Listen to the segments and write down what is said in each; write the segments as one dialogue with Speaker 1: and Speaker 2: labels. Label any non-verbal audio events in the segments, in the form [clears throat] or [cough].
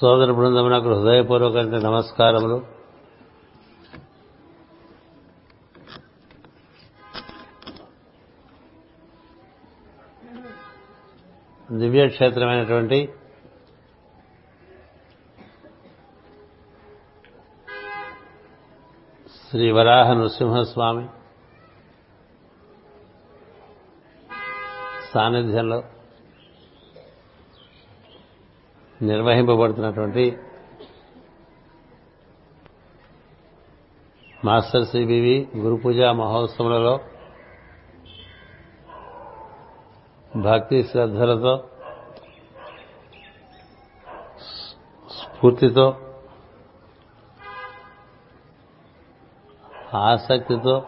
Speaker 1: సోదర బృందమునకు హృదయపూర్వక నమస్కారములు. దివ్యక్షేత్రమైనటువంటి శ్రీ వరాహ నృసింహస్వామి సాన్నిధ్యంలో నిర్వహింపబడుతున్నటువంటి మాస్టర్ సిబివి గురు పూజా మహోత్సవంలో భక్తి శ్రద్ధలతో స్ఫూర్తితో ఆసక్తితో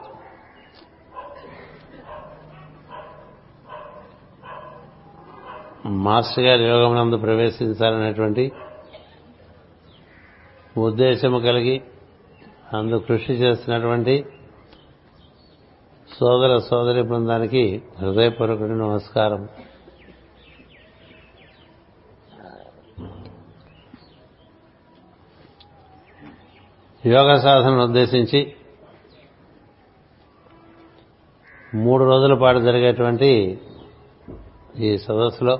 Speaker 1: మాస్టర్ గారి యోగమునందు ప్రవేశించాలనేటువంటి ఉద్దేశము కలిగి అందు కృషి చేస్తున్నటువంటి సోదర సోదరి బృందానికి హృదయపూర్వకుడి నమస్కారం. యోగ సాధనను ఉద్దేశించి మూడు రోజుల పాటు జరిగేటువంటి ఈ సదస్సులో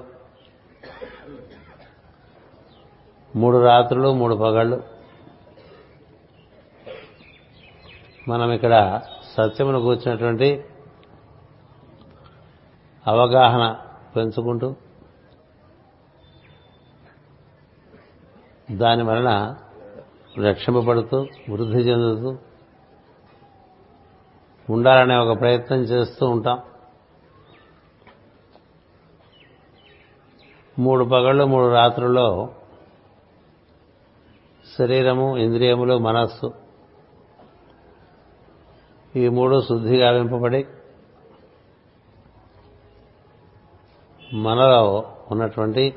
Speaker 1: మూడు రాత్రులు మూడు పగళ్ళు. మనం ఇక్కడ సత్యమును కూర్చున్నటువంటి అవగాహన పెంచుకుంటూ దాని వలన రక్షింపబడుతూ వృద్ధి చెందుతూ ఉండాలనే ఒక ప్రయత్నం చేస్తూ ఉంటాం. మూడు పగళ్ళు మూడు రాత్రుల్లో శరీరము ఇంద్రియములు మనస్సు. ఈ మూడు శుద్ధి గావింపబడి మనలో ఉన్నటువంటి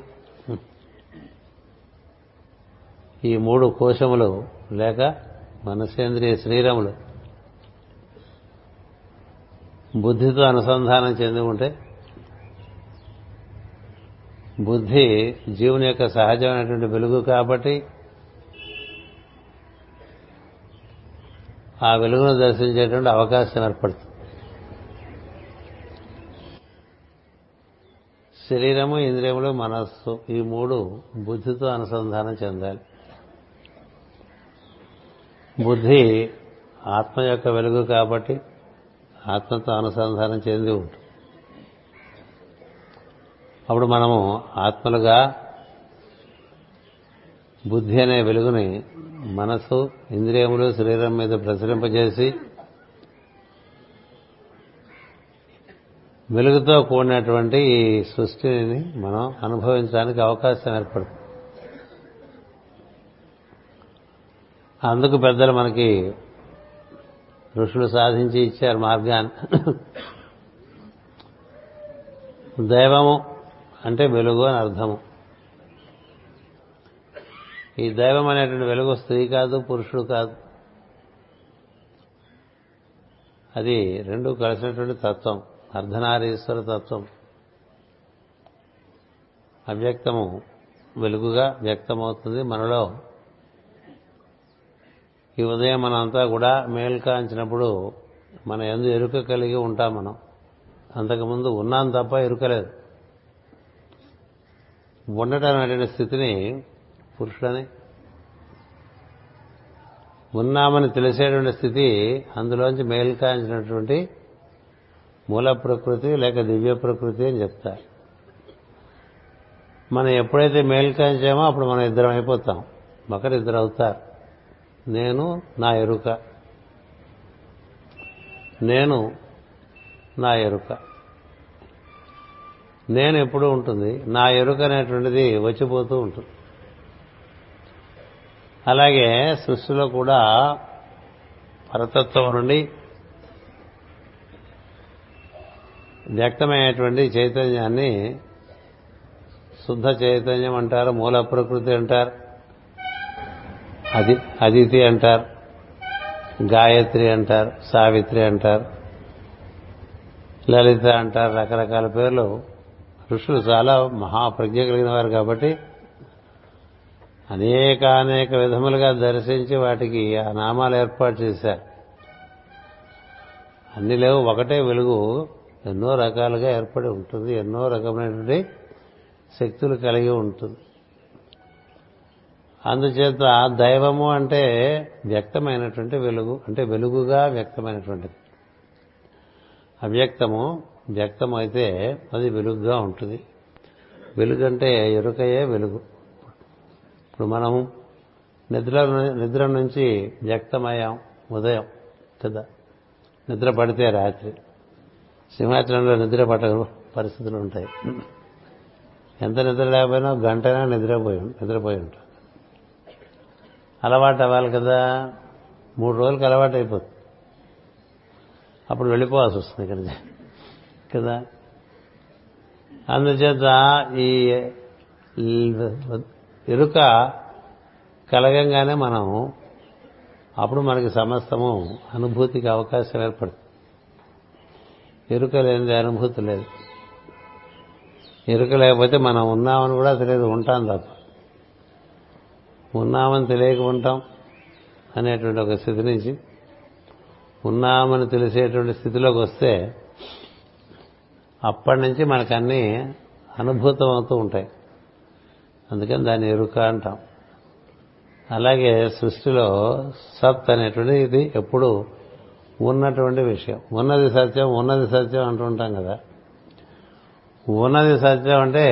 Speaker 1: ఈ మూడు కోశములు లేక మనసేంద్రియ శరీరములు బుద్ధితో అనుసంధానం చెంది ఉంటే బుద్ధి జీవుని యొక్క సహజమైనటువంటి వెలుగు కాబట్టి ఆ వెలుగును దర్శించేటువంటి అవకాశం ఏర్పడుతుంది. శరీరము ఇంద్రియములు మనస్సు ఈ మూడు బుద్ధితో అనుసంధానం చెందాలి. బుద్ధి ఆత్మ యొక్క వెలుగు కాబట్టి ఆత్మతో అనుసంధానం చెంది ఉంటుంది. అప్పుడు మనము ఆత్మలుగా బుద్ధి అనే వెలుగుని మనసు ఇంద్రియములు శరీరం మీద ప్రసరింపజేసి వెలుగుతో కూడినటువంటి ఈ సృష్టిని మనం అనుభవించడానికి అవకాశం ఏర్పడుతుంది. అందుకు పెద్దలు మనకి ఋషులు సాధించి ఇచ్చారు మార్గాన్ని. దైవము అంటే వెలుగు అని అర్థము. ఈ దైవం అనేటువంటి వెలుగు స్త్రీ కాదు పురుషుడు కాదు. అది రెండు కలిసినటువంటి తత్వం అర్ధనారీశ్వర తత్వం. అవ్యక్తము వెలుగుగా వ్యక్తమవుతుంది మనలో. ఈ ఉదయం మనంతా కూడా మేల్కాంచినప్పుడు మన ఎందు ఎరుక కలిగి ఉంటాం మనం. అంతకుముందు ఉన్నాం తప్ప ఎరుకలేదు ఉండటం అనేటువంటి స్థితిని పురుషుడని? ఉన్నామని తెలిసేటువంటి స్థితి అందులోంచి మేల్కాంచినటువంటి మూల ప్రకృతి లేక దివ్య ప్రకృతి అని చెప్తారు. మనం ఎప్పుడైతే మేల్కాంచామో అప్పుడు మనం ఇద్దరం అయిపోతాం. ఒకరిద్దరు అవుతారు. నేను నా ఎరుక. నేను నా ఎరుక. నేను ఎప్పుడూ ఉంటుంది. నా ఎరుక అనేటువంటిది వచ్చిపోతూ ఉంటుంది. అలాగే సృష్టిలో కూడా పరతత్వం నుండి వ్యక్తమైనటువంటి చైతన్యాన్ని శుద్ధ చైతన్యం అంటారు మూల ప్రకృతి అంటారు అది అదితి అంటారు గాయత్రి అంటారు సావిత్రి అంటారు లలిత అంటారు రకరకాల పేర్లు. ఋషులు చాలా మహాప్రజ్ఞ కలిగిన వారు కాబట్టి అనేక అనేక విధములుగా దర్శించి వాటికి ఆ నామాలు ఏర్పాటు చేశారు. అన్ని లేవు ఒకటే వెలుగు ఎన్నో రకాలుగా ఏర్పడి ఉంటుంది ఎన్నో రకమైనటువంటి శక్తులు కలిగి ఉంటుంది. అందుచేత దైవము అంటే వ్యక్తమైనటువంటి వెలుగు అంటే వెలుగుగా వ్యక్తమైనటువంటిది. అవ్యక్తము వ్యక్తం అయితే అది వెలుగుగా ఉంటుంది. వెలుగు అంటే ఎరుకయే వెలుగు. ఇప్పుడు మనం నిద్ర నిద్ర నుంచి వ్యక్తమయ్యాం ఉదయం కదా? నిద్ర పడితే రాత్రి. సింహాచలంలో నిద్ర పట్ట పరిస్థితులు ఉంటాయి. ఎంత నిద్ర లేకపోయినా గంటైనా నిద్రపోయి నిద్రపోయి ఉంటాం. అలవాటు అవ్వాలి కదా? మూడు రోజులకు అలవాటు అయిపోతుంది. అప్పుడు వెళ్ళిపోవాల్సి వస్తుంది ఇక్కడ కదా? అందుచేత ఈ ఎరుక కలగంగానే మనం అప్పుడు మనకి సమస్తము అనుభూతికి అవకాశం ఏర్పడుతుంది. ఎరుక లేనిది అనుభూతి లేదు. ఎరుక లేకపోతే మనం ఉన్నామని కూడా తెలియదు ఉంటాం తప్ప. ఉన్నామని తెలియక ఉంటాం అనేటువంటి ఒక స్థితి నుంచి ఉన్నామని తెలిసేటువంటి స్థితిలోకి వస్తే అప్పటి నుంచి మనకన్నీ అనుభూతం అవుతూ ఉంటాయి. అందుకని దాన్ని ఎరుక అంటాం. అలాగే సృష్టిలో సత్ అనేటువంటిది ఇది ఎప్పుడు ఉన్నటువంటి విషయం. ఉన్నది సత్యం ఉన్నది సత్యం అంటుంటాం కదా. ఉన్నది సత్యం అంటే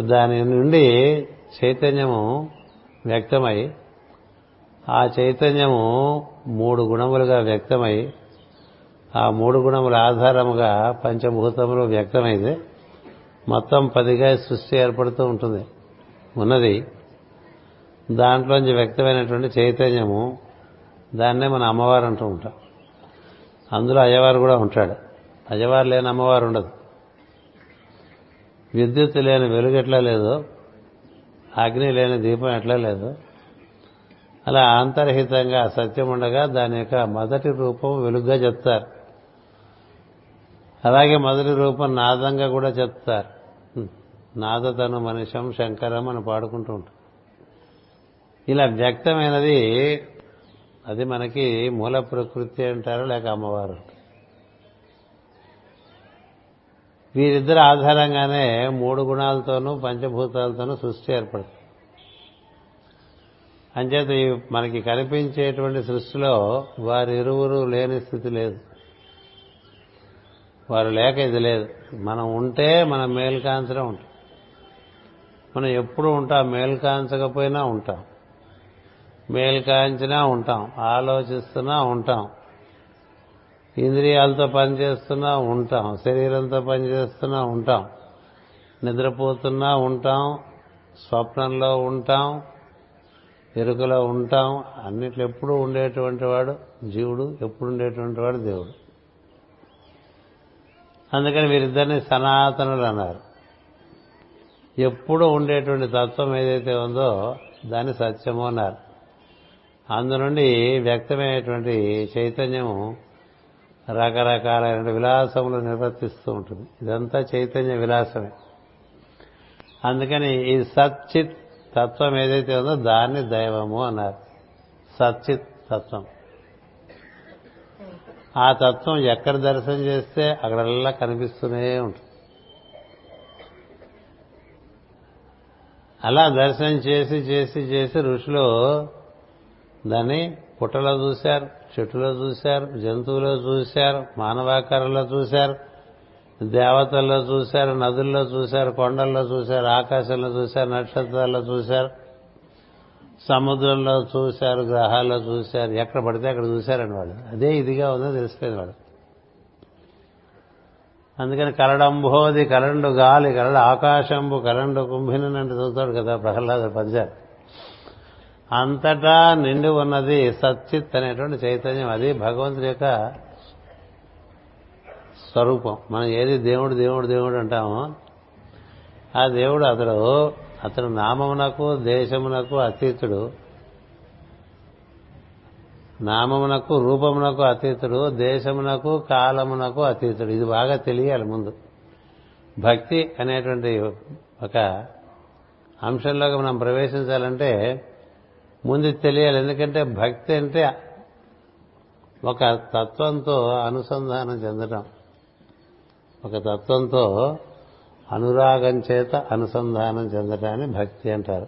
Speaker 1: దాని నుండి చైతన్యము వ్యక్తమై ఆ చైతన్యము మూడు గుణములుగా వ్యక్తమై ఆ మూడు గుణముల ఆధారముగా పంచభూతములు వ్యక్తమైతే మొత్తం పదిగా సృష్టి ఏర్పడుతూ ఉంటుంది. ఉన్నది దాంట్లోంచి వ్యక్తమైనటువంటి చైతన్యము దాన్నే మన అమ్మవారు అంటూ ఉంటాం అందులో అయ్యవారు కూడా ఉంటాడు. అయ్యవారు లేని అమ్మవారు ఉండదు. విద్యుత్ లేని వెలుగు ఎట్లా లేదు? అగ్ని లేని దీపం ఎట్లా లేదు? అలా అంతర్హితంగా సత్యం ఉండగా దాని యొక్క మొదటి రూపం వెలుగ్గా చెప్తారు. అలాగే మొదటి రూపం నాదంగా కూడా చెప్తారు. నాదతను మనిషం శంకరం అని పాడుకుంటూ ఉంటాం ఇలా వ్యక్తమైనది అది మనకి మూల ప్రకృతి అంటారు లేక అమ్మవారు వీరిద్దరి ఆధారంగానే మూడు గుణాలతోనూ పంచభూతాలతోనూ సృష్టి ఏర్పడుతుంది. అంచేత ఈ మనకి కనిపించేటువంటి సృష్టిలో వారిరువురు లేని స్థితి లేదు. వారు లేక ఇది లేదు. మనం ఉంటే మన మేల్కాంచడం ఉంటాం. మనం ఎప్పుడు ఉంటాం? మేల్కాంచకపోయినా ఉంటాం. మేల్కాంచినా ఉంటాం. ఆలోచిస్తున్నా ఉంటాం. ఇంద్రియాలతో పనిచేస్తున్నా ఉంటాం. శరీరంతో పనిచేస్తున్నా ఉంటాం. నిద్రపోతున్నా ఉంటాం. స్వప్నంలో ఉంటాం. ఎరుకలో ఉంటాం. అన్నిట్లో ఎప్పుడు ఉండేటువంటి వాడు జీవుడు ఎప్పుడు ఉండేటువంటి వాడు దేవుడు. అందుకని వీరిద్దరిని సనాతనులు అన్నారు. ఎప్పుడు ఉండేటువంటి తత్వం ఏదైతే ఉందో దాన్ని సత్యము అన్నారు. అందు నుండి వ్యక్తమయ్యేటువంటి చైతన్యము రకరకాలైన విలాసములు నిర్వర్తిస్తూ ఉంటుంది. ఇదంతా చైతన్య విలాసమే. అందుకని ఈ సచ్చిత్ తత్వం ఏదైతే ఉందో దాన్ని దైవము అన్నారు. సచ్చిత్ తత్వం. ఆ తత్వం ఎక్కడ దర్శనం చేస్తే అక్కడల్లా కనిపిస్తూనే ఉంటుంది. అలా దర్శనం చేసి చేసి చేసి ఋషులు దాన్ని పుట్టలో చూశారు చెట్టులో చూశారు జంతువులో చూశారు మానవాకారంలో చూశారు దేవతల్లో చూశారు నదుల్లో చూశారు కొండల్లో చూశారు ఆకాశంలో చూశారు నక్షత్రాల్లో చూశారు. సముద్రంలో చూశారు గ్రహాల్లో చూశారు ఎక్కడ పడితే అక్కడ చూశారని వాళ్ళు. అదే ఇదిగా ఉందో తెలిసిపోయింది వాడు అందుకని కలడంబోది కలండు గాలి కలడు ఆకాశంబు కలండు కుంభినని అంటే చూస్తాడు కదా ప్రహ్లాద పంచారు అంతటా నిండి ఉన్నది సచ్చిత్ అనేటువంటి చైతన్యం. అది భగవంతుడి యొక్క స్వరూపం. మనం ఏది దేవుడు దేవుడు దేవుడు అంటామో ఆ దేవుడు అతడు అతడు నామమునకు దేశమునకు అతీతుడు. నామమునకు రూపమునకు అతీతుడు. దేశమునకు కాలమునకు అతీతుడు. ఇది బాగా తెలియాలి ముందు. భక్తి అనేటువంటి ఒక అంశంలోకి మనం ప్రవేశించాలంటే ముందు తెలియాలి. ఎందుకంటే భక్తి అంటే ఒక తత్వంతో అనుసంధానం చెందటం. ఒక తత్వంతో అనురాగం చేత అనుసంధానం చెందటాన్ని భక్తి అంటారు.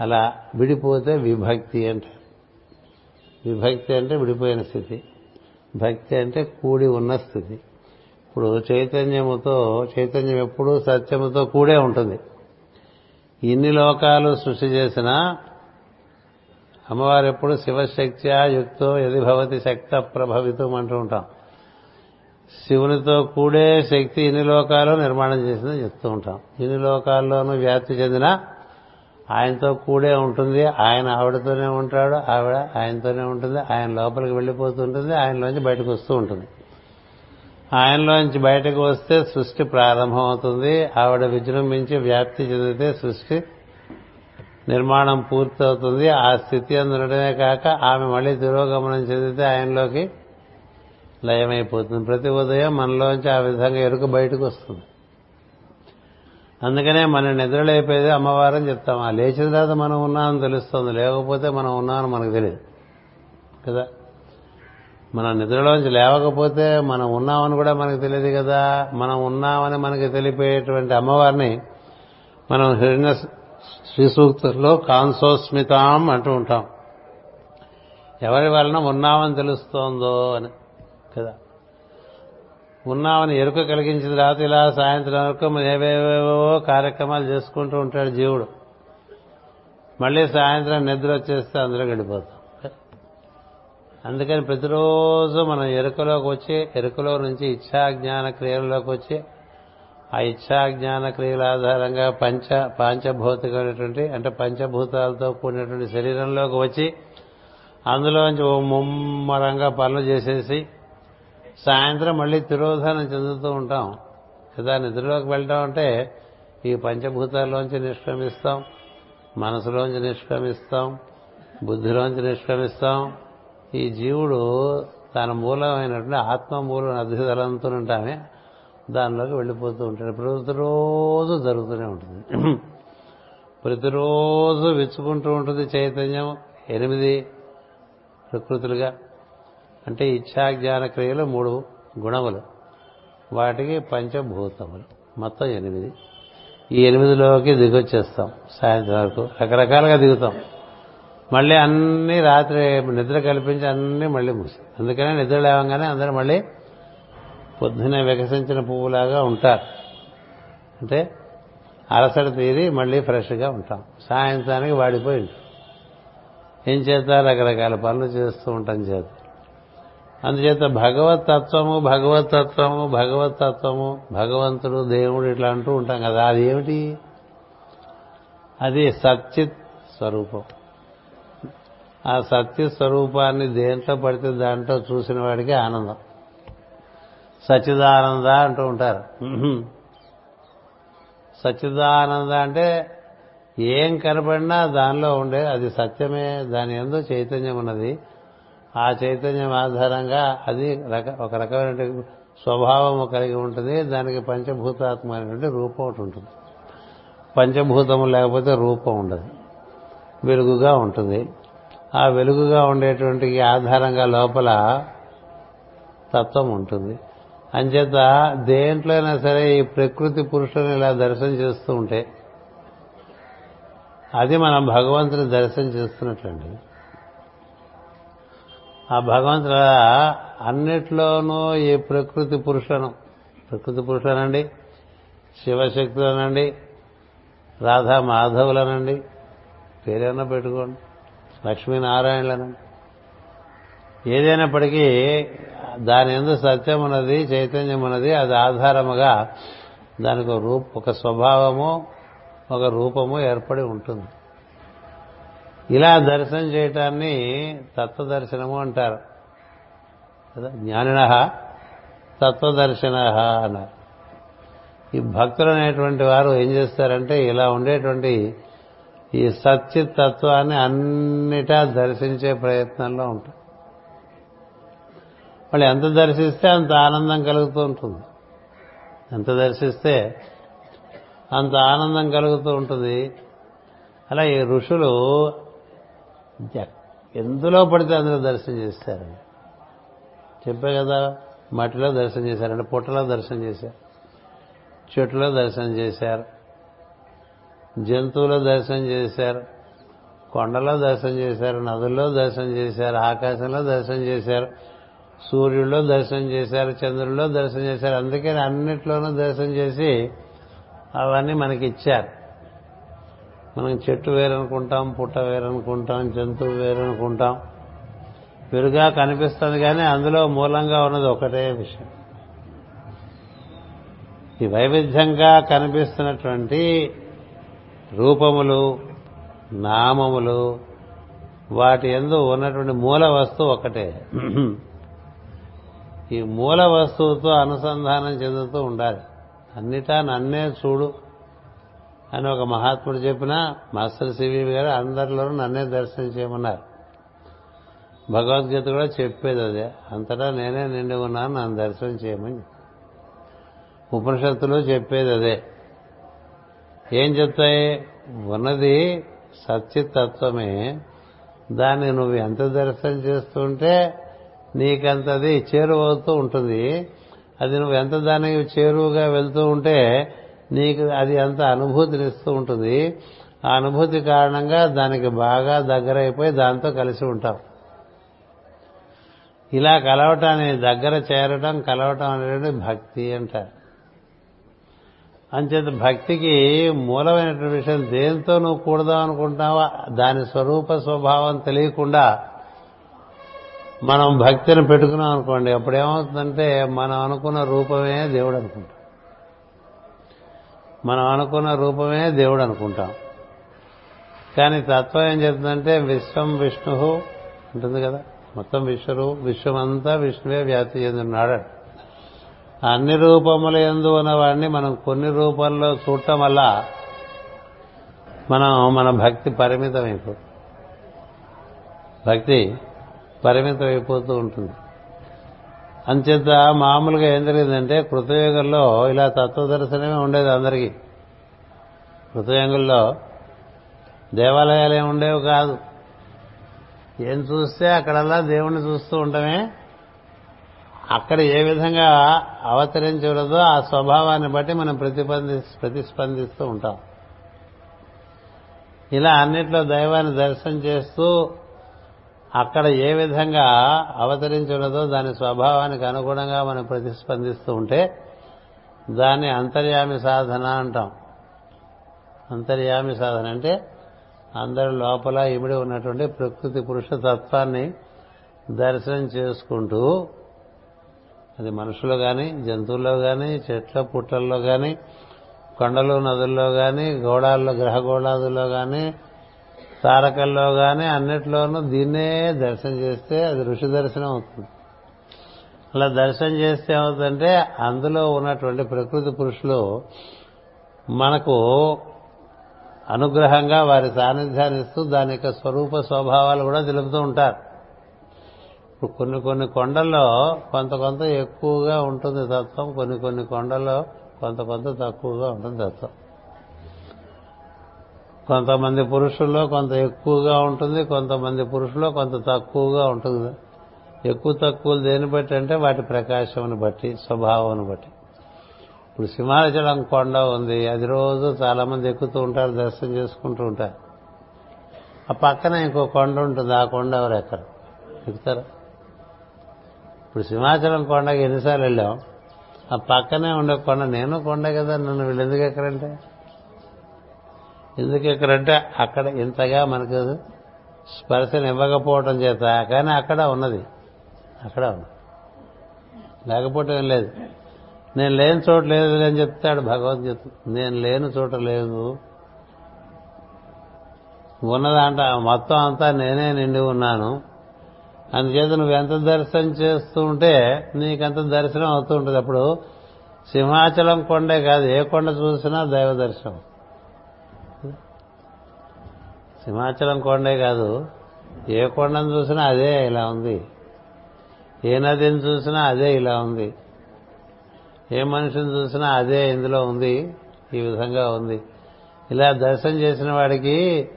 Speaker 1: అలా విడిపోతే విభక్తి అంటారు. విభక్తి అంటే విడిపోయిన స్థితి. భక్తి అంటే కూడి ఉన్న స్థితి. ఇప్పుడు చైతన్యముతో చైతన్యం ఎప్పుడూ సత్యముతో కూడే ఉంటుంది. ఇన్ని లోకాలు సృష్టి చేసినా అమ్మవారు ఎప్పుడు శివశక్త్యా యుక్తో ఎది భవతి శక్త ప్రభవితం అంటూ ఉంటాం. శివునితో కూడే శక్తి ఇన్ని లోకాలు నిర్మాణం చేసిందని చెప్తూ ఉంటాం. ఇన్ని లోకాల్లోనూ వ్యాప్తి చెందిన ఆయనతో కూడే ఉంటుంది. ఆయన ఆవిడతోనే ఉంటాడు. ఆవిడ ఆయనతోనే ఉంటుంది. ఆయన లోపలికి వెళ్ళిపోతుంటుంది ఆయనలోంచి బయటకు వస్తూ ఉంటుంది. ఆయనలోంచి బయటకు వస్తే సృష్టి ప్రారంభమవుతుంది. ఆవిడ విజృంభించి వ్యాప్తి చెందితే సృష్టి నిర్మాణం పూర్తవుతుంది. ఆ స్థితి అందుడమే కాక ఆమె మళ్ళీ తిరోగమనం చెందితే ఆయనలోకి లయమైపోతుంది. ప్రతి ఉదయం మనలోంచి ఆ విధంగా ఎరుక బయటకు వస్తుంది. అందుకనే మన నిద్రలేపేది అమ్మవారని చెప్తాం. ఆ లేచిన తర్వాత మనం ఉన్నామని తెలుస్తుంది. లేకపోతే మనం ఉన్నామని మనకు తెలియదు. కదా? మనం నిద్రలోంచి లేవకపోతే మనం ఉన్నామని కూడా మనకు తెలియదు కదా? మనం ఉన్నామని మనకి తెలిపేటువంటి అమ్మవారిని మనం హిరణ్య శ్రీ సూక్తుల్లో అంటూ ఉంటాం. ఎవరి వలన ఉన్నామని తెలుస్తోందో అని. కదా. ఉన్నామని ఎరుక కలిగించిన తర్వాత ఇలా సాయంత్రం వరకు ఏవేవేవో కార్యక్రమాలు చేసుకుంటూ ఉంటాడు జీవుడు. మళ్ళీ సాయంత్రం నిద్ర వచ్చేస్తే అందులో గడిపోతాం. అందుకని ప్రతిరోజు మనం ఎరుకలోకి వచ్చి ఎరుకలో నుంచి ఇచ్ఛాజ్ఞాన క్రియల్లోకి వచ్చి ఆ ఇచ్ఛాజ్ఞాన క్రియల ఆధారంగా పంచ పాంచభౌతికమైనటువంటి అంటే పంచభూతాలతో కూడినటువంటి శరీరంలోకి వచ్చి అందులోంచి ఓ ముమ్మరంగా పనులు చేసేసి సాయంత్రం మళ్ళీ తిరోధానం చెందుతూ ఉంటాం. కదా నిద్రలోకి వెళ్ళడం అంటే ఈ పంచభూతాల్లోంచి నిష్క్రమిస్తాం మనసులోంచి నిష్క్రమిస్తాం బుద్ధిలోంచి నిష్క్రమిస్తాం. ఈ జీవుడు తన మూలమైనటువంటి ఆత్మ మూలం అధిదలంతో ఉంటామే. దానిలోకి వెళ్ళిపోతూ ఉంటాడు. ప్రతిరోజు జరుగుతూనే ఉంటుంది. ప్రతిరోజు విచ్చుకుంటూ ఉంటుంది చైతన్యం. ఎనిమిది ప్రకృతులుగా. అంటే ఇచ్ఛాజ్ఞాన క్రియలు మూడు గుణములు. వాటికి పంచభూతములు. మొత్తం ఎనిమిది. ఈ ఎనిమిదిలోకి దిగొచ్చేస్తాం సాయంత్రం వరకు. రకరకాలుగా దిగుతాం. మళ్ళీ అన్ని రాత్రి నిద్ర కల్పించి అన్నీ మళ్ళీ మూసి అందుకనే నిద్ర లేవంగానే అందరూ మళ్ళీ పొద్దునే వికసించిన పువ్వులాగా ఉంటారు. అంటే అలసట తీరి మళ్ళీ ఫ్రెష్గా ఉంటాం. సాయంత్రానికి వాడిపోయి ఉంటాం. ఏం చేత రకరకాల పనులు చేస్తూ ఉంటాం చేత. అందుచేత భగవత్ తత్వము భగవత్ తత్వము భగవత్ తత్వము భగవంతుడు దేవుడు ఇట్లా అంటూ ఉంటాం కదా అది ఏమిటి అది సచ్చిత్ స్వరూపం ఆ సత్య స్వరూపాన్ని దేంట్లో పడితే దాంట్లో చూసిన వాడికి ఆనందం. సచ్చిదానంద అంటూ ఉంటారు. సచ్చిదానంద అంటే ఏం కనపడినా దానిలో ఉండే అది సత్యమే దాని ఎందు చైతన్యం ఉన్నది. ఆ చైతన్యం ఆధారంగా అది రక ఒక రకమైన స్వభావం కలిగి ఉంటుంది. దానికి పంచభూతాత్మ అనేటువంటి రూపం ఒకటి ఉంటుంది. పంచభూతము లేకపోతే రూపం ఉండదు. వెలుగుగా ఉంటుంది. ఆ వెలుగుగా ఉండేటువంటి ఆధారంగా లోపల తత్వం ఉంటుంది. అంచేత దేంట్లో అయినా సరే ఈ ప్రకృతి పురుషుని ఇలా దర్శనం చేస్తూ ఉంటే అది మనం భగవంతుని దర్శనం చేస్తున్నట్లండి. ఆ భగవంతుడు అన్నిట్లోనూ ఈ ప్రకృతి పురుషను ప్రకృతి పురుషులనండి శివశక్తులనండి రాధా మాధవులనండి పేరేమన్నా పెట్టుకోండి. లక్ష్మీనారాయణులనండి. ఏదైనప్పటికీ దాని ఎందు సత్యం ఉన్నది చైతన్యం ఉన్నది అది ఆధారముగా దానికి ఒక రూప ఒక స్వభావము ఒక రూపము ఏర్పడి ఉంటుంది. ఇలా దర్శనం చేయటాన్ని తత్వదర్శనము అంటారు. కదా? జ్ఞానిన తత్వదర్శన అన్నారు. ఈ భక్తులు అనేటువంటి వారు ఏం చేస్తారంటే ఇలా ఉండేటువంటి ఈ సత్య తత్వాన్ని అన్నిటా దర్శించే ప్రయత్నంలో ఉంటారు. వాళ్ళు ఎంత దర్శిస్తే అంత ఆనందం కలుగుతూ ఉంటుంది. ఎంత దర్శిస్తే అంత ఆనందం కలుగుతూ ఉంటుంది. అలా ఈ ఋషులు ఎందులో పడితే అందులో దర్శనం చేస్తారు చెప్పే కదా మట్టిలో దర్శనం చేశారంటే పుట్టలో దర్శనం చేశారు చెట్టులో దర్శనం చేశారు జంతువులో దర్శనం చేశారు కొండలో దర్శనం చేశారు నదుల్లో దర్శనం చేశారు ఆకాశంలో దర్శనం చేశారు సూర్యుల్లో దర్శనం చేశారు చంద్రుల్లో దర్శనం చేశారు అందుకని అన్నిట్లోనూ దర్శనం చేసి అవన్నీ మనకి ఇచ్చారు. మనం చెట్టు వేరనుకుంటాం పుట్ట వేరనుకుంటాం జంతువు వేరనుకుంటాం. వేరుగా కనిపిస్తుంది కానీ అందులో మూలంగా ఉన్నది ఒకటే విషయం. ఈ వైవిధ్యంగా కనిపిస్తున్నటువంటి రూపములు నామములు వాటి ఎందు ఉన్నటువంటి మూల వస్తువు ఒకటే. ఈ మూల వస్తువుతో అనుసంధానం చెందుతూ ఉండాలి. అన్నిటా నన్నే చూడు. అని ఒక మహాత్ముడు చెప్పిన మాస్టర్ సివి గారు అందరిలోనూ నన్నే దర్శనం చేయమన్నారు. భగవద్గీత కూడా చెప్పేది అదే. అంతటా నేనే నిండి ఉన్నాను నన్ను దర్శనం చేయమని ఉపనిషత్తులు చెప్పేది అదే. ఏం చెప్తాయి? ఉన్నది సత్యతత్వమే దాన్ని నువ్వు ఎంత దర్శనం చేస్తుంటే నీకంతది చేరువవుతూ ఉంటుంది. అది నువ్వు ఎంత దానికి చేరువుగా వెళ్తూ ఉంటే నీకు అది అంత అనుభూతినిస్తూ ఉంటుంది. ఆ అనుభూతి కారణంగా దానికి బాగా దగ్గరైపోయి దాంతో కలిసి ఉంటాం ఇలా కలవటాన్ని దగ్గర చేరటం కలవటం అనేది భక్తి అంటారు. అంచేత భక్తికి మూలమైనటువంటి విషయం దేంతో నువ్వు కూడదాం అనుకుంటావా దాని స్వరూప స్వభావం తెలియకుండా మనం భక్తిని పెట్టుకున్నాం అనుకోండి అప్పుడు ఏమవుతుందంటే మనం అనుకున్న రూపమే దేవుడు అనుకుంటాం మనం అనుకున్న రూపమే దేవుడు అనుకుంటాం. కానీ తత్వం ఏం చెప్తుందంటే విశ్వం విష్ణు ఉంటుంది కదా? మొత్తం విశ్వరు విశ్వమంతా విష్ణువే వ్యాప్తి చెందున్నాడు అన్ని రూపముల ఎందు ఉన్నవాడిని మనం కొన్ని రూపాల్లో చూడటం వల్ల మనం మన భక్తి పరిమితం అయిపోతుంది. భక్తి పరిమితం అయిపోతూ ఉంటుంది. అంచేత మామూలుగా ఏం జరిగిందంటే కృతయుగంలో ఇలా తత్వదర్శనమే ఉండేది అందరికీ. హృదయంగుల్లో దేవాలయాలు ఏమి ఉండేవి కాదు. ఏం చూస్తే అక్కడల్లా దేవుణ్ణి చూస్తూ ఉండమే. అక్కడ ఏ విధంగా అవతరించగలదో ఆ స్వభావాన్ని బట్టి మనం ప్రతిబంధి ప్రతిస్పందిస్తూ ఉంటాం. ఇలా అన్నిట్లో దైవాన్ని దర్శనం చేస్తూ అక్కడ ఏ విధంగా అవతరించున్నదో దాని స్వభావానికి అనుగుణంగా మనం ప్రతిస్పందిస్తూ ఉంటే దాన్ని అంతర్యామి సాధన అంటాం. అంతర్యామి సాధన. అంటే అందరి లోపల ఇమిడి ఉన్నటువంటి ప్రకృతి పురుష తత్వాన్ని దర్శనం చేసుకుంటూ అది మనుషులు కానీ జంతువుల్లో కానీ చెట్ల పుట్టల్లో కానీ కొండలు నదుల్లో కానీ గోడాల్లో గ్రహగోళాదుల్లో కానీ తారకల్లో కానీ అన్నిట్లోనూ దీన్నే దర్శనం చేస్తే అది ఋషి దర్శనం అవుతుంది. అలా దర్శనం చేస్తే ఏమవుతుందంటే అందులో ఉన్నటువంటి ప్రకృతి పురుషులు మనకు అనుగ్రహంగా వారి సాన్నిధ్యాన్ని ఇస్తూ దాని యొక్క స్వరూప స్వభావాలు కూడా తెలుపుతూ ఉంటారు. ఇప్పుడు కొన్ని కొన్ని కొండల్లో కొంత కొంత ఎక్కువగా ఉంటుంది తత్వం కొన్ని కొన్ని కొండల్లో కొంత కొంత తక్కువగా ఉంటుంది తత్వం. కొంతమంది పురుషుల్లో కొంత ఎక్కువగా ఉంటుంది కొంతమంది పురుషుల్లో కొంత తక్కువగా ఉంటుంది. ఎక్కువ తక్కువలు దేని బట్టి అంటే వాటి ప్రకాశంని బట్టి స్వభావం బట్టి. ఇప్పుడు సింహాచలం కొండ ఉంది. అది రోజు చాలా మంది ఎక్కుతూ ఉంటారు దర్శనం చేసుకుంటూ ఉంటారు. ఆ పక్కన ఇంకో కొండ ఉంటుంది. ఆ కొండ ఎవరు ఎక్కరు? ఎక్కుతారా? ఇప్పుడు సింహాచలం కొండకి ఎన్నిసార్లు వెళ్ళాం? ఆ పక్కనే ఉండే కొండ నేను కొండ కదా నన్ను వీళ్ళు ఎందుకు ఎక్కరంటే? ఎందుకు ఎక్కడంటే అక్కడ ఇంతగా మనకు స్పర్శను ఇవ్వకపోవటం చేత కానీ అక్కడ ఉన్నది. అక్కడ ఉన్నది. లేకపోవటం ఏం లేదు. నేను లేని చోట లేదు అని చెప్తాడు భగవద్గీత. నేను లేని చోట లేదు. ఉన్నదంట మొత్తం అంతా నేనే నిండి ఉన్నాను. అందుచేత నువ్వెంత దర్శనం చేస్తూ ఉంటే నీకంత దర్శనం అవుతూ ఉంటుంది. అప్పుడు సింహాచలం కొండే కాదు ఏ కొండ చూసినా దైవ దర్శనం. సింహాచలం కొండే కాదు ఏ కొండను చూసినా అదే ఇలా ఉంది. ఏ నదిని చూసినా అదే ఇలా ఉంది. ఏ మనిషిని చూసినా అదే ఇందులో ఉంది ఈ విధంగా ఉంది. ఇలా దర్శనం చేసిన వాడికి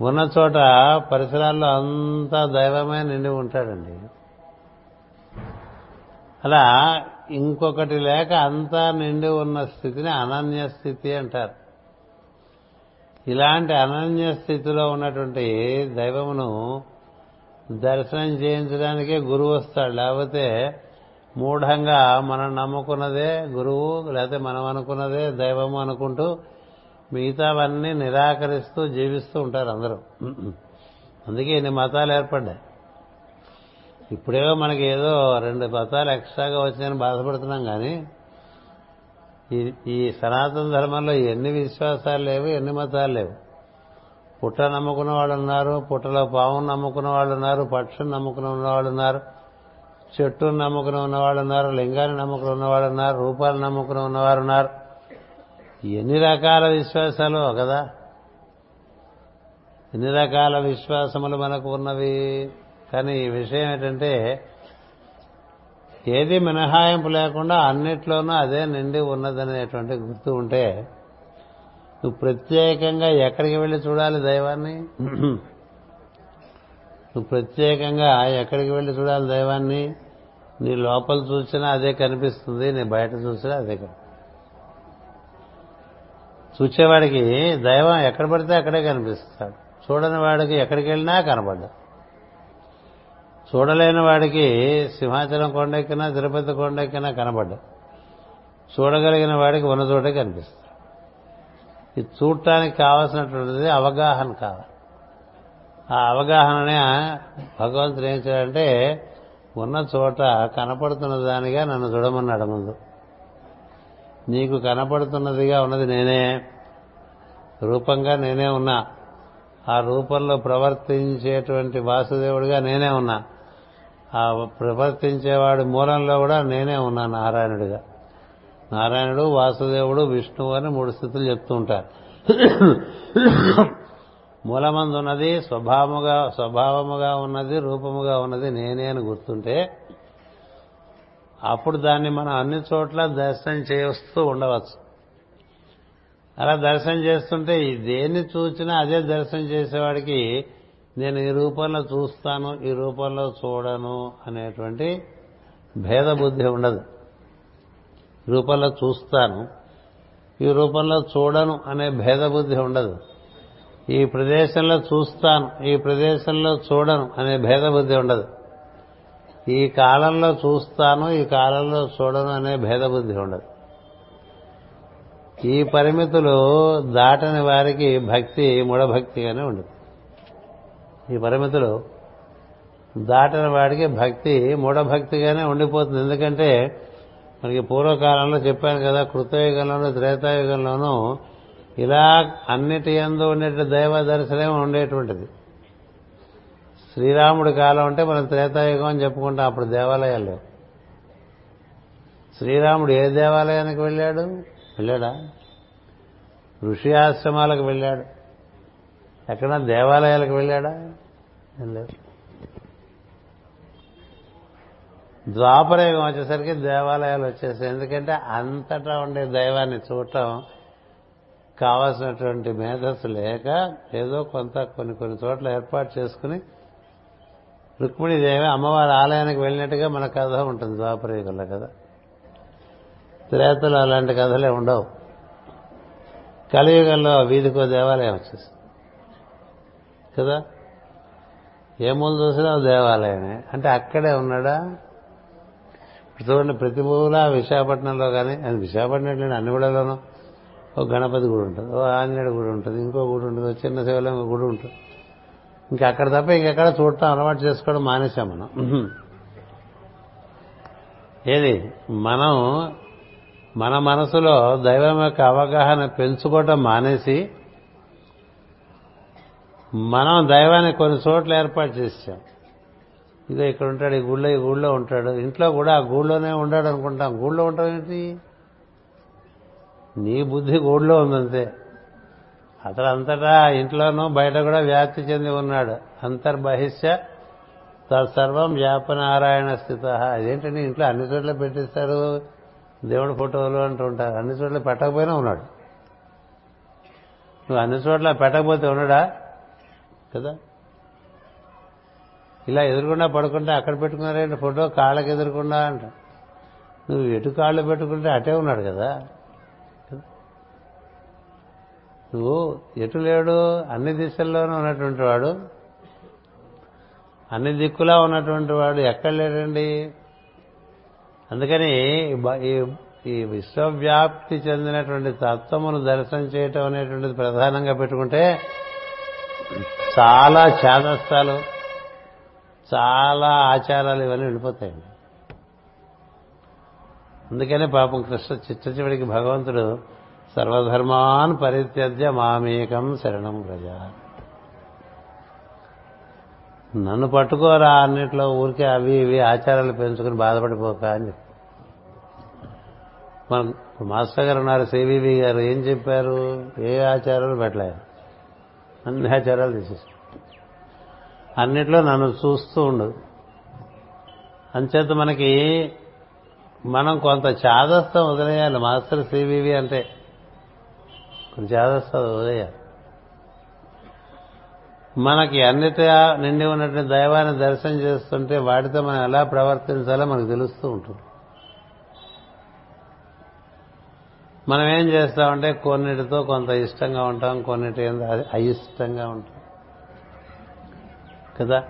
Speaker 1: ఉన్న చోట పరిసరాల్లో అంతా దైవమే నిండి ఉంటాడండి. అలా ఇంకొకటి లేక అంతా నిండి ఉన్న స్థితిని అనన్య స్థితి అంటారు. ఇలాంటి అనన్య స్థితిలో ఉన్నటువంటి దైవమును దర్శనం చేయించడానికే గురువు వస్తాడు. లేకపోతే మూఢంగా మనం నమ్ముకున్నదే గురువు లేకపోతే మనం అనుకున్నదే దైవము అనుకుంటూ మిగతావన్నీ నిరాకరిస్తూ జీవిస్తూ ఉంటారు అందరూ. అందుకే ఇన్ని మతాలు ఏర్పడ్డాయి. ఇప్పుడేవో మనకి ఏదో రెండు మతాలు ఎక్స్ట్రాగా వచ్చాయని బాధపడుతున్నాం కానీ ఈ సనాతన ధర్మంలో ఎన్ని విశ్వాసాలు లేవు ఎన్ని మతాలు లేవు. పుట్ట నమ్ముకున్న వాళ్ళు ఉన్నారు పుట్టలో పావును నమ్ముకున్న వాళ్ళు ఉన్నారు పక్షుని నమ్ముకున్న వాళ్ళు ఉన్నారు చెట్టును నమ్ముకుని ఉన్నవాళ్ళు ఉన్నారు లింగాన్ని నమ్ముకుని ఉన్నవాళ్ళు ఉన్నారు రూపాలు నమ్ముకుని ఉన్నవారు ఉన్నారు. ఎన్ని రకాల విశ్వాసాలు కదా? ఎన్ని రకాల విశ్వాసములు మనకు ఉన్నవి? కానీ ఈ విషయం ఏంటంటే ఏది మినహాయింపు లేకుండా అన్నిట్లోనూ అదే నిండి ఉన్నదనేటువంటి గుర్తు ఉంటే నువ్వు ప్రత్యేకంగా ఎక్కడికి వెళ్ళి చూడాలి దైవాన్ని? నువ్వు ప్రత్యేకంగా ఎక్కడికి వెళ్ళి చూడాలి దైవాన్ని? నీ లోపల చూసినా అదే కనిపిస్తుంది నీ బయట చూసినా అదే చూచేవాడికి దైవం ఎక్కడ పడితే అక్కడే కనిపిస్తాడు. చూడని వాడికి ఎక్కడికి వెళ్ళినా కనబడ్డా చూడలేని వాడికి సింహాచలం కొండెక్కినా తిరుపతి కొండెక్కినా కనబడ్డా చూడగలిగిన వాడికి ఉన్న చోటే కనిపిస్తాడు. ఇది చూడటానికి కావాల్సినటువంటిది అవగాహన కావాలి. ఆ అవగాహననే భగవంతుడు ఏం చేయాలంటే ఉన్న చోట కనపడుతున్న దానిగా నన్ను చూడమన్నాడు ముందు. నీకు కనపడుతున్నదిగా ఉన్నది నేనే. రూపంగా నేనే ఉన్నా. ఆ రూపంలో ప్రవర్తించేటువంటి వాసుదేవుడిగా నేనే ఉన్నా. ఆ ప్రవర్తించేవాడి మూలంలో కూడా నేనే ఉన్నా నారాయణుడిగా. నారాయణుడు వాసుదేవుడు విష్ణువు అని మూడు స్థితులు చెప్తూ ఉంటారు. మూలమందు ఉన్నది స్వభావముగా స్వభావముగా ఉన్నది రూపముగా ఉన్నది నేనే అని గుర్తుంటే అప్పుడు దాన్ని మనం అన్ని చోట్ల దర్శనం చేస్తూ ఉండవచ్చు. అలా దర్శనం చేస్తుంటే దేన్ని చూసినా అదే దర్శనం చేసేవాడికి నేను ఈ రూపంలో చూస్తాను ఈ రూపంలో చూడను అనేటువంటి భేద బుద్ధి ఉండదు. రూపంలో చూస్తాను ఈ రూపంలో చూడను అనే భేద బుద్ధి ఉండదు. ఈ ప్రదేశంలో చూస్తాను ఈ ప్రదేశంలో చూడను అనే భేద బుద్ధి ఉండదు. ఈ కాలంలో చూస్తాను ఈ కాలంలో చూడను అనే భేద బుద్ధి ఉండదు. ఈ పరిమితులు దాటని వారికి భక్తి మూఢభక్తిగానే ఉండదు ఈ పరిమితులు దాటని వాడికి భక్తి మూఢభక్తిగానే ఉండిపోతుంది. ఎందుకంటే మనకి పూర్వకాలంలో చెప్పాను కదా కృతయుగంలోనూ త్రేతాయుగంలోనూ ఇలా అన్నిటి ఎందు ఉండే దైవ దర్శనం ఉండేటువంటిది. శ్రీరాముడి కాలం అంటే మనం త్రేతాయుగం అని చెప్పుకుంటాం అప్పుడు దేవాలయాలు శ్రీరాముడు ఏ దేవాలయానికి వెళ్ళాడు? వెళ్ళాడా? ఋషి ఆశ్రమాలకు వెళ్ళాడు. ఎక్కడ దేవాలయాలకు వెళ్ళాడా? ద్వాపరయుగం వచ్చేసరికి దేవాలయాలు వచ్చేసాయి. ఎందుకంటే అంతటా ఉండే దైవాన్ని చూడటం కావాల్సినటువంటి మేధస్సు లేక ఏదో కొంత కొన్ని కొన్ని చోట్ల ఏర్పాటు చేసుకుని రుక్మిణీదేవి అమ్మవారి ఆలయానికి వెళ్ళినట్టుగా మన కథ ఉంటుంది ద్వాపరయుగంలో కదా. త్రేతలు అలాంటి కథలే ఉండవు. కలియుగంలో వీధికో దేవాలయం వచ్చేసి కదా? ఏ మూల చూసినా దేవాలయమే. అంటే అక్కడే ఉన్నాడా? చూడండి ప్రతి మూల విశాఖపట్నంలో కానీ అది విశాఖపట్నం అన్ని గుడలోనూ ఒక గణపతి గుడి ఉంటుంది ఓ ఆంజనేయుడు గుడి ఉంటుంది ఇంకో గుడి ఉంటుంది ఓ చిన్న శివలింగ గుడి ఉంటుంది. ఇంకా అక్కడ తప్ప ఇంకెక్కడ చూడటం అలవాటు చేసుకోవడం మానేశాం మనం. ఏది? మనం మన మనసులో దైవం యొక్క అవగాహన పెంచుకోవటం మానేసి మనం దైవాన్ని కొన్ని చోట్ల ఏర్పాటు చేసాం ఇదో ఇక్కడ ఉంటాడు ఈ గుళ్ళో ఈ గుళ్ళో ఉంటాడు. ఇంట్లో కూడా ఆ గూళ్ళోనే ఉంటాడు అనుకుంటాం గూళ్ళో ఉంటాం ఏంటి? నీ బుద్ధి గూళ్ళో ఉందంతే. అతడు అంతటా ఇంట్లోనూ బయట కూడా వ్యాప్తి చెంది ఉన్నాడు. అంతర్బహిష్య తత్సర్వం వ్యాపనారాయణ స్థిత అదేంటండి ఇంట్లో అన్ని చోట్ల పెట్టిస్తారు? దేవుడి ఫోటోలు అంటూ ఉంటారు. అన్ని చోట్ల పెట్టకపోయినా ఉన్నాడు. నువ్వు అన్ని చోట్ల పెట్టకపోతే ఉన్నాడా? కదా? ఇలా ఎదురుకుండా పడుకుంటే అక్కడ పెట్టుకున్నారేంటి? ఫోటో కాళ్ళకి ఎదురుకుండా అంట. నువ్వు ఎటు కాళ్ళు పెట్టుకుంటే అటే ఉన్నాడు కదా? నువ్వు ఎటు లేడు? అన్ని దిశల్లోనూ ఉన్నటువంటి వాడు. అన్ని దిక్కులా ఉన్నటువంటి వాడు ఎక్కడ లేడండి? అందుకని ఈ విశ్వవ్యాప్తి చెందినటువంటి తత్వమును దర్శనం చేయటం అనేటువంటిది ప్రధానంగా పెట్టుకుంటే చాలా ఛాదస్తాలు చాలా ఆచారాలు ఇవన్నీ వెళ్ళిపోతాయండి. అందుకనే పాపం కృష్ణ చిట్ట చివరికి భగవంతుడు సర్వధర్మాన్ పరిత్యజ్య మామేకం శరణం ప్రజ నన్ను పట్టుకోరా అన్నిట్లో ఊరికే అవి ఇవి ఆచారాలు పెంచుకుని బాధపడిపోక అని చెప్పి. మన మాస్టర్ గారు ఉన్నారు సివివి గారు ఏం చెప్పారు? ఏ ఆచారాలు పెట్టలేదు. అన్ని ఆచారాలు తీసేస్తారు అన్నిట్లో నన్ను చూస్తూ ఉండు అంచేత మనకి మనం కొంత చాదస్తం వదిలేయాలి. మాస్టర్ సివివి అంటే జాగ్రత్త చాదస్తం మనకి అన్నిటిగా నిండి ఉన్నటువంటి దైవాన్ని దర్శనం చేస్తుంటే వాటితో మనం ఎలా ప్రవర్తించాలో మనకు తెలుస్తూ ఉంటుంది. మనం ఏం చేస్తామంటే కొన్నిటితో కొంత ఇష్టంగా ఉంటాం కొన్నిటి అయిష్టంగా ఉంటాం. కదా?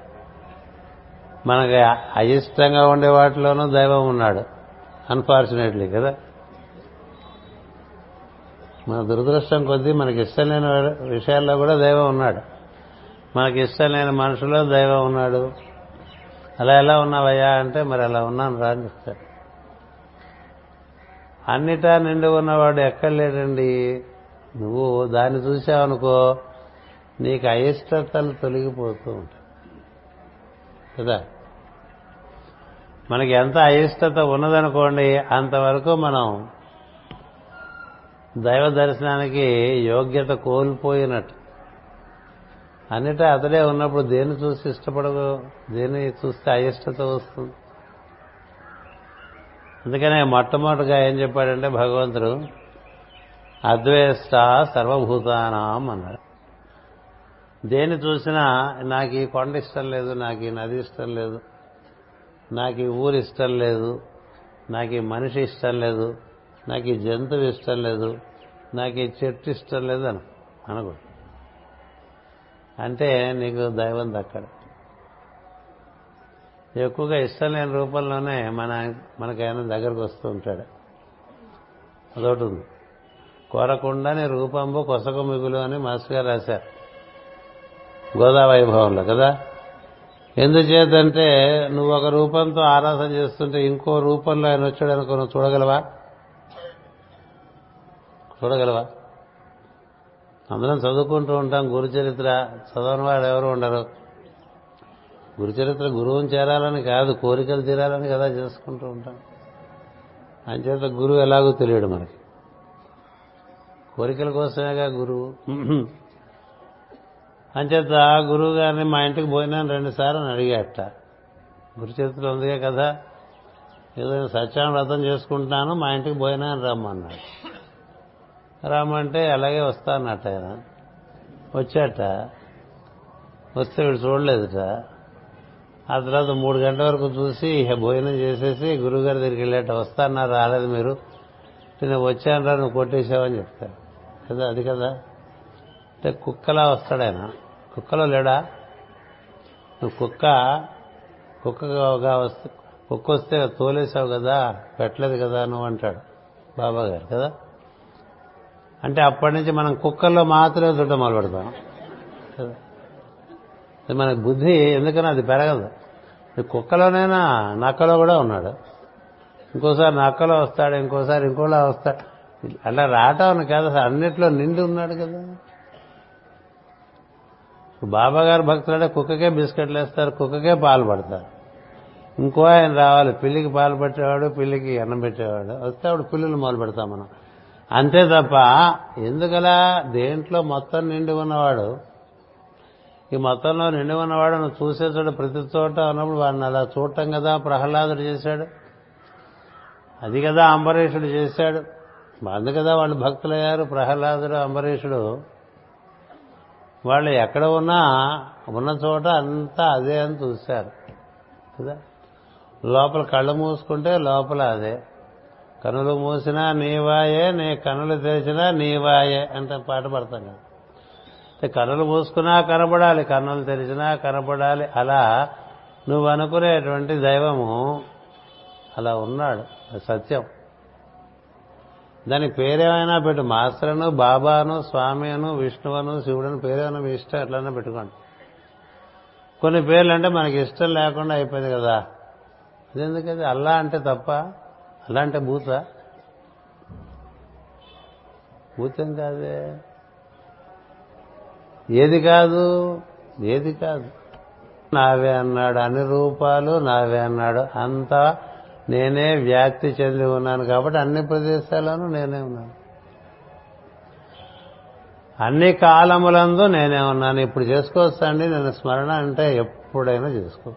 Speaker 1: మనకి అయిష్టంగా ఉండే వాటిలోనూ దైవం ఉన్నాడు. అన్ఫార్చునేట్లీ కదా? మన దురదృష్టం కొద్దీ మనకి ఇష్టం లేని విషయాల్లో కూడా దైవం ఉన్నాడు. మనకి ఇష్టం లేని మనుషులో దైవం ఉన్నాడు. అలా ఎలా ఉన్నావయ్యా అంటే మరి అలా ఉన్నాను రా అని చెప్తాడు. అన్నిటా నిండి ఉన్నవాడు ఎక్కడ లేడండి? నువ్వు దాన్ని చూసావనుకో నీకు అయిష్టతలు తొలగిపోతూ ఉంటాయి. కదా? మనకి ఎంత అయిష్టత ఉన్నదనుకోండి అంతవరకు మనం దైవ దర్శనానికి యోగ్యత కోల్పోయినట్టు. అన్నిట అతడే ఉన్నప్పుడు దేన్ని చూసి ఇష్టపడదు? దేన్ని చూస్తే అయిష్టత వస్తుంది? అందుకనే మొట్టమొదటిగా ఏం చెప్పాడంటే భగవంతుడు అద్వేష్ట సర్వభూతానాం అన్నాడు. దేన్ని చూసినా నాకు ఈ కొండ ఇష్టం లేదు నాకు ఈ నది ఇష్టం లేదు నాకు ఈ ఊరు ఇష్టం లేదు నాకు ఈ మనిషి ఇష్టం లేదు నాకు ఈ జంతువు ఇష్టం లేదు నాకు ఈ చెట్టు ఇష్టం లేదు అను అనకూడదు. అంటే నీకు దైవం దక్కడ. ఎక్కువగా ఇష్టం లేని రూపంలోనే మన మనకైనా దగ్గరకు వస్తూ ఉంటాడు. అదొకటి ఉంది. కోరకుండానే రూపంబు కొసక మిగులు అని మాస్టర్ గారు రాశారు. గోదావరి వైభవంలో కదా? ఎందుచేతంటే నువ్వు ఒక రూపంతో ఆరాధన చేస్తుంటే ఇంకో రూపంలో ఆయన వచ్చాడు అనుకో నువ్వు చూడగలవా? చూడగలవా? అందరం చదువుకుంటూ ఉంటాం. గురుచరిత్ర చదవని వాడు ఎవరు ఉండరు. గురుచరిత్ర గురువుని చేరాలని కాదు కోరికలు తీరాలని కదా చేసుకుంటూ ఉంటాం. అంచేత గురువు ఎలాగో తెలియడు మనకి. కోరికల కోసమేగా గురువు. అంచేత గురువు గారిని మా ఇంటికి పోయినాను రెండుసార్లు అని అడిగాట గురుచరిత్ర ఉందిగా కదా ఏదో సత్యాన్ని వ్రతం చేసుకుంటున్నాను మా ఇంటికి పోయినా అని రమ్మన్నాడు. రామంటే అలాగే వస్తా అన్నట్ట ఆయన. వచ్చాట. వస్తే వీడు చూడలేదుట. ఆ తర్వాత మూడు గంటల వరకు చూసి భోజనం చేసేసి గురువుగారి దగ్గరికి వెళ్ళాట. వస్తానన్నారు రాలేదు మీరు? నేను వచ్చాను రా నువ్వు కొట్టేసావని చెప్తాడు. కదా అది కదా. అంటే కుక్కలా వస్తాడు ఆయన. కుక్కలో లేడా? నువ్వు కుక్క కుక్కగా వస్తే కుక్క వస్తే తోలేసావు కదా పెట్టలేదు కదా నువ్వు అంటాడు బాబా గారు కదా? అంటే అప్పటి నుంచి మనం కుక్కల్లో మాత్రమే చూడటం మొదలు పెడతాం కదా బుద్ధి ఎందుకని అది పెరగదు. కుక్కలోనైనా నక్కలో కూడా ఉన్నాడు. ఇంకోసారి నక్కలో వస్తాడు ఇంకోసారి ఇంకోలా వస్తాడు. అలా రావటం కాదు అన్నిట్లో నిండి ఉన్నాడు కదా. బాబా గారు భక్తులంటే కుక్కకే బిస్కెట్లు వేస్తారు కుక్కకే పాలు పడతారు. ఇంకో ఆయన రావాలి పిల్లికి పాలు పెట్టేవాడు పిల్లికి అన్నం పెట్టేవాడు. వస్తే ఆవిడ పిల్లులు మొదలు పెడతాం మనం. అంతే తప్ప ఎందుకలా దేంట్లో మొత్తం నిండి ఉన్నవాడు? ఈ మొత్తంలో నిండి ఉన్నవాడు నువ్వు చూసేసాడు ప్రతి చోట ఉన్నప్పుడు వాడిని అలా చూడటం కదా ప్రహ్లాదుడు చేశాడు. అది కదా అంబరీషుడు చేశాడు. అందు కదా వాళ్ళు భక్తులయ్యారు ప్రహ్లాదుడు అంబరీషుడు. వాళ్ళు ఎక్కడ ఉన్నా ఉన్న చోట అంతా అదే అని చూశారు. కదా? లోపల కళ్ళు మూసుకుంటే లోపల అదే. కనులు మూసినా నీవాయే నీ కనులు తెరిచినా నీవాయే అంటే పాట పడతాం కదా. కనులు మూసుకున్నా కనబడాలి కన్నులు తెరిచినా కనబడాలి. అలా నువ్వు అనుకునేటువంటి దైవము అలా ఉన్నాడు. సత్యం. దానికి పేరేమైనా పెట్టు. మాస్టర్ను బాబాను స్వామి అను విష్ణువను శివుడను పేరేమైనా మీ ఇష్టం ఎట్లైనా పెట్టుకోండి. కొన్ని పేర్లు అంటే మనకి ఇష్టం లేకుండా అయిపోయింది కదా. అదెందుకది? అల్లా అంటే తప్ప అలా అంటే భూత భూతం కాదే? ఏది కాదు? ఏది కాదు. నావే అన్నాడు అన్ని రూపాలు నావే అన్నాడు. అంతా నేనే వ్యాప్తి చెంది ఉన్నాను కాబట్టి అన్ని ప్రదేశాల్లోనూ నేనే ఉన్నాను. అన్ని కాలములందు నేనే ఉన్నాను. ఇప్పుడు చేసుకోవచ్చండి నేను స్మరణ అంటే ఎప్పుడైనా చేసుకో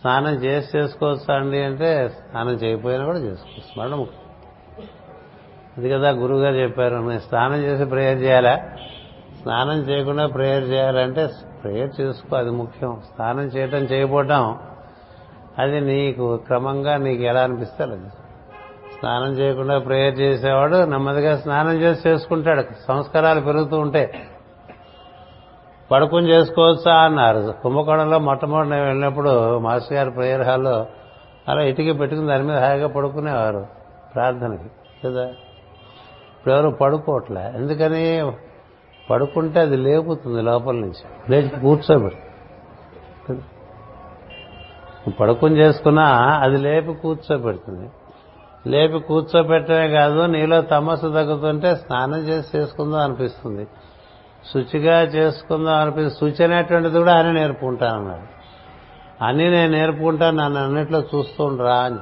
Speaker 1: స్నానం చేసి చేసుకోవచ్చా అండి అంటే స్నానం చేయకపోయినా కూడా చేసుకో స్మరణ ముఖ్యం. అది కదా గురువుగారు చెప్పారు. నేను స్నానం చేసి ప్రేయర్ చేయాలా? స్నానం చేయకుండా ప్రేయర్ చేయాలంటే ప్రేయర్ చేసుకో అది ముఖ్యం. స్నానం చేయటం చేయకపోవటం అది నీకు క్రమంగా నీకు ఎలా అనిపిస్తే అలా స్నానం చేయకుండా ప్రేయర్ చేసేవాడు నెమ్మదిగా స్నానం చేసి చేసుకుంటాడు. సంస్కారాలు పెరుగుతూ ఉంటే పడుకుని చేసుకోవచ్చా అన్నారు. కుంభకోణంలో మొట్టమొదటి నేను వెళ్ళినప్పుడు మాస్టర్ గారు ప్రేయర్ హాల్లో అలా ఇటుక పెట్టుకుని దాని మీద హాయిగా పడుకునేవారు ప్రార్థనకి కదా? ఇప్పుడు ఎవరు పడుకోవట్లే. ఎందుకని? పడుకుంటే అది లేపుతుంది లోపల నుంచి. లేచి కూర్చోబెడు. పడుకుని చేసుకున్నా అది లేపి కూర్చోబెడుతుంది. లేపి కూర్చోబెట్టమే కాదు నీలో తమస్సు తగ్గుతుంటే స్నానం చేసి చేసుకుందాం అనిపిస్తుంది. శుచిగా చేసుకుందాం అనిపించి శుచి అనేటువంటిది కూడా ఆయన నేర్పుకుంటానన్నాడు అన్నీ నేను నేర్పుకుంటాను నన్ను అన్నిట్లో చూస్తుండ్రా అని.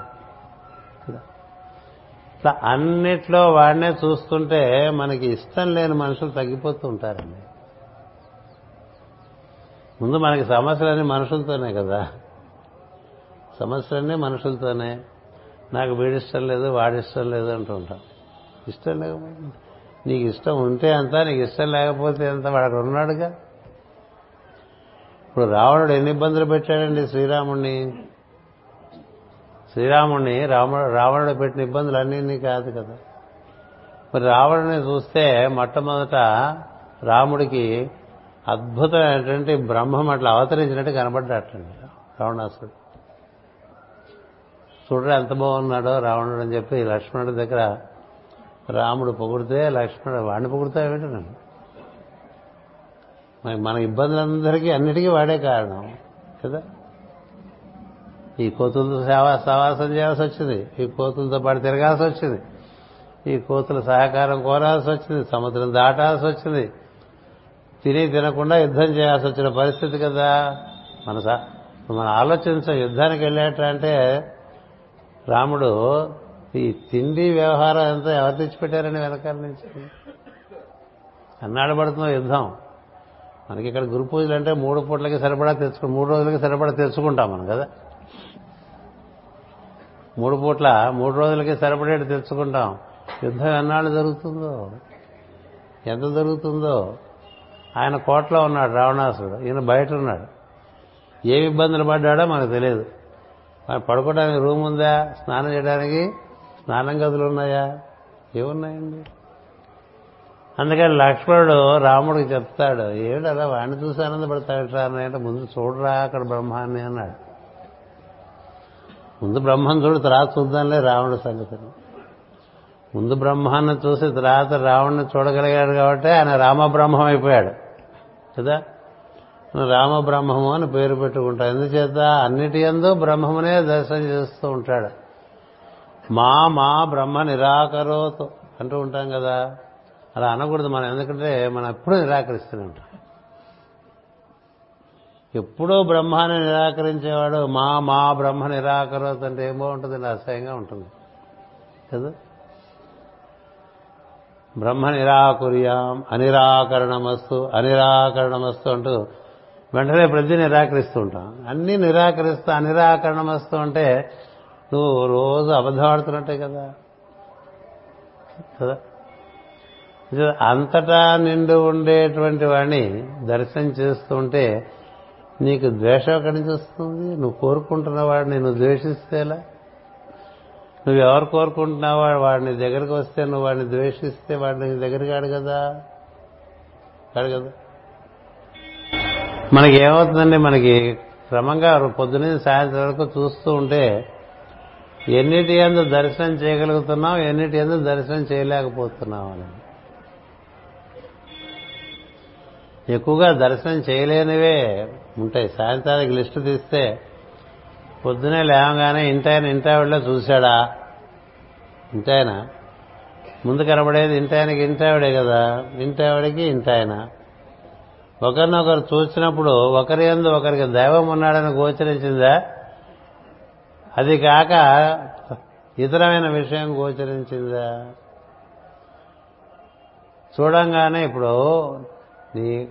Speaker 1: ఇట్లా అన్నిట్లో వాడినే చూస్తుంటే మనకి ఇష్టం లేని మనుషులు తగ్గిపోతూ ఉంటారండి. ముందు మనకి సమస్యలన్నీ మనుషులతోనే కదా. సమస్యలన్నీ మనుషులతోనే. నాకు వీడిష్టం లేదు వాడిష్టం లేదు అంటూ ఇష్టం లేకపోతే నీకు ఇష్టం ఉంటే అంత నీకు ఇష్టం లేకపోతే అంత వాడు అక్కడ ఉన్నాడుగా ఇప్పుడు రావణుడు ఎన్ని ఇబ్బందులు పెట్టాడండి శ్రీరాముణ్ణి? శ్రీరాముణ్ణి రాముడు రావణుడు పెట్టిన ఇబ్బందులు అన్నీ కాదు కదా. మరి రావణుని చూస్తే మొట్టమొదట రాముడికి అద్భుతమైనటువంటి బ్రహ్మం అట్లా అవతరించినట్టు కనబడ్డాటండి రావణాసుడు. చూడరా ఎంత బాగున్నాడో రావణుడు అని చెప్పి లక్ష్మణుడి దగ్గర రాముడు పొగిడితే లక్ష్మణుడు వాడిని పొగుడుతావేంటి నన్ను? మరి మన ఇబ్బందులందరికీ అన్నిటికీ వాడే కారణం కదా? ఈ కోతులతో సేవా సవాసం చేయాల్సి వచ్చింది ఈ కోతులతో పాటు తిరగాల్సి వచ్చింది ఈ కోతుల సహకారం కోరాల్సి వచ్చింది సముద్రం దాటాల్సి వచ్చింది తిని తినకుండా యుద్ధం చేయాల్సి వచ్చిన పరిస్థితి కదా? మన స- మనం ఆలోచించ యుద్ధానికి వెళ్ళేట అంటే రాముడు ఈ తిండి వ్యవహారం అంతా ఎవరు తెచ్చిపెట్టారని వెనకాల నుంచి? అన్నాడు పడుతున్న యుద్ధం. మనకి ఇక్కడ గురు పూజలు అంటే మూడు పూటలకి సరిపడా తెచ్చుకు మూడు రోజులకి సరిపడా తెచ్చుకుంటాం మనం కదా? మూడు పూట్ల మూడు రోజులకి సరిపడేటి తెచ్చుకుంటాం. యుద్ధం ఎన్నాళ్ళు జరుగుతుందో? ఎంత జరుగుతుందో? ఆయన కోటలో ఉన్నాడు రావణాసుడు. ఈయన బయట ఉన్నాడు ఏమి ఇబ్బందులు పడ్డాడో మనకు తెలియదు. పడుకోవడానికి రూమ్ ఉందా? స్నానం చేయడానికి స్నానం గదులు ఉన్నాయా? ఏమున్నాయండి? అందుకని లక్ష్మణుడు రాముడికి చెప్తాడు ఏడు అలా వాడిని చూసి ఆనందపడతాడట్రా అంటే ముందు చూడరా అక్కడ బ్రహ్మాన్ని అన్నాడు. ముందు బ్రహ్మను చూడు తర్వాత చూద్దాంలే రావణుడు సంగతిని. ముందు బ్రహ్మాన్ని చూసి తర్వాత రావణ్ణి చూడగలిగాడు కాబట్టి ఆయన రామబ్రహ్మం అయిపోయాడు. కదా? రామబ్రహ్మము అని పేరు పెట్టుకుంటాడు ఎందుచేత? అన్నిటి ఎందు బ్రహ్మమునే దర్శనం చేస్తూ ఉంటాడు. మా మా బ్రహ్మ నిరాకరోతు అంటూ ఉంటాం కదా. అలా అనకూడదు మనం ఎందుకంటే మనం ఎప్పుడూ నిరాకరిస్తూనే ఉంటాం. ఎప్పుడూ బ్రహ్మాన్ని నిరాకరించేవాడు మా మా బ్రహ్మ నిరాకరోతు అంటే ఏం ఉంటుంది అసహ్యంగా ఉంటుంది. కదా? బ్రహ్మ నిరాకుర్యాం అనిరాకరణమస్తు అనిరాకరణమస్తు అంటూ వెంటనే ప్రతి నిరాకరిస్తూ ఉంటాం. అన్నీ నిరాకరిస్తూ అనిరాకరణమస్తు అంటే నువ్వు రోజు అబద్ధం ఆడుతున్నట్టే కదా? కదా అంతటా నిండు ఉండేటువంటి వాడిని దర్శనం చేస్తుంటే నీకు ద్వేషం ఎక్కడి నుంచి వస్తుంది? నువ్వు కోరుకుంటున్న వాడిని నువ్వు ద్వేషిస్తేలా నువ్వు ఎవరు వాడిని దగ్గరికి వస్తే నువ్వు వాడిని ద్వేషిస్తే వాడిని దగ్గరికి ఆడు కదా? కాడు కదా? మనకి ఏమవుతుందండి మనకి క్రమంగా పొద్దున సాయంత్రం వరకు చూస్తూ ఉంటే ఎన్నిటి ఎందు దర్శనం చేయగలుగుతున్నాం ఎన్నిటి ఎందు దర్శనం చేయలేకపోతున్నాం అని. ఎక్కువగా దర్శనం చేయలేనివే ఉంటాయి. సాయంత్రానికి లిస్టు తీస్తే పొద్దునే లేవగానే ఇంటాయన ఇంటావిడలో చూశాడా? ఇంటాయన ముందు కనబడేది ఇంటాయనకి ఇంటావిడే కదా. ఇంటావిడికి ఇంటాయన ఒకరినొకరు చూసినప్పుడు ఒకరి ఎందు ఒకరికి దైవం ఉన్నాడని గోచరించిందా? అది కాక ఇతరమైన విషయం గోచరించిందా? చూడంగానే ఇప్పుడు నీ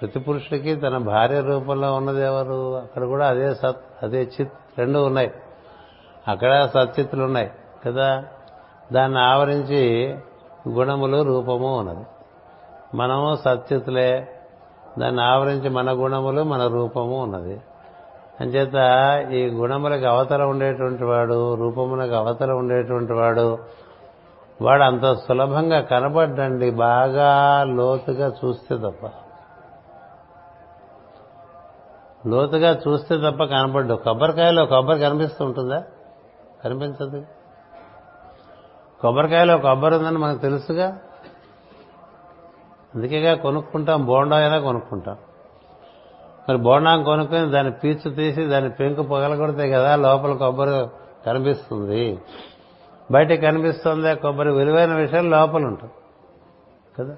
Speaker 1: ప్రతి పురుషుడికి తన భార్య రూపంలో ఉన్నది ఎవరు? అక్కడ కూడా అదే సత్ అదే చిత్ రెండు ఉన్నాయి. అక్కడ సత్చిత్తులు ఉన్నాయి కదా? దాన్ని ఆవరించి గుణములు రూపము ఉన్నది. మనము సత్చిత్తులే దాన్ని ఆవరించి మన గుణములు మన రూపము ఉన్నది. అంచేత ఈ గుణములకు అవతల ఉండేటువంటి వాడు రూపములకు అవతల ఉండేటువంటి వాడు వాడు అంత సులభంగా కనబడ్డండి బాగా లోతుగా చూస్తే తప్ప. లోతుగా చూస్తే తప్ప కనపడ్డు కొబ్బరికాయలో కొబ్బరి కనిపిస్తూ ఉంటుందా? కనిపించదు. కొబ్బరికాయలో కొబ్బరి ఉందని మనకు తెలుసుగా? అందుకేగా కొనుక్కుంటాం బోండా అయినా కొనుక్కుంటాం. మరి బోండాం కొనుక్కొని దాన్ని పీచు తీసి దాన్ని పెంకు పగలగొడితే కదా లోపల కొబ్బరి కనిపిస్తుంది. బయట కనిపిస్తుంది కొబ్బరి విలువైన విషయం లోపల ఉంటుంది. కదా?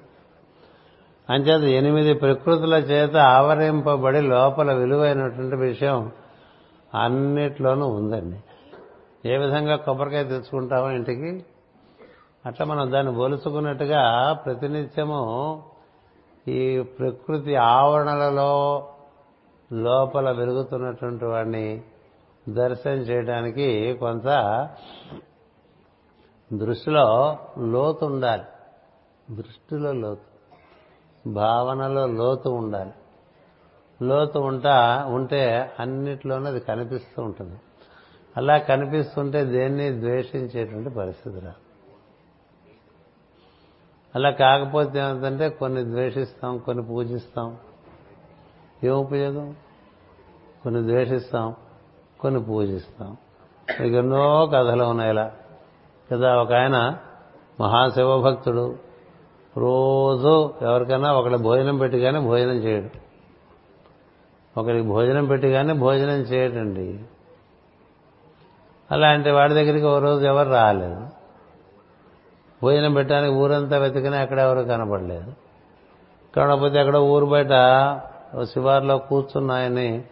Speaker 1: అంచేత ఎనిమిది ప్రకృతుల చేత ఆవరింపబడి లోపల విలువైనటువంటి విషయం అన్నిట్లోనూ ఉందండి. ఏ విధంగా కొబ్బరికాయ తెచ్చుకుంటామో ఇంటికి? అట్లా మనం దాన్ని ఒలుచుకున్నట్టుగా ప్రతినిత్యము ఈ ప్రకృతి ఆవరణలలో లోపల వెలుగుతున్నటువంటి వాడిని దర్శనం చేయడానికి కొంత దృష్టిలో లోతు ఉండాలి. దృష్టిలో లోతు భావనలో లోతు ఉండాలి. లోతు ఉంటా ఉంటే అన్నిట్లోనూ అది కనిపిస్తూ ఉంటుంది. అలా కనిపిస్తుంటే దేన్ని ద్వేషించేటువంటి పరిస్థితి రా అలా కాకపోతే ఏమిటంటే కొన్ని ద్వేషిస్తాం కొన్ని పూజిస్తాం ఏం ఉపయోగం? కొన్ని ద్వేషిస్తాం కొన్ని పూజిస్తాం. మీకు ఎన్నో కథలు ఉన్నాయి ఇలా. కదా ఒక ఆయన మహాశివభక్తుడు. రోజు ఎవరికైనా ఒకటి భోజనం పెట్టిగానే భోజనం చేయడు. ఒకరికి భోజనం పెట్టిగానే భోజనం చేయటండి అలాంటి వాడి దగ్గరికి ఓ రోజు ఎవరు రాలేదు. భోజనం పెట్టడానికి ఊరంతా వెతికినా ఎక్కడ ఎవరు కనపడలేదు. కాకపోతే ఎక్కడ ఊరు బయట శివార్లో కూర్చున్నాయని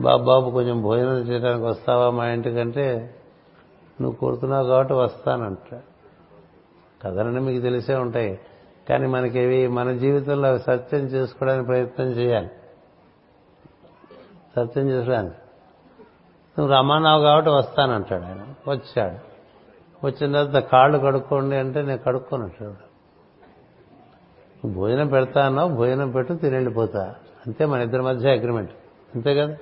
Speaker 1: బాబు బాబు కొంచెం భోజనం చేయడానికి వస్తావా మా ఇంటికంటే? నువ్వు కోరుతున్నావు కాబట్టి వస్తానంట కథలన్నీ మీకు తెలిసే ఉంటాయి. కానీ మనకేవి మన జీవితంలో అవి సత్యం చేసుకోవడానికి ప్రయత్నం చేయాలి. సత్యం చేసుకోవడానికి. నువ్వు రమ్మన్నావు కాబట్టి వస్తానంటాడు ఆయన. వచ్చాడు. వచ్చిన తర్వాత కాళ్ళు కడుక్కోండి అంటే నేను కడుక్కోనంటాడు. భోజనం పెడతానో భోజనం పెట్టు తిని వెళ్ళిపోతా. అంతే మన ఇద్దరి మధ్య అగ్రిమెంట్ అంతే కదా?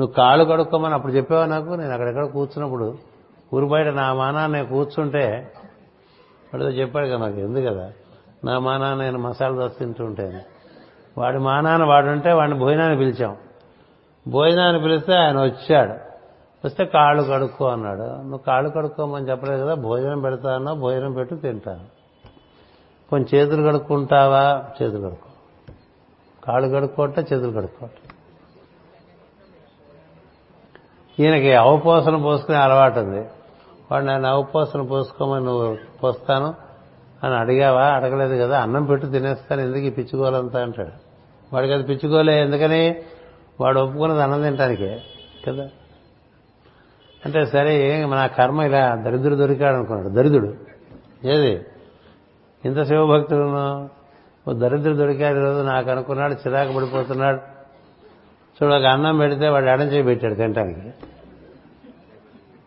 Speaker 1: నువ్వు కాళ్ళు కడుక్కోమని అప్పుడు చెప్పావా నాకు? నేను అక్కడెక్కడ కూర్చున్నప్పుడు ఊరు బయట నా మానా నేను కూర్చుంటే వాడితో చెప్పాడు కదా నాకు ఎందు కదా? నా మానా నేను మసాలా దోశ తింటూ ఉంటాను వాడి మానాన్ని వాడుంటే వాడిని భోజనాన్ని పిలిచాం. భోజనాన్ని పిలిస్తే ఆయన వచ్చాడు. వస్తే కాళ్ళు కడుక్కో అన్నాడు. నువ్వు కాళ్ళు కడుక్కోమని చెప్పలేదు కదా భోజనం పెడతానో భోజనం పెట్టు తింటాను. కొంచెం చేతులు కడుక్కుంటావా? చేతులు కడుక్కో. కాళ్ళు కడుక్కోట చేతులు కడుక్కోట ఈయనకి అవపోసన పోసుకునే అలవాటు ఉంది. వాడు నేను అవపోసన పోసుకోమని నువ్వు పోస్తాను అని అడిగావా? అడగలేదు కదా అన్నం పెట్టు తినేస్తాను ఎందుకు ఈ పిచ్చుకోవాలంతా అంటాడు. వాడికి అది పిచ్చుకోలే ఎందుకని? వాడు ఒప్పుకున్నది అన్నం తినటానికే కదా? అంటే సరే నా కర్మ ఇలా దరిద్రుడు దొరికాడు అనుకున్నాడు దరిద్రుడు. ఏది? ఇంత శివభక్తుడును? ఓ దరిద్రుడు దొరికాడు ఈరోజు నాకు అనుకున్నాడు చిరాకు పడిపోతున్నాడు. చూడు ఒక అన్నం పెడితే వాడు ఎడం చేయి పెట్టాడు తినటానికి.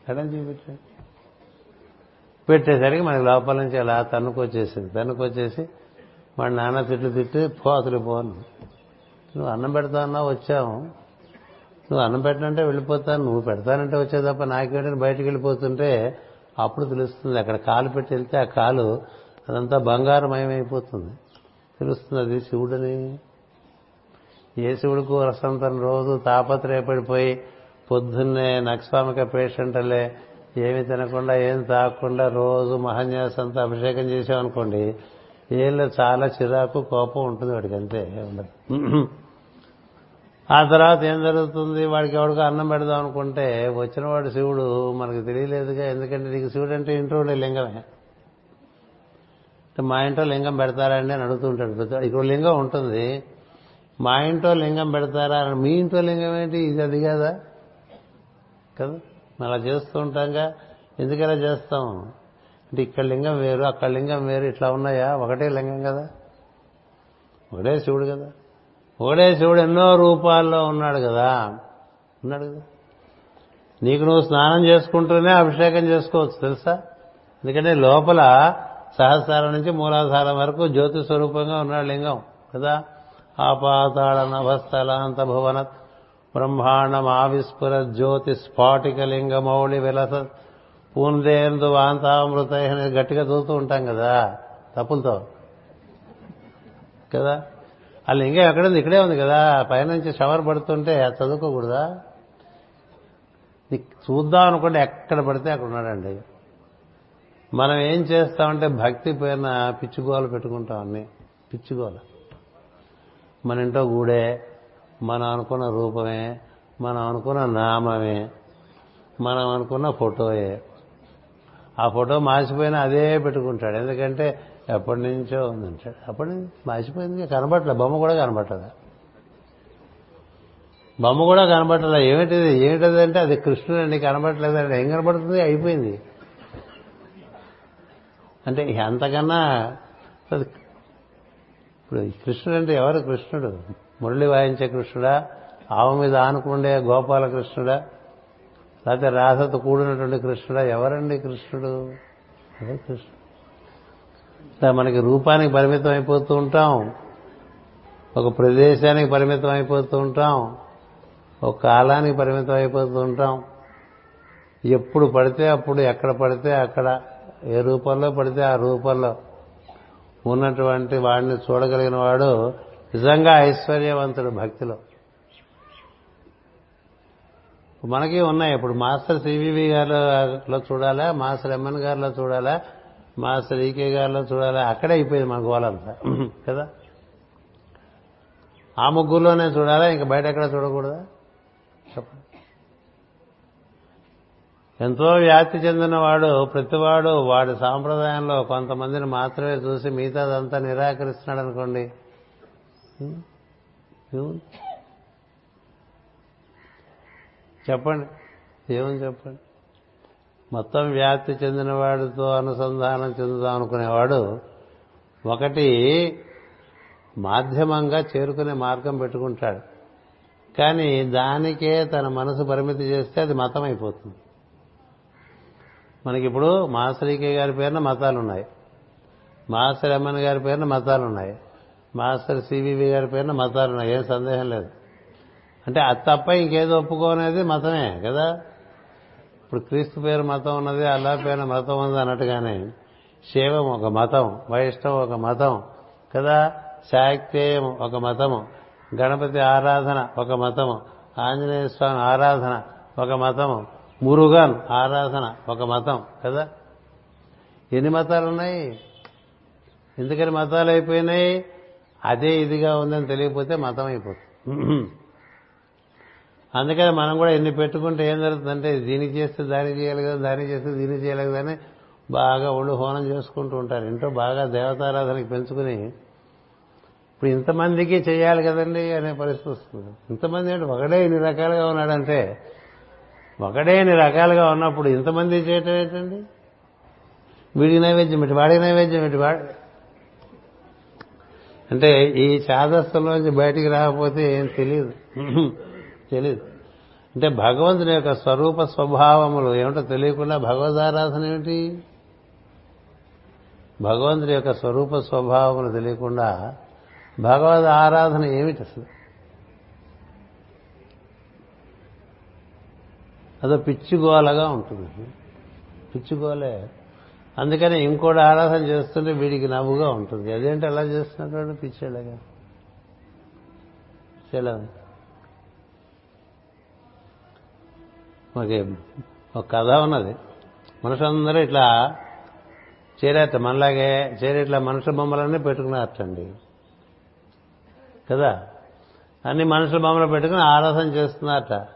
Speaker 1: ఎడం చేయి పెట్టాడు. పెట్టేసరికి మనకి లోపల నుంచి అలా తన్నుకొచ్చేసింది. తన్నుకొచ్చేసి వాడు నాన్న తిట్లు తిట్టి పో అతడు పోను నువ్వు అన్నం పెడతావన్నా వచ్చావు. నువ్వు అన్నం పెట్టనంటే వెళ్ళిపోతాను నువ్వు పెడతానంటే వచ్చే తప్ప నాకేంటని బయటకు వెళ్ళిపోతుంటే అప్పుడు తెలుస్తుంది అక్కడ కాలు పెట్టి వెళ్తే ఆ కాలు అదంతా బంగారమయమైపోతుంది. తెలుస్తుంది అది శివుడని. ఏ శివుడికి రసంతరం రోజు తాపత్రయపడిపోయి పొద్దున్నే నక్స్వామిక పేషెంట్లే ఏమి తినకుండా ఏం తాగకుండా రోజు మహన్యాసంతో అభిషేకం చేసామనుకోండి ఏళ్ళు చాలా చిరాకు కోపం ఉంటుంది వాడికి అంతే ఉండదు ఆ తర్వాత ఏం జరుగుతుంది? వాడికి ఎవడికి అన్నం పెడదాం అనుకుంటే వచ్చినవాడు శివుడు మనకు తెలియలేదుగా ఎందుకంటే నీకు శివుడు అంటే ఇంట్లో ఉండే లింగమే. మా ఇంట్లో లింగం పెడతారండి అని అడుగుతుంటాడు ప్రతి ఇక్కడ లింగం ఉంటుంది. మా ఇంట్లో లింగం పెడతారా అని మీ ఇంట్లో లింగం ఏంటి? ఇది అది కదా? కదా? అలా చేస్తూ ఉంటాంగా. ఎందుకలా చేస్తాం? అంటే ఇక్కడ లింగం వేరు అక్కడ లింగం వేరు ఇట్లా ఉన్నాయా? ఒకటే లింగం కదా? ఒకటే శివుడు కదా? ఒకటే శివుడు ఎన్నో రూపాల్లో ఉన్నాడు కదా? ఉన్నాడు కదా? నీకు నువ్వు స్నానం చేసుకుంటూనే అభిషేకం చేసుకోవచ్చు తెలుసా? ఎందుకంటే లోపల సహస్రారం నుంచి మూలాధారం వరకు జ్యోతి స్వరూపంగా ఉన్నాడు లింగం కదా? ఆపాతాళ నభస్థలాంత భువన బ్రహ్మాండం ఆవిస్ఫుర జ్యోతి స్ఫాటిక లింగమౌళి విలస పూందేందు వాంతామృత అనేది గట్టిగా చదువుతూ ఉంటాం కదా తప్పులతో కదా? ఆ లింగం ఎక్కడుంది? ఇక్కడే ఉంది కదా పైనుంచి షవర్ పడుతుంటే అది చదువుకోకూడదా చూద్దాం అనుకుంటే ఎక్కడ పడితే అక్కడ ఉన్నాడండి. మనం ఏం చేస్తామంటే భక్తి పైన పిచ్చిగోలు పెట్టుకుంటాం అన్ని. పిచ్చిగోల మన ఇంట్లో గూడే మనం అనుకున్న రూపమే మనం అనుకున్న నామమే మనం అనుకున్న ఫోటోయే. ఆ ఫోటో మాసిపోయినా అదే పెట్టుకుంటాడు. ఎందుకంటే ఎప్పటి నుంచో ఉందంటాడు. అప్పటి నుంచి మాసిపోయింది కనబట్టలే బొమ్మ కూడా కనబట్టదా బొమ్మ కూడా కనబట్టలే ఏమిటిది? ఏమిటది అంటే అది కృష్ణుడు అండి కనబట్టలేదండి ఏం కనబడుతుంది? అయిపోయింది. అంటే అంతకన్నా ఇప్పుడు కృష్ణుడు అంటే ఎవరు కృష్ణుడు? మురళి వాయించే కృష్ణుడా? ఆవు మీద ఆనుకుండే గోపాలకృష్ణుడా లేకపోతే రాధతో కూడినటువంటి కృష్ణుడా? ఎవరండి కృష్ణుడు? అదే కృష్ణుడు? మనకి రూపానికి పరిమితం అయిపోతూ ఉంటాం. ఒక ప్రదేశానికి పరిమితం అయిపోతూ ఉంటాం. ఒక కాలానికి పరిమితం అయిపోతూ ఉంటాం. ఎప్పుడు పడితే అప్పుడు ఎక్కడ పడితే అక్కడ. ఏ రూపంలో పడితే ఆ రూపంలో. ఉన్నటువంటి వాడిని చూడగలిగిన వాడు నిజంగా ఐశ్వర్యవంతుడు భక్తిలో. మనకి ఉన్నాయి. ఇప్పుడు మాస్టర్ సివివి గారిలో చూడాలా మాస్టర్ ఎంఎన్ గారిలో చూడాలా మాస్టర్ ఈకే గారిలో చూడాలా? అక్కడే అయిపోయింది మన గోలంతా కదా? ఆ ముగ్గురులోనే చూడాలా? ఇంకా బయట ఎక్కడ చూడకూడదా చెప్పండి ఎంతో వ్యాప్తి చెందినవాడు ప్రతివాడు వాడి సాంప్రదాయంలో కొంతమందిని మాత్రమే చూసి మిగతాదంతా నిరాకరిస్తున్నాడు అనుకోండి చెప్పండి. ఏమని చెప్పండి? మొత్తం వ్యాప్తి చెందిన వాడితో అనుసంధానం చెందుదాం అనుకునేవాడు ఒకటి మాధ్యమంగా చేరుకునే మార్గం పెట్టుకుంటాడు. కానీ దానికే తన మనసు పరిమితి చేస్తే అది మతం అయిపోతుంది మనకి ఇప్పుడు మాసరికే గారి పేరున మతాలు ఉన్నాయి మాస్టర్ ఎమ్మెన్ గారి పేరున మతాలు ఉన్నాయి మాస్టర్ సివివి గారి పేరున మతాలు ఉన్నాయి ఏం సందేహం లేదు. అంటే అది తప్ప ఇంకేదో ఒప్పుకోనేది మతమే కదా? ఇప్పుడు క్రీస్తు పేరు మతం ఉన్నది అల్లా పేరు మతం ఉంది అన్నట్టుగానే శైవం ఒక మతం వైష్ణవం ఒక మతం కదా? శాక్తేయం ఒక మతము గణపతి ఆరాధన ఒక మతము ఆంజనేయ స్వామి ఆరాధన ఒక మతము మురుగన్ ఆరాధన ఒక మతం కదా? ఎన్ని మతాలు ఉన్నాయి ఎందుకని మతాలు అయిపోయినాయి? అదే ఇదిగా ఉందని తెలియకపోతే మతం అయిపోతుంది. [clears throat] అందుకని మనం కూడా ఎన్ని పెట్టుకుంటే ఏం జరుగుతుందంటే దీనికి చేస్తే దాని చేయాలి కదా దాని చేస్తే దీన్ని చేయాలి కదా అని బాగా ఒళ్ళు హోనం చేసుకుంటూ ఉంటారు. ఇంట్లో బాగా దేవతారాధనకి పెంచుకుని ఇప్పుడు ఇంతమందికి చేయాలి కదండి అనే పరిస్థితి వస్తుంది. ఇంతమంది అంటే ఒకడే ఇన్ని రకాలుగా ఉన్నాడంటే ఒకడే ఇన్ని రకాలుగా ఉన్నప్పుడు ఇంతమంది చేయటం ఏంటండి? వీడికి నైవేద్యం ఇటు వాడికి నైవేద్యం ఇటు వాడి అంటే ఈ నుంచి బయటికి రాకపోతే ఏం తెలియదు తెలియదు అంటే భగవంతుని యొక్క స్వరూప స్వభావములు ఏమిటో తెలియకుండా భగవదారాధన ఏమిటి? భగవంతుడి యొక్క స్వరూప స్వభావములు తెలియకుండా భగవద్ ఆరాధన ఏమిటి అసలు? అదో పిచ్చిగోలగా ఉంటుంది. పిచ్చిగోలే అందుకని ఇంకోటి ఆరాధన చేస్తుంటే వీడికి నవ్వుగా ఉంటుంది. అదేంటి అలా చేస్తున్నటువంటి పిచ్చేలాగా పిచ్చేలా మాకు ఒక కథ ఉన్నది. మనుషులందరూ ఇట్లా చేరేట మనలాగే చేరే ఇట్లా మనుషుల బొమ్మలన్నీ పెట్టుకున్నారటండి. కదా? అన్ని మనుషుల బొమ్మలు పెట్టుకుని ఆరాధన చేస్తున్నారట.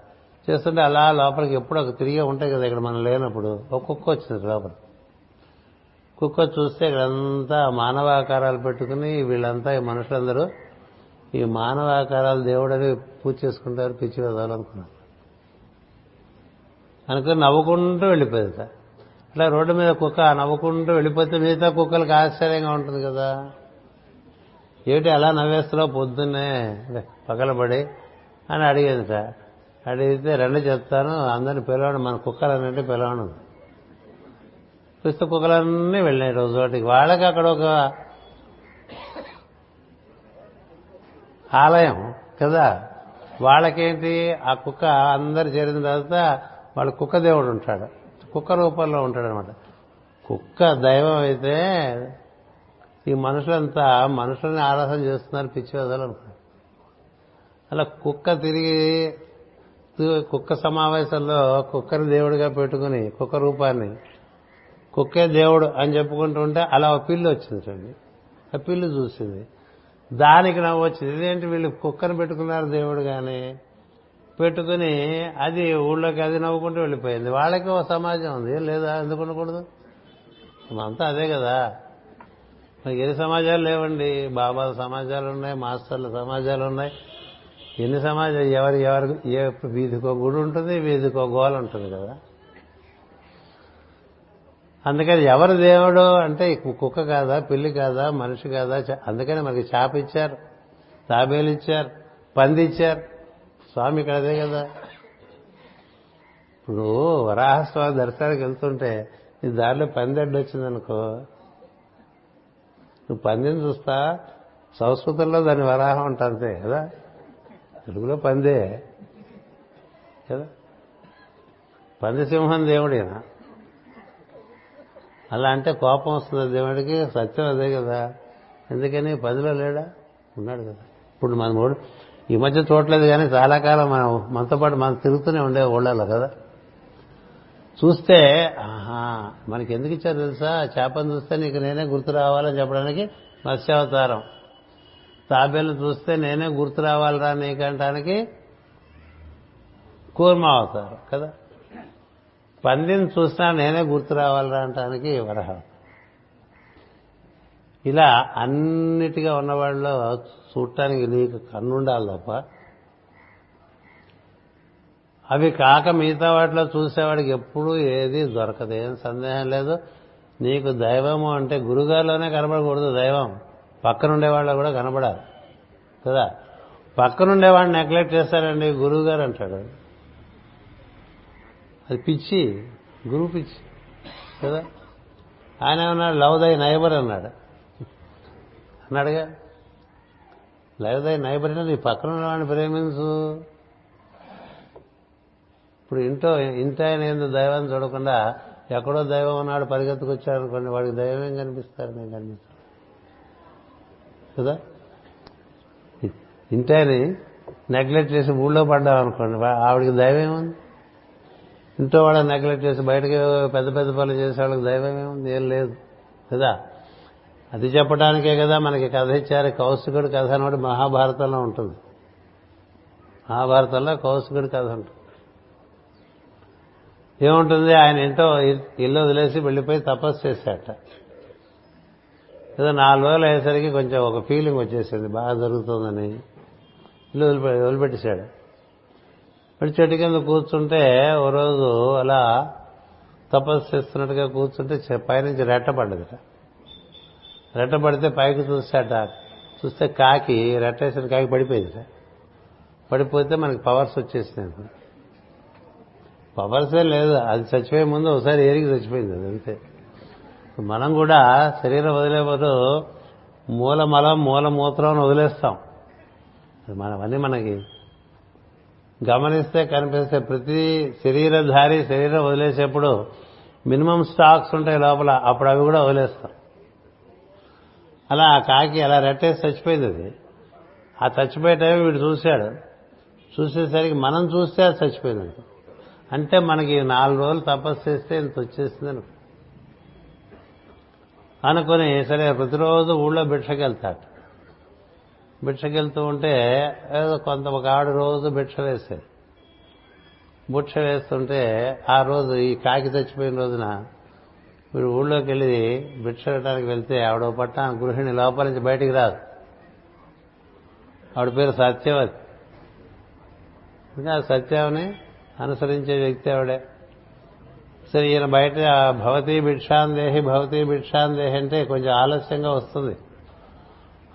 Speaker 1: చేస్తుంటే అలా లోపలికి ఎప్పుడు ఒక తిరిగే ఉంటాయి కదా ఇక్కడ మనం లేనప్పుడు. ఒక కుక్క వచ్చింది లోపల. కుక్క చూస్తే ఇక్కడంతా మానవాకారాలు పెట్టుకుని వీళ్ళంతా ఈ మనుషులందరూ ఈ మానవాకారాలు దేవుడని పూజ చేసుకుంటారు పిచ్చి వదాలనుకున్నారు అనుకుని నవ్వుకుంటూ వెళ్ళిపోయింది అట్లా రోడ్డు మీద కుక్క నవ్వుకుంటూ వెళ్ళిపోతే మిగతా కుక్కలకు ఆశ్చర్యంగా ఉంటుంది కదా. ఏమిటి అలా నవ్వేస్తున్నావు పొద్దున్నే? పగలబడి అని అడిగింది సార్ అడిగితే రెండు చెప్తాను అందరిని పిలవడం మన కుక్కలన్నింటి పిలవడం పిస్త కుక్కలన్నీ వెళ్ళినాయి రోజు వాటికి వాళ్ళకి అక్కడ ఒక ఆలయం కదా. వాళ్ళకేంటి? ఆ కుక్క అందరు చేరిన తర్వాత వాళ్ళ కుక్క దేవుడు ఉంటాడు. కుక్క రూపంలో ఉంటాడనమాట. కుక్క దైవం అయితే ఈ మనుషులంతా మనుషుల్ని ఆరాధన చేస్తున్నారు పిచ్చి వదలు అనుకున్నారు అలా కుక్క తిరిగి కుక్క సమావేశంలో కుక్కని దేవుడిగా పెట్టుకుని కుక్క రూపాన్ని కుక్కే దేవుడు అని చెప్పుకుంటూ ఉంటే అలా ఒక పిల్లి వచ్చింది చూడండి. ఆ పిల్లి చూసింది. దానికి నవ్వు వచ్చింది. ఇదేంటి వీళ్ళు కుక్కను పెట్టుకున్నారు దేవుడు కానీ పెట్టుకుని అది ఊళ్ళోకి అది నవ్వుకుంటూ వెళ్ళిపోయింది. వాళ్ళకి ఒక సమాజం ఉంది. లేదా? ఎందుకు ఉండకూడదు? అంతా అదే కదా. మనకి ఎన్ని సమాజాలు లేవండి? బాబాల సమాజాలు ఉన్నాయి మాస్టర్ల సమాజాలు ఉన్నాయి. ఎన్ని సమాజం ఎవరు ఎవరు ఏ వీధికో గుడి ఉంటుంది వీధికో గోల ఉంటుంది కదా. అందుకని ఎవరు దేవుడు అంటే కుక్క కాదా పిల్లి కాదా మనిషి కాదా అందుకని మనకి చేప ఇచ్చారు తాబేలు ఇచ్చారు పంది ఇచ్చారు. స్వామి ఇక్కడ అదే కదా. ఇప్పుడు వరాహస్వామి దర్శనానికి వెళ్తుంటే నీ దారిలో పందెడ్డు వచ్చిందనుకో నువ్వు పందిని చూస్తా సంస్కృతంలో దాని వరాహం ఉంటుంది కదా. తెలుగులో పందే. కదా? పందిసింహం దేవుడేనా? అలా అంటే కోపం వస్తుంది దేవుడికి సత్యం అదే కదా. ఎందుకని? పదిలో లేడా? ఉన్నాడు కదా. ఇప్పుడు మన మూడు ఈ మధ్య చూడలేదు కానీ చాలా కాలం మనం మనతో పాటు మనం తిరుగుతూనే ఉండే ఊళ్ళలో కదా. చూస్తే ఆహా మనకి ఎందుకు ఇచ్చారు తెలుసా? చేపను చూస్తే నీకు నేనే గుర్తు రావాలని చెప్పడానికి మత్స్యావతారం. తాబేలు చూస్తే నేనే గుర్తు రావాలరా నీకంటానికి కూర్మ అవుతారు కదా? పందిని చూసినా నేనే గుర్తు రావాలరా అంటానికి వరహ. ఇలా అన్నిటిగా ఉన్నవాళ్ళు చూడటానికి నీకు కన్నుండాలి తప్ప అవి కాక మిగతా వాటిలో చూసేవాడికి ఎప్పుడూ ఏది దొరకదు ఏం సందేహం లేదు. నీకు దైవము అంటే గురుగారిలోనే కనబడకూడదు దైవం. పక్కనుండే వాళ్ళు కూడా కనబడాలి. కదా? పక్కనుండే పక్కనుండేవాడిని నెగ్లెక్ట్ చేస్తారండి గురువు గారు అంటాడు. అది పిచ్చి గురువు పిచ్చి. కదా? ఆయన ఏమన్నాడు? లవ్ దై నైబర్ అన్నాడు. అన్నాడుగా? లవ్ దై నైబర్ అంటే నీ పక్కన ఉన్నవాడిని ప్రేమించు. ఇప్పుడు ఇంట్లో ఇంట ఆయన ఏందో దైవాన్ని చూడకుండా ఎక్కడో దైవం అన్నాడు పరిగెత్తుకొచ్చాడు అనుకోండి వాడికి దైవం ఏం కనిపిస్తారు? నేను కనిపిస్తాను. కదా? ఇంటి ఆయన నెగ్లెక్ట్ చేసి ఊళ్ళో పడ్డాం అనుకోండి ఆవిడకి దైవం ఏముంది? ఇంట్లో వాళ్ళని నెగ్లెక్ట్ చేసి బయటకి పెద్ద పెద్ద పనులు చేసే వాళ్ళకి దైవం ఏముంది? ఏం లేదు కదా? అది చెప్పడానికే కదా మనకి కథ ఇచ్చారు కౌశికుడు కథ అని మహాభారతంలో ఉంటుంది. మహాభారతంలో కౌశికుడి కథ ఉంటుంది. ఏముంటుంది? ఆయన ఇంటో ఇల్లు వదిలేసి వెళ్ళిపోయి తపస్సు చేశాట ఏదో నాలుగు రోజులు అయ్యేసరికి కొంచెం ఒక ఫీలింగ్ వచ్చేసింది. బాగా జరుగుతుందని. ఇల్లు వదిలిపెట్టేశాడు. మరి చెట్టు కింద కూర్చుంటే ఓ రోజు అలా తపస్సు చేస్తున్నట్టుగా కూర్చుంటే పైనుంచి రెట్టపడ్డదిట రెట్టబడితే పైకి చూసాట. చూస్తే కాకి రెట్టేసిన కాకి పడిపోయింది పడిపోతే మనకి పవర్స్ వచ్చేసింది పవర్సే లేదు. అది చచ్చిపోయే ముందు ఒకసారి ఏరికి చచ్చిపోయింది అది అంతే. మనం కూడా శరీరం వదిలేపోతూ మూల మలం మూల మూత్రం వదిలేస్తాం. అది మనవన్నీ మనకి గమనిస్తే కనిపిస్తే ప్రతి శరీరధారి శరీరం వదిలేసేప్పుడు మినిమం స్టాక్స్ ఉంటాయి లోపల అప్పుడు అవి కూడా వదిలేస్తాం. అలా ఆ కాకి అలా రెట్టేసి చచ్చిపోయింది అది. ఆ చచ్చిపోయే టైం వీడు చూశాడు. చూసేసరికి మనం చూస్తే అది చచ్చిపోయింది అంటే మనకి నాలుగు రోజులు తపస్సు చేస్తే ఇంత వచ్చేసింది అనుకో. అనుకుని సరే ప్రతిరోజు ఊళ్ళో భిక్షకెళ్తాడు. భిక్షకెళ్తూ ఉంటే ఏదో కొంత ఒక ఆడు రోజు భిక్ష వేసేది భిక్ష వేస్తుంటే ఆ రోజు ఈ కాకి చచ్చిపోయిన రోజున మీరు ఊళ్ళోకి వెళ్ళి భిక్ష వేయడానికి వెళ్తే ఆవిడ పట్ట గృహిణి లోపల నుంచి బయటికి రాదు. ఆవిడ పేరు సత్యవతి ఇంకా సత్యావని అనుసరించే వ్యక్తి ఆవిడే. సరే ఈయన బయట భవతీ భిక్షాందేహి భవతీ భిక్షాందేహి అంటే కొంచెం ఆలస్యంగా వస్తుంది.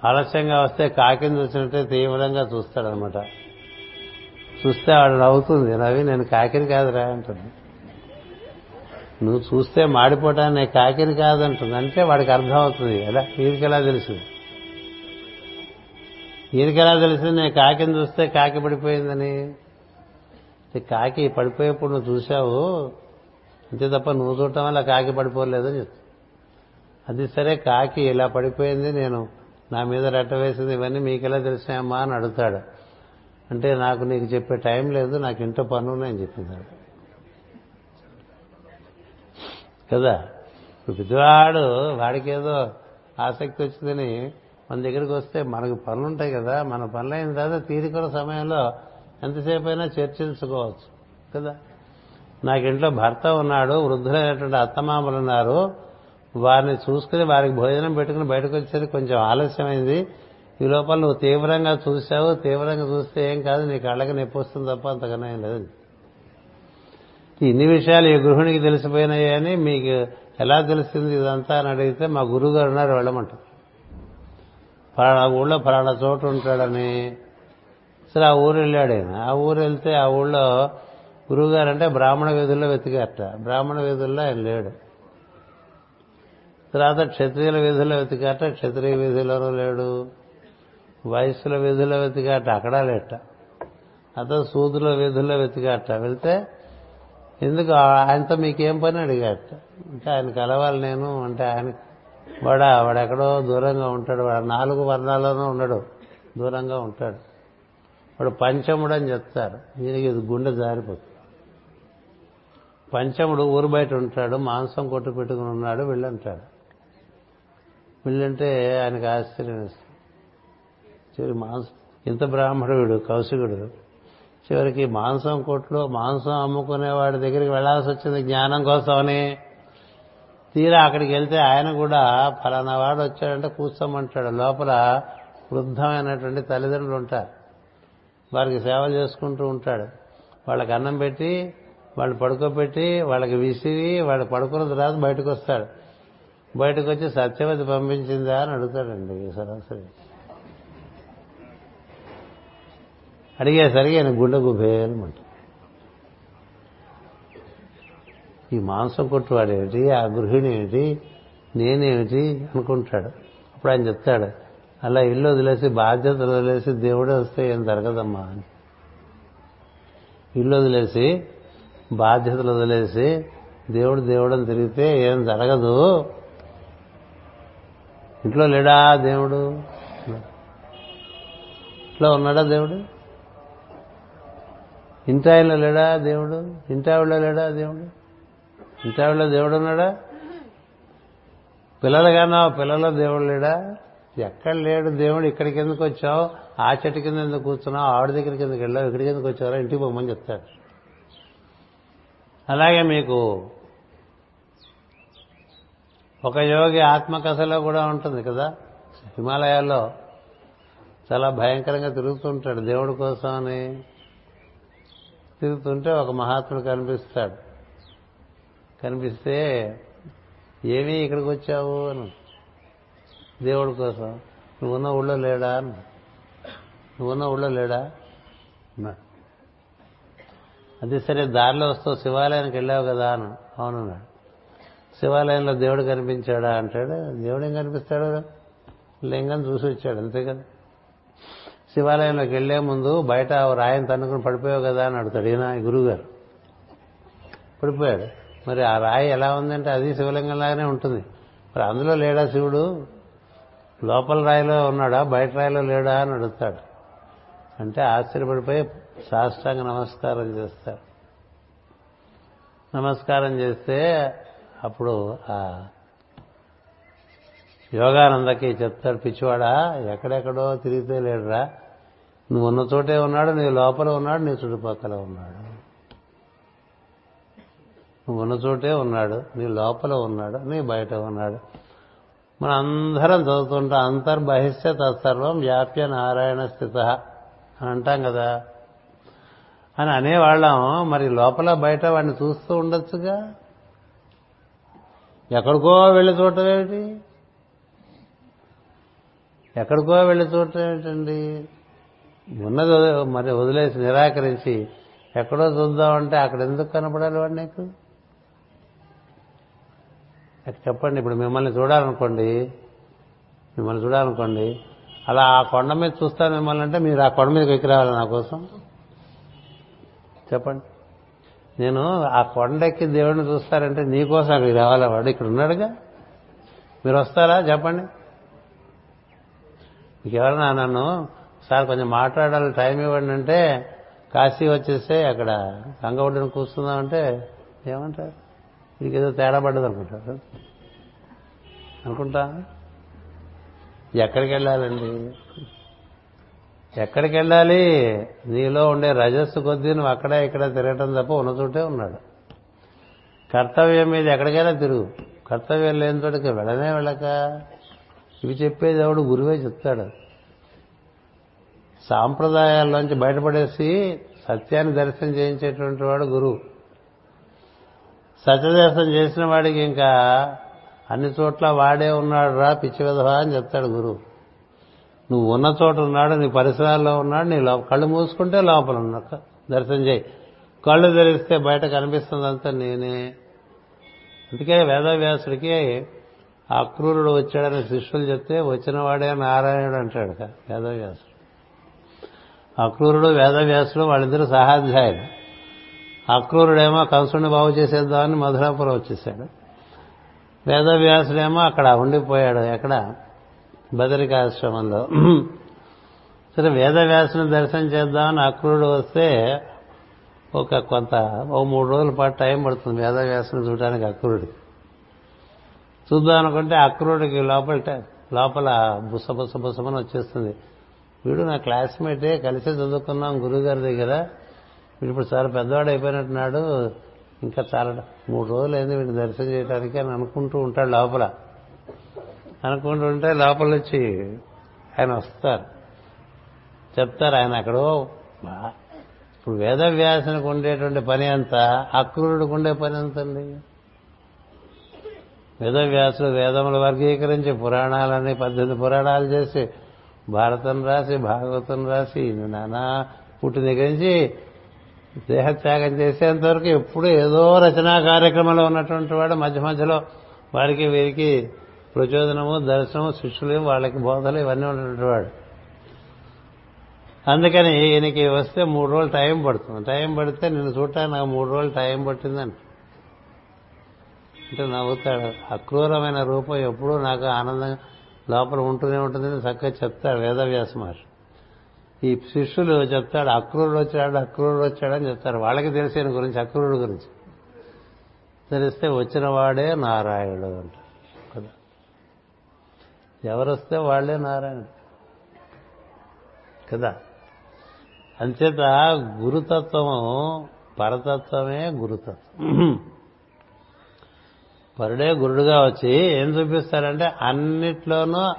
Speaker 1: ఆలస్యంగా వస్తే కాకిని చూసినట్టే తీవ్రంగా చూస్తాడనమాట. చూస్తే ఆవిడ నవ్వుతుంది నవ్వి నేను కాకిని కాదురా అంటుంది. నువ్వు చూస్తే మాడిపోవటాన్ని నేను కాకిని కాదంటుంది అంటే వాడికి అర్థం అవుతుంది ఎలా వీరికి ఎలా తెలిసింది ఈయనకి ఎలా తెలిసింది నేను కాకిని చూస్తే కాకి పడిపోయిందని. కాకి పడిపోయేప్పుడు నువ్వు చూశావు? అంతే తప్ప నువ్వు చూడటం వల్ల కాకి పడిపోలేదని చెప్తా. అది సరే కాకి ఇలా పడిపోయింది నేను నా మీద రెట్ట వేసింది ఇవన్నీ మీకెలా తెలిసాయమ్మా అని అడుగుతాడు. అంటే నాకు నీకు చెప్పే టైం లేదు నాకు ఇంట్లో పనులు ఉన్నాయని చెప్పిందాడు కదా? ఇప్పుడు పెద్దవాడు వాడికేదో ఆసక్తి వచ్చిందని మన దగ్గరికి వస్తే మనకు పనులు ఉంటాయి కదా మన పనులు అయిన తర్వాత తీరికల సమయంలో ఎంతసేపు అయినా చర్చించుకోవచ్చు కదా? నాకు ఇంట్లో భర్త ఉన్నాడు వృద్ధులైనటువంటి అత్తమామలు ఉన్నారు. వారిని చూసుకుని వారికి భోజనం పెట్టుకుని బయటకు వచ్చేది కొంచెం ఆలస్యమైంది. ఈ లోపల నువ్వు తీవ్రంగా చూశావు తీవ్రంగా చూస్తే ఏం కాదు నీ కళ్ళకి నొప్పి వస్తుంది తప్ప అంతకన్నా ఏం లేదు. ఇన్ని విషయాలు ఈ గృహిణికి తెలిసిపోయినాయని మీకు ఎలా తెలిసింది ఇదంతా అని అడిగితే మా గురువు గారు ఉన్నారు వెళ్ళమంటారు. ఫలానా ఊళ్ళో ఫలానా చోటు ఉంటాడని. సరే ఆ ఊరు వెళ్ళాడు ఆయన. ఆ ఊరు వెళ్తే ఆ ఊళ్ళో గురువుగారు అంటే బ్రాహ్మణ వీధుల్లో వెతికారట. బ్రాహ్మణ వీధుల్లో ఆయన లేడు. తర్వాత క్షత్రియుల వీధుల్లో వెతికాట క్షత్రియ వీధిలోనూ లేడు. వయస్సుల వీధుల్లో వెతికారట. అక్కడ లేట. అతను సూదుల వీధుల్లో వెతికారట. వెళ్తే ఎందుకు ఆయనతో మీకేం పని అడిగారట. అంటే ఆయన కలవాలి నేను అంటే ఆయన వాడా వాడెక్కడో దూరంగా ఉంటాడు. వాడు నాలుగు వర్ణాల్లోనూ ఉండడు. దూరంగా ఉంటాడు. వాడు పంచముడు అని చెప్తారు. దీనికి ఇది గుండె జారిపోతుంది. పంచముడు ఊరు బయట ఉంటాడు మాంసం కొట్టు పెట్టుకుని ఉన్నాడు వెళ్ళంటాడు. వెళ్ళంటే ఆయనకు ఆశ్చర్యం చివరి మాంసం ఇంత బ్రాహ్మణుడు కౌశికుడు. చివరికి మాంసం కొట్లో మాంసం అమ్ముకునే వాడి దగ్గరికి వెళ్ళాల్సి వచ్చింది జ్ఞానం కోసమని. తీరా అక్కడికి వెళ్తే ఆయన కూడా ఫలానా వాడు వచ్చాడంటే కూర్చోమంటాడు. లోపల వృద్ధమైనటువంటి తల్లిదండ్రులు ఉంటారు. వారికి సేవలు చేసుకుంటూ ఉంటాడు. వాళ్ళకి అన్నం పెట్టి వాళ్ళు పడుకోబెట్టి వాళ్ళకి విసిరి వాళ్ళు పడుకున్న తర్వాత బయటకు వస్తాడు బయటకు వచ్చి సత్యవతి పంపించిందా అని అడుగుతాడండి సరాసరి. అడిగేసరికి ఆయన గుండె గుబేలమంట ఈ మాంసం కొట్టువాడేమిటి? ఆ గృహిణి ఏమిటి నేనేమిటి? అనుకుంటాడు. అప్పుడు ఆయన చెప్తాడు అలా ఇల్లు వదిలేసి బాధ్యతలు వదిలేసి దేవుడే వస్తే ఏం జరగదమ్మా అని. ఇల్లు వదిలేసి బాధ్యతలు వదిలేసి దేవుడు దేవుడని తిరిగితే ఏం జరగదు. ఇంట్లో లేడా దేవుడు? ఇంట్లో ఉన్నాడా దేవుడు? ఇంటాయిలో లేడా దేవుడు? ఇంటావిడలో లేడా దేవుడు? ఇంటావిడలో దేవుడు ఉన్నాడా? పిల్లలు కన్నా పిల్లల దేవుడు లేడా? ఎక్కడ లేడు దేవుడు? ఇక్కడికి ఎందుకు వచ్చావు? ఆ చెట్టు కింద ఎందుకు కూర్చున్నావు? ఆవిడ దగ్గరికి ఎందుకు వెళ్ళావు? ఇక్కడికి ఎందుకు వచ్చారా ఇంటికి పోమని చెప్తాడు. అలాగే మీకు ఒక యోగి ఆత్మకథలో కూడా ఉంటుంది కదా? హిమాలయాల్లో చాలా భయంకరంగా తిరుగుతుంటాడు. దేవుడి కోసం అని తిరుగుతుంటే ఒక మహాత్ముడు కనిపిస్తాడు. కనిపిస్తే ఏమీ ఇక్కడికి వచ్చావు? అని. దేవుడి కోసం. నువ్వున్న ఊళ్ళో లేడా? అని. నువ్వున్న ఊళ్ళో లేడా? అది సరే దారిలో వస్తూ శివాలయానికి వెళ్ళావు కదా అని అవునన్నాడు. శివాలయంలో దేవుడు కనిపించాడా అంటాడు. దేవుడు ఏం కనిపిస్తాడు? లింగం చూసి వచ్చాడు అంతే కదా. శివాలయంలోకి వెళ్ళే ముందు బయట రాయిని తన్నుకుని పడిపోయావు కదా అని అడుగుతాడు ఈయన గురువు గారు పడిపోయాడు. మరి ఆ రాయి ఎలా ఉందంటే అది శివలింగం లాగానే ఉంటుంది. మరి అందులో లేడా శివుడు? లోపల రాయిలో ఉన్నాడా? బయట రాయిలో లేడా అని అడుగుతాడు. అంటే ఆశ్చర్యపడిపోయి సాష్టాంగ నమస్కారం చేస్తారు. నమస్కారం చేస్తే అప్పుడు ఆ యోగానందకి చెప్తాడు పిచ్చివాడా ఎక్కడెక్కడో తిరిగితే లేడురా. నువ్వు ఉన్న చోటే ఉన్నాడు నీ లోపల ఉన్నాడు నీ చుట్టుపక్కల ఉన్నాడు. నువ్వు ఉన్న చోటే ఉన్నాడు నీ లోపల ఉన్నాడు నీ బయట ఉన్నాడు. మన అందరం చదువుతుంటాం అంతర్బహిష్య తత్సర్వం వ్యాప్య నారాయణ స్థిత అని అంటాం కదా. అని అనేవాళ్ళం. మరి లోపల బయట వాడిని చూస్తూ ఉండొచ్చుగా? ఎక్కడికో వెళ్ళి చూడటం ఏమిటి? ఎక్కడికో వెళ్ళి చూడటం ఏమిటండి? ఉన్నది మరి వదిలేసి నిరాకరించి ఎక్కడో చూద్దామంటే అక్కడ ఎందుకు కనపడాలి వాడు నీకు? చెప్పండి ఇప్పుడు మిమ్మల్ని చూడాలనుకోండి మిమ్మల్ని చూడాలనుకోండి అలా ఆ కొండ మీద చూస్తాను మిమ్మల్ని అంటే మీరు ఆ కొండ మీదకి ఎక్కి రావాలి నా కోసం? చెప్పండి. నేను ఆ కొండెక్కి దేవుడిని చూస్తారంటే నీకోసం అక్కడికి రావాలా వాడు? ఇక్కడ ఉన్నాడుగా? మీరు వస్తారా? చెప్పండి. మీకు ఎవరన్నా నన్ను సార్ కొంచెం మాట్లాడాలి టైం ఇవ్వండి అంటే కాశీ వచ్చేస్తే అక్కడ గంగ ఒడ్డున కూర్చుందామంటే ఏమంటారు? మీకు ఏదో తేడా పడ్డది అనుకుంటారు. అనుకుంటా? ఎక్కడికి వెళ్ళాలండి? ఎక్కడికి వెళ్ళాలి నీలో ఉండే రజస్సు కొద్దీ నువ్వు అక్కడ ఇక్కడ తిరగటం తప్ప ఉన్న చోటే ఉన్నాడు. కర్తవ్యం మీద ఎక్కడికైనా తిరుగు. కర్తవ్యం లేని చోటికి వెళ్ళనే వెళ్ళక. ఇవి చెప్పేది ఎవడు గురువే చెప్తాడు. సాంప్రదాయాల్లోంచి బయటపడేసి సత్యాన్ని దర్శనం చేయించేటువంటి వాడు గురువు. సత్యదర్శనం చేసిన వాడికి ఇంకా అన్ని చోట్ల వాడే ఉన్నాడు రా పిచ్చి విధవా అని చెప్తాడు గురువు. నువ్వు ఉన్న చోట ఉన్నాడు నీ పరిసరాల్లో ఉన్నాడు నీ లోపల కళ్ళు మూసుకుంటే లోపల ఉన్నా దర్శనం చేయి. కళ్ళు తెరిస్తే బయట కనిపిస్తుందంతా నేనే. అందుకే వేదవ్యాసుడికి అక్రూరుడు వచ్చాడని శిష్యులు చెప్తే వచ్చిన వాడే నారాయణుడు అంటాడు వేదవ్యాసుడు. అక్రూరుడు వేదవ్యాసుడు వాళ్ళిద్దరూ సహాధ్యాయులు. అక్రూరుడేమో కంసుడిని బాగు చేసేద్దామని మధురాపురం వచ్చేసాడు. వేదవ్యాసుడేమో అక్కడ ఉండిపోయాడు ఎక్కడ? బదరికాశ్రమంలో. సరే వేదవ్యాసుని దర్శనం చేద్దామని అక్రూరుడు వస్తే ఒక కొంత ఓ మూడు రోజుల పాటు టైం పడుతుంది వేదవ్యాసుని చూడడానికి అక్రూరుడికి. చూద్దాం అనుకుంటే అక్రూరుడికి లోపల లోపల బుస బుస బుసమని వచ్చేస్తుంది. వీడు నా క్లాస్మేటే కలిసి చదువుకున్నాం గురువుగారి దగ్గర. వీడు ఇప్పుడు చాలా పెద్దవాడు అయిపోయినట్టున్నాడు. ఇంకా చాలా మూడు రోజులు అయింది వీడిని దర్శనం చేయడానికి అని అనుకుంటూ ఉంటాడు లోపల. అనుకుంటూ ఉంటే లోపల వచ్చి ఆయన వస్తారు. చెప్తారు ఆయన అక్కడో ఇప్పుడు వేదవ్యాసనకు ఉండేటువంటి పని అంతా అక్రూరుడికి ఉండే పని ఎంతండి? వేదవ్యాసుడు వేదములు వర్గీకరించి పురాణాలని పద్దెనిమిది పురాణాలు చేసి భారతం రాసి భాగవతం రాసి నానా పుట్టిన దగ్గర దేహత్యాగం చేసేంతవరకు ఎప్పుడు ఏదో రచనా కార్యక్రమంలో ఉన్నటువంటి వాడు మధ్య మధ్యలో వారికి వీరికి ప్రచోదనము దర్శనము శిష్యులు వాళ్ళకి బోధలు ఇవన్నీ ఉన్నటువంటి వాడు అందుకని ఈయనకి వస్తే మూడు రోజులు టైం పడుతుంది. టైం పడితే నేను చూడటానికి నాకు మూడు రోజులు టైం పట్టిందని అంటే నవ్వుతాడు. అక్రూరమైన రూపం ఎప్పుడూ నాకు ఆనందం లోపల ఉంటూనే ఉంటుందని చక్కగా చెప్తాడు వేదవ్యాస మహర్షి. ఈ శిష్యులు చెప్తాడు అక్రూరుడు వచ్చాడు అక్రూరుడు వచ్చాడని చెప్తారు. వాళ్ళకి తెలిసిన గురించి అక్రూరుడు గురించి. తెలిస్తే వచ్చిన వాడే నారాయణుడు అంట. ఎవరొస్తే వాళ్ళే నారాయణుడు కదా? అంచేత గురుతత్వము పరతత్వమే గురుతత్వం. పరుడే గురుడుగా వచ్చి ఏం చూపిస్తారంటే అన్నిట్లోనూ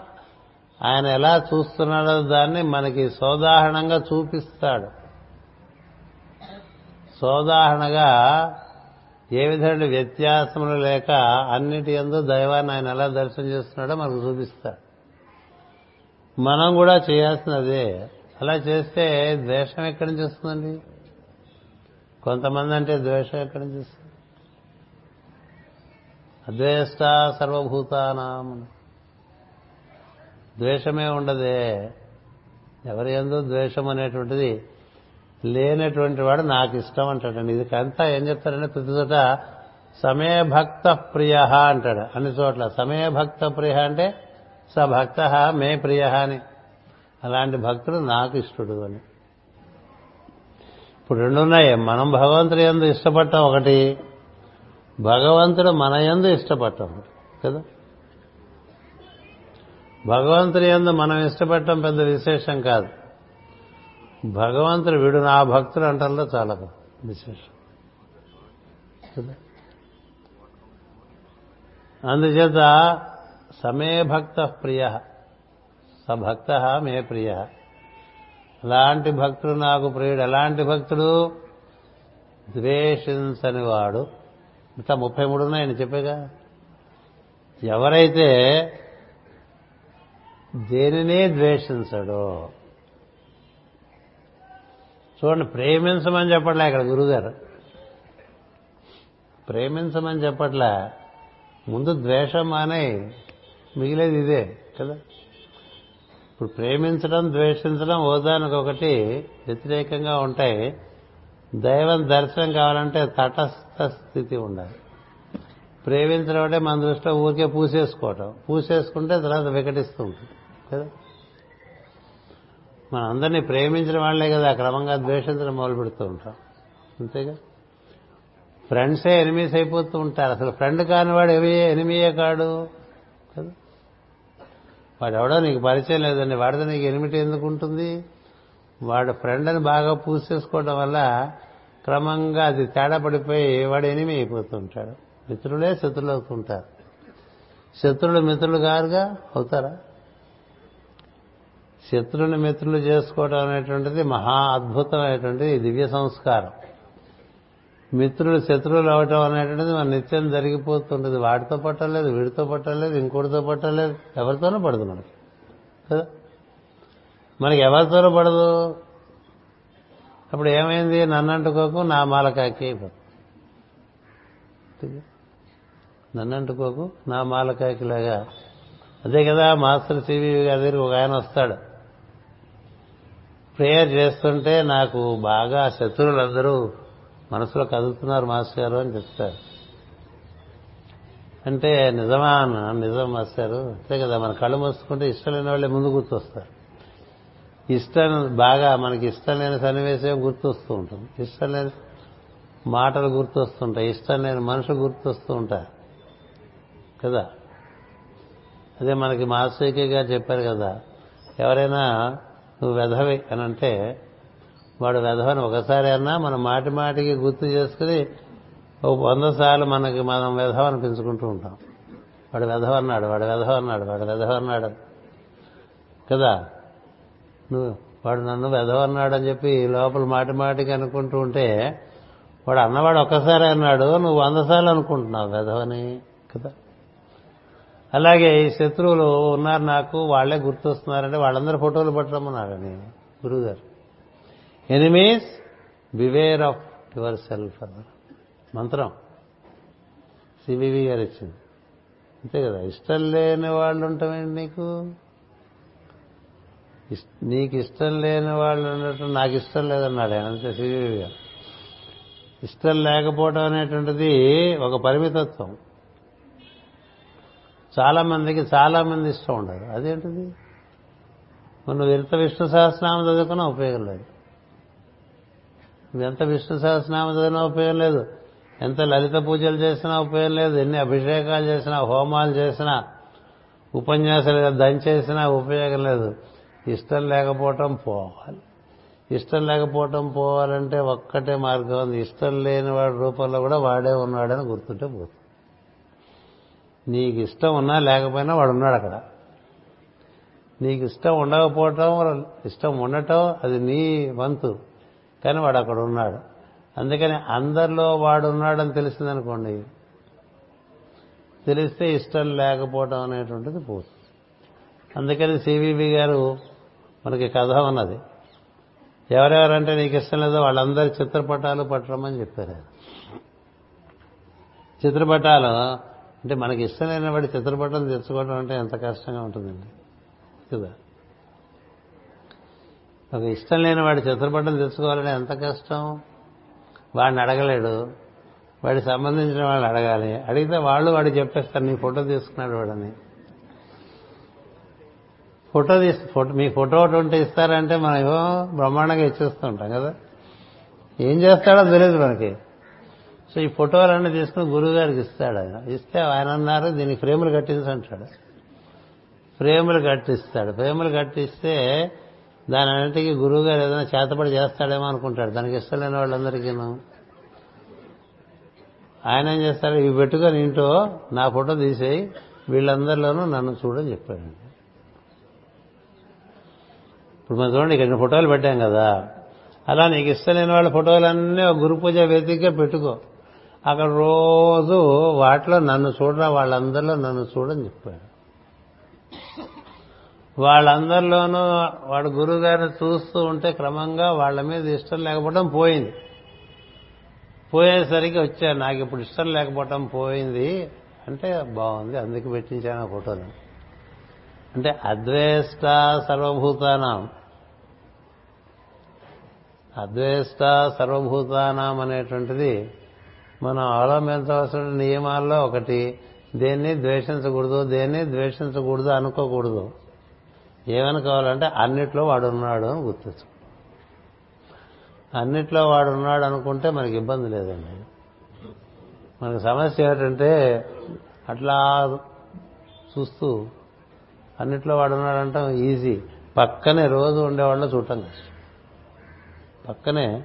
Speaker 1: ఆయన ఎలా చూస్తున్నాడో దాన్ని మనకి సోదాహరణంగా చూపిస్తాడు. సోదాహరణగా ఏ విధమైన వ్యత్యాసములు లేక అన్నిటి ఎందు దైవాన్ని ఆయన ఎలా దర్శనం చేస్తున్నాడో మనకు చూపిస్తాడు. మనం కూడా చేయాల్సింది అదే అలా చేస్తే ద్వేషం ఎక్కడి నుంచి వస్తుందండి? కొంతమంది అంటే ద్వేషం ఎక్కడి నుంచి వస్తుంది? అద్వేష్ట సర్వభూతానాం. ద్వేషమే ఉండదే. ఎవరి ఎందు ద్వేషం అనేటువంటిది లేనటువంటి వాడు నాకు ఇష్టం అంటాడండి. ఇది అంతా ఏం చెప్తాడంటే ప్రతి చోట సమయభక్త ప్రియ అంటాడు. అన్ని చోట్ల సమయభక్త ప్రియ అంటే స భక్త మే ప్రియ అని. అలాంటి భక్తుడు నాకు ఇష్టడు అని. ఇప్పుడు రెండున్నాయి మనం భగవంతుడు ఎందు ఇష్టపడటం ఒకటి భగవంతుడు మన ఎందు ఇష్టపడటం కదా? భగవంతుని ఎందు మనం ఇష్టపడటం పెద్ద విశేషం కాదు. భగవంతుడు వీడు నా భక్తుడు అంటల్లో చాలా విశేషం. అందుచేత సమే భక్త ప్రియ సభక్త మే ప్రియ. అలాంటి భక్తుడు నాకు ప్రియుడు ఎలాంటి భక్తుడు? ద్వేషించని వాడు. ఇంకా ముప్పై మూడు ఉన్నాయని చెప్పేగా. ఎవరైతే దేనినే ద్వేషించడో చూడండి ప్రేమించమని చెప్పట్లే ఇక్కడ గురుగారు. ప్రేమించమని చెప్పట్లా. ముందు ద్వేషం మానే మిగిలేది ఇదే కదా? ఇప్పుడు ప్రేమించడం ద్వేషించడం ఓదానికొకటి వ్యతిరేకంగా ఉంటాయి దైవం దర్శనం కావాలంటే తటస్థ స్థితి ఉండాలి. ప్రేమించడం అంటే మన దృష్టిలో ఊరికే పూసేసుకోవటం. పూసేసుకుంటే తర్వాత వికటిస్తూ ఉంటుంది కదా? మన అందరినీ ప్రేమించిన వాళ్ళే కదా క్రమంగా ద్వేషించడం మొదలు పెడుతూ ఉంటాం. అంతేగా? ఫ్రెండ్సే ఎనిమీస్ అయిపోతూ ఉంటారు. అసలు ఫ్రెండ్ కానివాడు ఏమి ఎనిమియే కాడు. కదా? వాడు ఎవడో నీకు పరిచయం లేదండి. వాడితో నీకు ఎనిమిటి ఎందుకు ఉంటుంది? వాడు ఫ్రెండ్ అని బాగా పూసేసుకోవడం వల్ల క్రమంగా అది తేడా పడిపోయి వాడు ఎనిమి అయిపోతూ ఉంటాడు. మిత్రులే శత్రులు అవుతుంటారు శత్రులు మిత్రులు గారుగా అవుతారా? శత్రుని మిత్రులు చేసుకోవడం అనేటువంటిది మహా అద్భుతమైనటువంటిది దివ్య సంస్కారం. మిత్రులు శత్రువులు అవటం అనేటువంటిది మన నిత్యం జరిగిపోతుంటుంది. వాటితో పట్టలేదు వీడితో పట్టలేదు ఇంకోటితో పట్టలేదు ఎవరితోనూ పడదు మనకి. కదా? మనకి ఎవరితోనూ పడదు. అప్పుడు ఏమైంది? నన్నంటుకోకు నా మాలకాకి అయిపోతుంది. నన్ను నా మాలకాకిలాగా అదే కదా మాస్టర్ సివి గారి దగ్గర ఒక ఆయన వస్తాడు. ప్రేయర్ చేస్తుంటే నాకు బాగా శత్రువులందరూ మనసులో కదులుతున్నారు మాస్టర్ గారు అని చెప్తారు. అంటే నిజమా నిజం మాస్టారు అంతే కదా మన కళ్ళు మూసుకుంటే ఇష్టం లేని వాళ్ళే ముందు గుర్తొస్తారు. ఇష్టం బాగా మనకి ఇష్టం లేని సన్నివేశం గుర్తొస్తూ ఉంటుంది. ఇష్టం లేని మాటలు గుర్తొస్తుంటాయి. ఇష్టం లేని మనుషులు గుర్తొస్తూ ఉంటారు. కదా? అదే మనకి మాస్టర్కి గారు చెప్పారు కదా ఎవరైనా నువ్వు వెధవి అని అంటే వాడు వెధవని ఒకసారి అన్నా మనం మాటి మాటికి గుర్తు చేసుకుని ఓ వంద సార్లు మనకి మనం వెధవ అనిపించుకుంటూ ఉంటాం. వాడు వెధవ అన్నాడు వాడు వెధవ అన్నాడు వాడు వెధవ అన్నాడు. కదా? నువ్వు వాడు నన్ను వెధవ అన్నాడు అని చెప్పి లోపల మాటి మాటికి అనుకుంటూ ఉంటే వాడు అన్నవాడు ఒక్కసారి అన్నాడు నువ్వు వంద సార్లు అనుకుంటున్నావు వెధవని కదా? అలాగే ఈ శత్రువులు ఉన్నారు నాకు వాళ్ళే గుర్తొస్తున్నారంటే వాళ్ళందరూ ఫోటోలు పట్టమన్నాడని గురువు గారు enemies beware of your self అన్నారు మంత్రం సివివి గారు ఇచ్చింది. అంతే కదా ఇష్టం లేని వాళ్ళు ఉంటామేంటి నీకు? నీకు ఇష్టం లేని వాళ్ళు ఉండటం నాకు ఇష్టం లేదన్నాడు ఆయన అంతే సివివి గారు. ఇష్టం లేకపోవడం అనేటువంటిది ఒక పరిమితత్వం. చాలా మందికి చాలా మంది ఇష్టం ఉండదు అదేంటిది? నువ్వు ఎంత విష్ణు సహస్రనామం చదువుకున్నా ఉపయోగం లేదు. ఎంత విష్ణు సహస్రనామం చదివినా ఉపయోగం లేదు. ఎంత లలిత పూజలు చేసినా ఉపయోగం లేదు. ఎన్ని అభిషేకాలు చేసినా హోమాలు చేసినా ఉపన్యాసాలు దంచేసినా ఉపయోగం లేదు. ఇష్టం లేకపోవటం పోవాలి. ఇష్టం లేకపోవటం పోవాలంటే ఒక్కటే మార్గం ఉంది. ఇష్టం లేని వాడి రూపంలో కూడా వాడే ఉన్నాడని గుర్తుంటే పోతుంది. నీకు ఇష్టం ఉన్నా లేకపోయినా వాడు ఉన్నాడు అక్కడ. నీకు ఇష్టం ఉండకపోవటం ఇష్టం ఉండటం అది నీ వంతు. కానీ వాడు అక్కడ ఉన్నాడు. అందుకని అందరిలో వాడు ఉన్నాడని తెలిసిందనుకోండి తెలిస్తే ఇష్టం లేకపోవటం అనేటువంటిది పోతుంది అందుకని సివివి గారు మనకి కథ ఉన్నది. ఎవరెవరంటే నీకు ఇష్టం లేదో వాళ్ళందరి చిత్రపటాలు పట్టరమని చెప్పారు. చిత్రపటాలు అంటే మనకి ఇష్టం లేని వాడి చిత్రపటం తెచ్చుకోవడం అంటే ఎంత కష్టంగా ఉంటుందండి. కదా? ఒక ఇష్టం లేని వాడి చిత్రపటం తెచ్చుకోవాలంటే ఎంత కష్టం? వాడిని అడగలేడు. వాడికి సంబంధించిన వాళ్ళు అడగాలి. అడిగితే వాళ్ళు వాడు చెప్పేస్తారు నీ ఫోటో తీసుకున్నాడు వాడని. ఫోటో తీసు ఫోటో మీ ఫోటో ఒకటి ఉంటే ఇస్తారంటే మనం ఏమో బ్రహ్మాండంగా ఇచ్చేస్తూ ఉంటాం కదా? ఏం చేస్తాడో తెలియదు మనకి. సో ఈ ఫోటోలన్నీ తీసుకుని గురువు గారికి ఇస్తాడు ఆయన. ఇస్తే ఆయన అన్నారు దీనికి ఫ్రేములు కట్టించంటాడు ఫ్రేములు కట్టిస్తాడు. ఫ్రేములు కట్టిస్తే దాని అన్నిటికీ గురువు గారు ఏదైనా చేతపడి చేస్తాడేమో అనుకుంటాడు. దానికి ఇష్టం లేని వాళ్ళందరికీను. ఆయన ఏం చేస్తాడు ఇవి పెట్టుకొని ఇంటో నా ఫోటో తీసేయి వీళ్ళందరిలోనూ నన్ను చూడని చెప్పాడండి ఇప్పుడు మనం చూడండి ఇక్కడ ఫోటోలు పెట్టాం కదా. అలా నీకు ఇష్టం లేని వాళ్ళ ఫోటోలన్నీ ఒక గురు పూజ వేదికగా పెట్టుకో. అక్కడ రోజు వాటిలో నన్ను చూడరా వాళ్ళందరిలో నన్ను చూడని చెప్పాడు. వాళ్ళందరిలోనూ వాడు గురువు గారిని చూస్తూ ఉంటే క్రమంగా వాళ్ళ మీద ఇష్టం లేకపోవడం పోయింది. పోయేసరికి వచ్చాను నాకు ఇప్పుడు ఇష్టం లేకపోవటం పోయింది. అంటే బాగుంది అందుకు పెట్టించాను ఆ ఫోటోలు అంటే అద్వేష్ట సర్వభూతానం. అద్వేష్ట సర్వభూతానం అనేటువంటిది మనం అవలంబించవలసిన నియమాల్లో ఒకటి దేన్ని ద్వేషించకూడదు దేన్ని ద్వేషించకూడదు అనుకోకూడదు. ఏమనుకోవాలంటే అన్నిట్లో వాడు ఉన్నాడు అని గుర్తించు. అన్నిట్లో వాడు ఉన్నాడు అనుకుంటే మనకి ఇబ్బంది లేదండి. మనకి సమస్య ఏంటంటే అట్లా చూస్తూ అన్నిట్లో వాడు ఈజీ. పక్కనే రోజు ఉండేవాళ్ళు చూడటం కష్టం. పక్కనే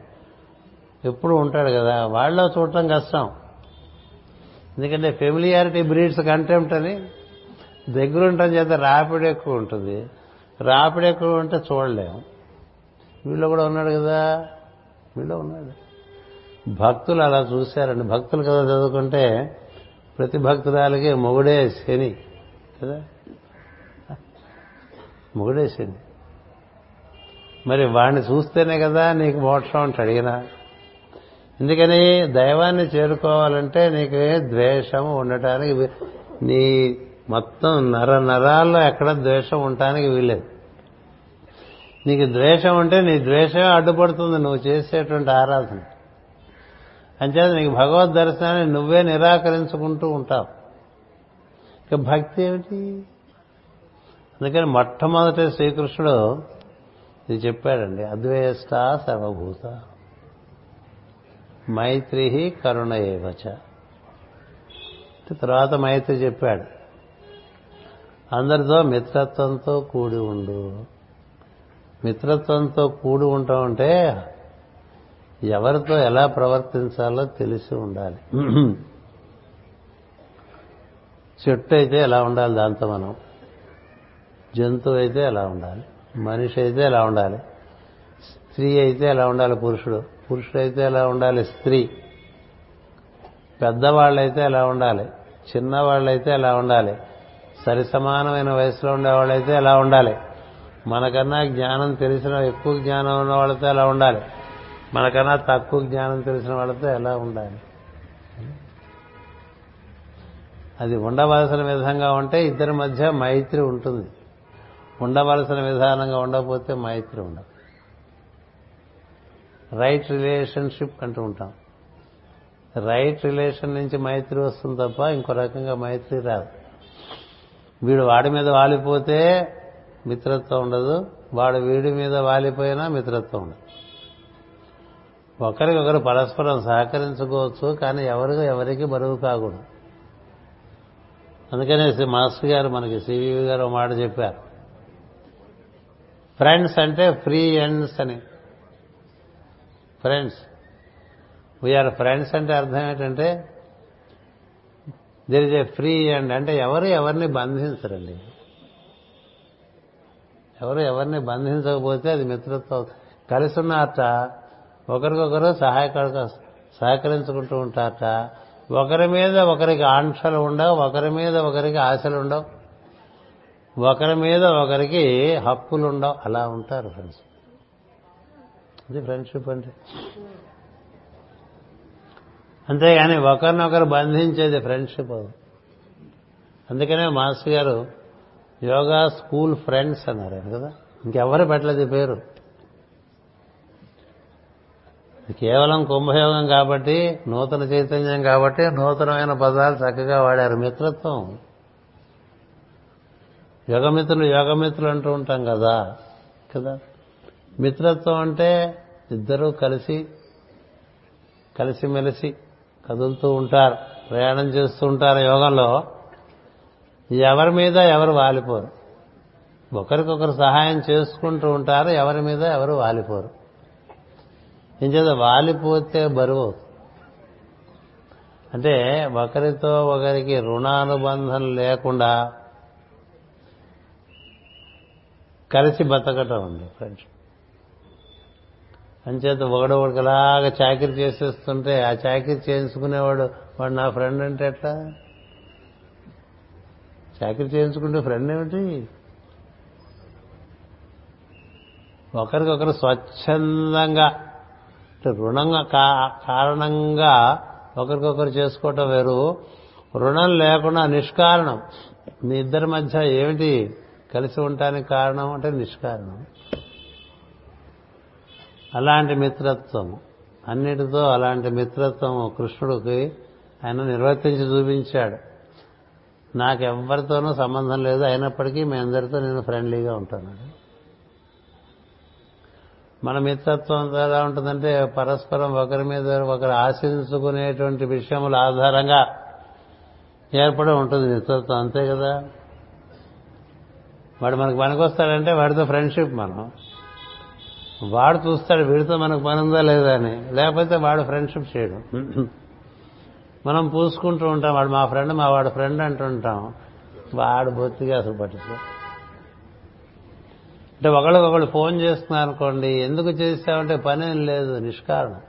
Speaker 1: ఎప్పుడు ఉంటాడు కదా వాళ్ళలో చూడటం కష్టం. ఎందుకంటే ఫెమిలియారిటీ బ్రీడ్స్ కంటెంప్ట్ అని దగ్గర ఉండటం చేత రాపిడ్ ఎక్కువ ఉంటుంది. రాపిడ్ ఎక్కువ ఉంటే చూడలేము వీళ్ళు కూడా ఉన్నాడు కదా వీళ్ళు ఉన్నాడు. భక్తులు అలా చూశారండి. భక్తులు కదా చదువుకుంటే ప్రతి భక్తురాలకి మొగుడే శని కదా? మొగుడే శని. మరి వాడిని చూస్తేనే కదా నీకు మోక్షం అంటే అడిగినా ఎందుకని దైవాన్ని చేరుకోవాలంటే నీకు ద్వేషం ఉండటానికి వీ- నీ మొత్తం నర నరాల్లో ఎక్కడ ద్వేషం ఉండటానికి వీలేదు నీకు ద్వేషం ఉంటే నీ ద్వేషమే అడ్డుపడుతుంది నువ్వు చేసేటువంటి ఆరాధన. అంచేత నీకు భగవద్ దర్శనాన్ని నువ్వే నిరాకరించుకుంటూ ఉంటావు. ఇక భక్తి ఏమిటి? అందుకని మొట్టమొదటి శ్రీకృష్ణుడు ఇది చెప్పాడండి అద్వేష్ట సర్వభూత. మైత్రి కరుణ ఏవచ తర్వాత మైత్రి చెప్పాడు అందరితో మిత్రత్వంతో కూడి ఉండు. మిత్రత్వంతో కూడి ఉంటాం అంటే ఎవరితో ఎలా ప్రవర్తించాలో తెలిసి ఉండాలి. చెట్టు అయితే ఎలా ఉండాలి దాంతో మనం? జంతువు అయితే ఎలా ఉండాలి? మనిషి అయితే ఎలా ఉండాలి? స్త్రీ అయితే ఎలా ఉండాలి పురుషుడు? పురుషుడైతే ఎలా ఉండాలి? స్త్రీ. పెద్దవాళ్ళైతే ఎలా ఉండాలి? చిన్నవాళ్ళైతే ఎలా ఉండాలి? సరి సమానమైన వయసులో ఉండేవాళ్ళైతే ఎలా ఉండాలి? మనకన్నా జ్ఞానం తెలిసిన ఎక్కువ జ్ఞానం ఉన్న వాళ్ళతో ఎలా ఉండాలి? మనకన్నా తక్కువ జ్ఞానం తెలిసిన వాళ్ళతో ఎలా ఉండాలి? అది ఉండవలసిన విధంగా ఉంటే ఇద్దరి మధ్య మైత్రి ఉంటుంది. ఉండవలసిన విధానంగా ఉండకపోతే మైత్రి ఉండదు. రైట్ రిలేషన్షిప్ అంటూ ఉంటాం. రైట్ రిలేషన్ నుంచి మైత్రి వస్తుంది తప్ప ఇంకో రకంగా మైత్రి రాదు. వీడు వాడి మీద వాలిపోతే మిత్రత్వం ఉండదు. వాడు వీడి మీద వాలిపోయినా మిత్రత్వం ఉండదు. ఒకరికొకరు పరస్పరం సహకరించుకోవచ్చు కానీ ఎవరికి ఎవరికి బరువు కాకూడదు. అందుకనే మాస్టర్ గారు మనకి సివివి గారు ఒక మాట చెప్పారు. ఫ్రెండ్స్ అంటే ఫ్రీ ఎండ్స్ అని. ఫ్రెండ్స్. వీఆర్ ఫ్రెండ్స్ అంటే అర్థం ఏంటంటే there is a free end అంటే ఎవరు ఎవరిని బంధించరండి. ఎవరు ఎవరిని బంధించకపోతే అది మిత్రత్వం కలిసి ఉన్నారట ఒకరికొకరు సహాయక సహకరించుకుంటూ ఉంటారట ఒకరి మీద ఒకరికి ఆంక్షలు ఉండవు ఒకరి మీద ఒకరికి ఆశలు ఉండవు ఒకరి మీద ఒకరికి హక్కులు ఉండవు. అలా ఉంటారు ఫ్రెండ్స్. అది ఫ్రెండ్షిప్ అంటే. అంతేగాని ఒకరినొకరు బంధించేది ఫ్రెండ్షిప్ అందుకనే మాస్టర్ గారు యోగా స్కూల్ ఫ్రెండ్స్ అన్నారు కదా? ఇంకెవరు పెట్టలేదు పేరు? కేవలం కుంభయోగం కాబట్టి నూతన చైతన్యం కాబట్టి నూతనమైన పదాలు చక్కగా వాడారు. మిత్రత్వం. యోగమిత్రులు యోగమిత్రులు అంటూ ఉంటాం కదా? కదా? మిత్రత్వం అంటే ఇద్దరూ కలిసి కలిసిమెలిసి కదులుతూ ఉంటారు ప్రయాణం చేస్తూ ఉంటారు యోగంలో. ఎవరి మీద ఎవరు వాలిపోరు. ఒకరికొకరు సహాయం చేసుకుంటూ ఉంటారు ఎవరి మీద ఎవరు వాలిపోరు. ఏం వాలిపోతే బరువు అంటే ఒకరితో ఒకరికి రుణానుబంధం లేకుండా కలిసి బతకటం అండి ఫ్రెండ్స్ అంచేత ఒకడు ఒకటిలాగా చాకరీ చేసేస్తుంటే ఆ చాకరీ చేయించుకునేవాడు వాడు నా ఫ్రెండ్ అంటే ఎట్లా? చాకరీ చేయించుకుంటే ఫ్రెండ్ ఏమిటి? ఒకరికొకరు స్వచ్ఛందంగా రుణంగా కా- కారణంగా ఒకరికొకరు చేసుకోవటం వేరు. రుణం లేకుండా నిష్కారణం. మీ ఇద్దరి మధ్య ఏమిటి కలిసి ఉండటానికి కారణం? అంటే నిష్కారణం. అలాంటి మిత్రత్వం. అన్నిటితో అలాంటి మిత్రత్వం కృష్ణుడికి ఆయన నిర్వర్తించి చూపించాడు. నాకెవ్వరితోనూ సంబంధం లేదు. అయినప్పటికీ మీ అందరితో నేను ఫ్రెండ్లీగా ఉంటాను. మన మిత్రత్వం ఎలా ఉంటుందంటే పరస్పరం ఒకరి మీద ఒకరు ఆశించుకునేటువంటి విషయముల ఆధారంగా ఏర్పడి ఉంటుంది మిత్రత్వం. అంతే కదా? వాడు మనకు పనికొస్తాడంటే వాడితో ఫ్రెండ్షిప్ మనం. వాడు చూస్తాడు వీడితో మనకు పని ఉందా లేదా అని. లేకపోతే వాడు ఫ్రెండ్షిప్ చేయడం. మనం పూసుకుంటూ ఉంటాం వాడు మా ఫ్రెండ్ మా వాడు ఫ్రెండ్ అంటుంటాం వాడు బొత్తిగా అసలు పట్టించు అంటే ఒకళ్ళకొకళ్ళు ఫోన్ చేస్తున్నారు అనుకోండి ఎందుకు చేస్తామంటే పని ఏం లేదు నిష్కారణం.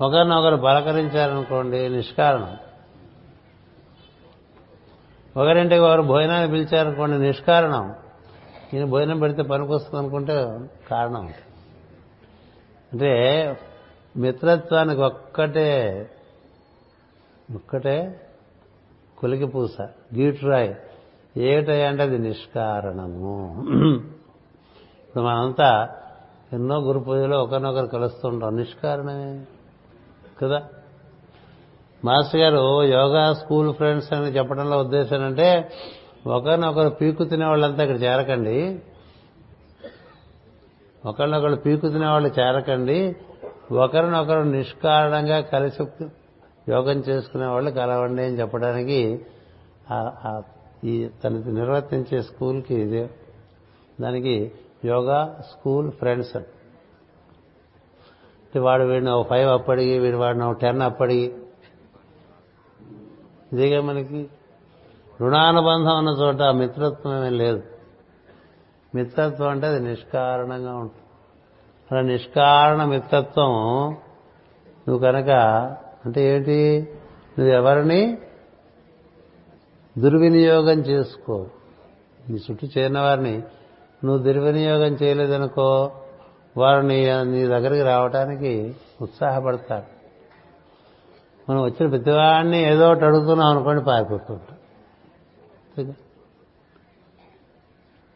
Speaker 1: ఒకరినొకరు పలకరించారనుకోండి నిష్కారణం. ఒకరింటికి ఒకరు భోజనాన్ని పిలిచారనుకోండి నిష్కారణం. ఈయన భోజనం పెడితే పనికొస్తుంది అనుకుంటే కారణం అంటే మిత్రత్వానికి ఒక్కటే ఒక్కటే కొలికి పూస గీట్రాయ్. ఏమిటయ్యా అంటే అది నిష్కారణము. ఇప్పుడు మనంతా ఎన్నో గురు పూజలో ఒకరినొకరు కలుస్తుంటాం. నిష్కారణమే కదా? మాస్టర్ గారు యోగా స్కూల్ ఫ్రెండ్స్ అని చెప్పడంలో ఉద్దేశం అంటే ఒకరినొకరు పీకు తినే వాళ్ళంతా ఇక్కడ చేరకండి. ఒకరినొకరు పీకు తినే వాళ్ళు చేరకండి. ఒకరినొకరు నిష్కారణంగా కలిసి యోగం చేసుకునే వాళ్ళు కలవండి అని చెప్పడానికి ఈ తనది నిర్వర్తించే స్కూల్కి ఇది. దానికి యోగా స్కూల్ ఫ్రెండ్స్. అంటే వాడు వీడిని ఒక ఫైవ్ అప్పడిగి వీడు వాడిని ఒక టెన్ అప్పడిగి. ఇదేగా మనకి రుణానుబంధం ఉన్న చోట మిత్రత్వం ఏమీ లేదు. మిత్రత్వం అంటే అది నిష్కారణంగా ఉంటుంది. అలా నిష్కారణ మిత్రత్వం నువ్వు కనుక అంటే ఏంటి? నువ్వు ఎవరిని? దుర్వినియోగం చేసుకో. నీ చుట్టూ చేరిన వారిని. నువ్వు దుర్వినియోగం చేయలేదనుకో వారు నీ నీ దగ్గరికి రావడానికి ఉత్సాహపడతారు. మనం వచ్చిన ప్రతివాడిని ఏదో ఒకటి అడుగుతున్నాం అనుకోండి పారిపోతుంటాం. అంతేగా?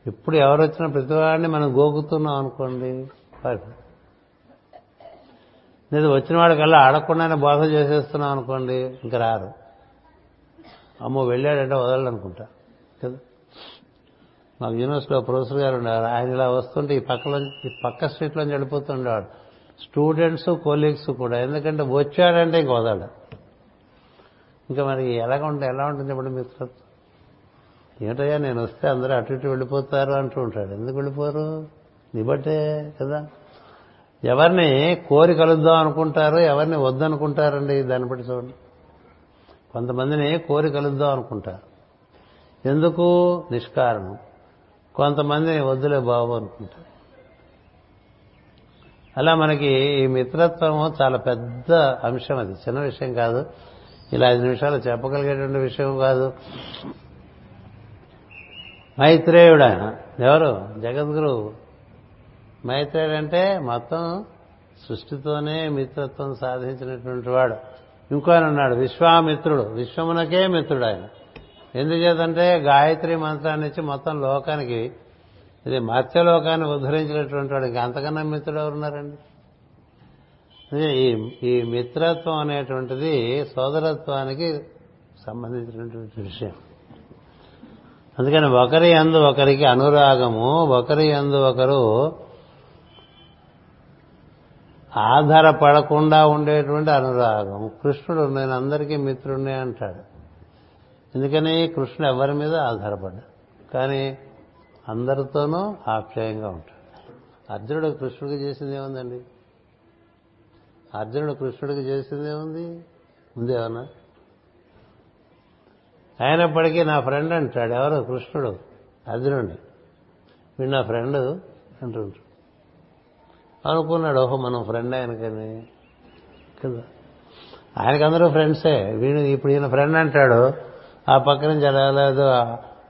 Speaker 1: ఇప్పుడు ఎవరు ప్రతి ప్రతివాడిని మనం గోకుతున్నాం అనుకోండి లేదు వచ్చిన వాడికల్లా ఆడకుండానే బోధ చేసేస్తున్నాం అనుకోండి ఇంకా రారు. అమ్మో వెళ్ళాడంటే వదలనుకుంటా కదా? మాకు యూనివర్సిటీలో ప్రొఫెసర్ గారు ఉన్నారు ఆయన ఇలా వస్తుంటే ఈ పక్కలో ఈ పక్క స్ట్రీట్లోంచి వెళ్ళిపోతుండేవాడు స్టూడెంట్స్ కోలీగ్స్ కూడా ఎందుకంటే వచ్చాడంటే ఇంక వదలడు. ఇంకా మరి ఎలాగ ఉంటే ఎలా ఉంటుంది ఇప్పుడు మిత్రత్వం ఏమిటయ్యా నేను వస్తే అందరూ అటు ఇటు వెళ్ళిపోతారు అంటూ ఉంటాడు. ఎందుకు వెళ్ళిపోరు? నీ బట్టే కదా. ఎవరిని కోరి కలుద్దాం అనుకుంటారు ఎవరిని వద్దనుకుంటారండి దాన్ని బట్టి చూడండి. కొంతమందిని కోరి కలుద్దాం అనుకుంటారు. ఎందుకు? నిష్కారణం కొంతమందిని వద్దులే బాబు అనుకుంటారు. అలా మనకి ఈ మిత్రత్వము చాలా పెద్ద అంశం అది. చిన్న విషయం కాదు. ఇలా ఐదు నిమిషాలు చెప్పగలిగేటువంటి విషయం కాదు. మైత్రేయుడు ఆయన ఎవరు? జగద్గురు మైత్రేయుడు అంటే మొత్తం సృష్టితోనే మిత్రత్వం సాధించినటువంటి వాడు. ఇంకో ఆయన ఉన్నాడు విశ్వామిత్రుడు. విశ్వమునకే మిత్రుడు ఆయన ఎందుచేతంటే గాయత్రి మంత్రాన్ని ఇచ్చి మొత్తం లోకానికి ఇది మత్స్యలోకాన్ని ఉద్ధరించినటువంటి వాడు. ఇంకా అంతకన్నా మిత్రుడు ఎవరున్నారండి? ఈ ఈ మిత్రత్వం అనేటువంటిది సోదరత్వానికి సంబంధించినటువంటి విషయం. అందుకని ఒకరి అందు ఒకరికి అనురాగము ఒకరి అందు ఒకరు ఆధారపడకుండా ఉండేటువంటి అనురాగం. కృష్ణుడు నేను అందరికీ మిత్రుడినే అంటాడు. ఎందుకని కృష్ణుడు ఎవరి మీద ఆధారపడ్డాడు కానీ అందరితోనూ ఆప్యాయంగా ఉంటాడు. అర్జునుడు కృష్ణుడికి చేసింది ఏముందండి? అర్జునుడు కృష్ణుడికి చేసింది ఏముంది? ఉందేమన్నా అయినప్పటికీ నా ఫ్రెండ్ అంటాడు ఎవరు? కృష్ణుడు అర్జునుడిని. వీడు నా ఫ్రెండ్ అంటుంటాడు. అనుకున్నాడు ఓహో మనం ఫ్రెండ్ ఆయనకని. కదా? ఆయనకి అందరూ ఫ్రెండ్సే. వీడు ఇప్పుడు ఈయన ఫ్రెండ్ అంటాడు ఆ పక్కన జరగలేదు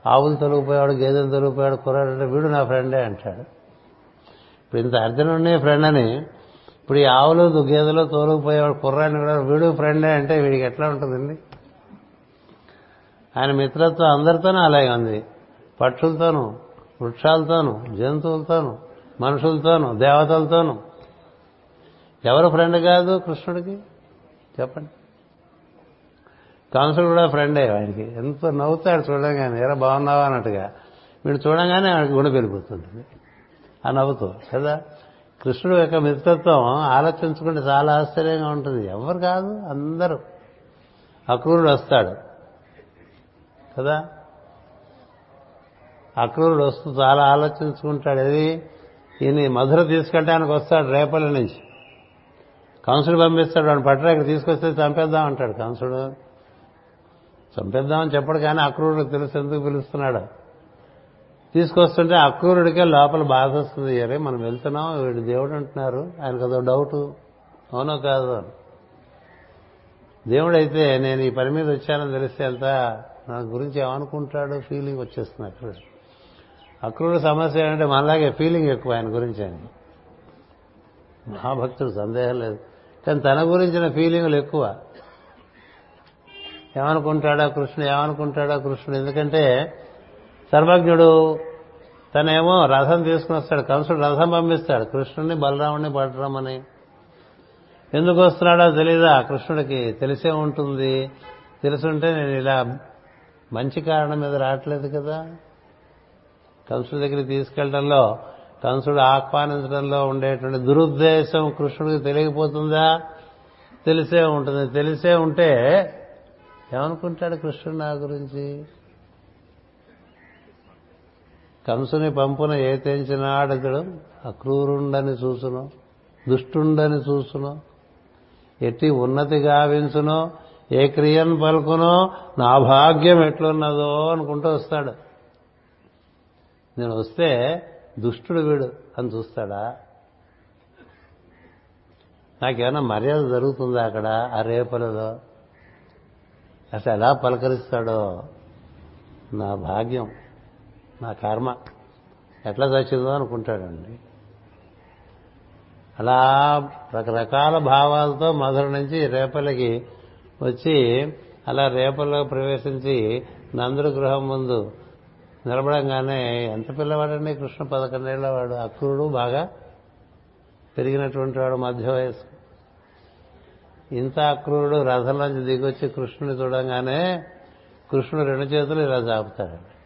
Speaker 1: ఆవులు తొలగిపోయాడు గేదెలు తొలగిపోయాడు కుర్రాడు అంటే వీడు నా ఫ్రెండే అంటాడు. ఇప్పుడు ఇంత అర్జునుడిని ఫ్రెండ్ అని ఇప్పుడు ఈ ఆవులు గేదెలు తోలుకుపోయేవాడు కుర్రాడిని కూడా వీడు ఫ్రెండే అంటే వీడికి ఎట్లా ఉంటుందండి? ఆయన మిత్రత్వం అందరితోనూ అలాగే ఉంది పక్షులతోనూ వృక్షాలతోనూ జంతువులతోనూ మనుషులతోనూ దేవతలతోనూ. ఎవరు ఫ్రెండ్ కాదు కృష్ణుడికి? చెప్పండి. కంసుడు కూడా ఫ్రెండే ఆయనకి. ఎంత నవ్వుతాడు చూడగానే ఎరా బాగున్నావా? అన్నట్టుగా. వీడు చూడగానే ఆయనకి గుండె పెరిగిపోతుంటుంది ఆ నవ్వుతూ కదా? కృష్ణుడు యొక్క మిత్రత్వం ఆలోచించుకుంటే చాలా ఆశ్చర్యంగా ఉంటుంది. ఎవరు కాదు? అందరూ. అక్రూరుడు వస్తాడు. కదా? అక్రూరుడు వస్తూ చాలా ఆలోచించుకుంటాడు. అది ఈయన మధుర తీసుకెళ్ళడానికి వస్తాడు రేపల్లి నుంచి. కంసుడు పంపిస్తాడు వాడిని పట్టరా ఇక్కడ తీసుకొస్తే చంపేద్దాం అంటాడు కంసుడు చంపేద్దామని చెప్పడు కానీ అక్రూరుడికి తెలుసు ఎందుకు పిలుస్తున్నాడు? తీసుకొస్తుంటే అక్రూరుడికే లోపల బాధ వస్తుంది. అరే మనం వెళ్తున్నాం వీడు దేవుడు అంటున్నారు. ఆయనకు అదో డౌటు. అవునో కాదు? దేవుడైతే నేను ఈ పని మీద వచ్చానని తెలిస్తే ఎంత నా గురించి ఏమనుకుంటాడు ఫీలింగ్ వచ్చేస్తుంది అక్కడ. అక్రూరుడు సమస్య ఏంటంటే మనలాగే ఫీలింగ్ ఎక్కువ ఆయన గురించి అని మహాభక్తుడు సందేహం లేదు. కానీ తన గురించిన ఫీలింగ్లు ఎక్కువ. ఏమనుకుంటాడా కృష్ణుడు? ఏమనుకుంటాడా కృష్ణుడు? ఎందుకంటే సర్వజ్ఞుడు తనేమో రథం తీసుకుని వస్తాడు. కంసుడు రథం పంపిస్తాడు. కృష్ణుడిని బలరాముడిని పట్టరమని ఎందుకు వస్తున్నాడో తెలీదా? కృష్ణుడికి తెలిసే ఉంటుంది. తెలుసుంటే నేను ఇలా మంచి కారణం మీద రావట్లేదు కదా? కంసుడి దగ్గరికి తీసుకెళ్ళడంలో కంసుడు ఆహ్వానించడంలో ఉండేటువంటి దురుద్దేశం కృష్ణుడికి తెలియకపోతుందా? తెలిసే ఉంటుంది. తెలిసే ఉంటే ఏమనుకుంటాడు కృష్ణుడు నా గురించి? కంసుని పంపున ఏ తెంచినాడతడు అక్రూరుండని చూసును దుష్టుండని చూసును ఎట్టి ఉన్నతి గావించునో ఏ క్రియను పలుకునో నా భాగ్యం ఎట్లున్నదో అనుకుంటూ వస్తాడు. నేను వస్తే దుష్టుడు వీడు అని చూస్తాడా? నాకేమైనా మర్యాద జరుగుతుందా అక్కడ ఆ రేపలదో? అసలు ఎలా పలకరిస్తాడో? నా భాగ్యం నా కర్మ ఎట్లా చచ్చిందో అనుకుంటాడండి. అలా రకరకాల భావాలతో మధుర నుంచి రేపలకి వచ్చి అలా రేపల్లో ప్రవేశించి నందుడు గృహం ముందు నిలబడంగానే ఎంత పిల్లవాడండి? కృష్ణ పదకొండేళ్ళ వాడు. అక్రూరుడు బాగా పెరిగినటువంటి వాడు మధ్య వయసు ఇంత అక్రూరుడు రథంలోంచి దిగొచ్చి కృష్ణుని చూడంగానే కృష్ణుడు రెండు చేతులు ఇలా చాపుతాడండి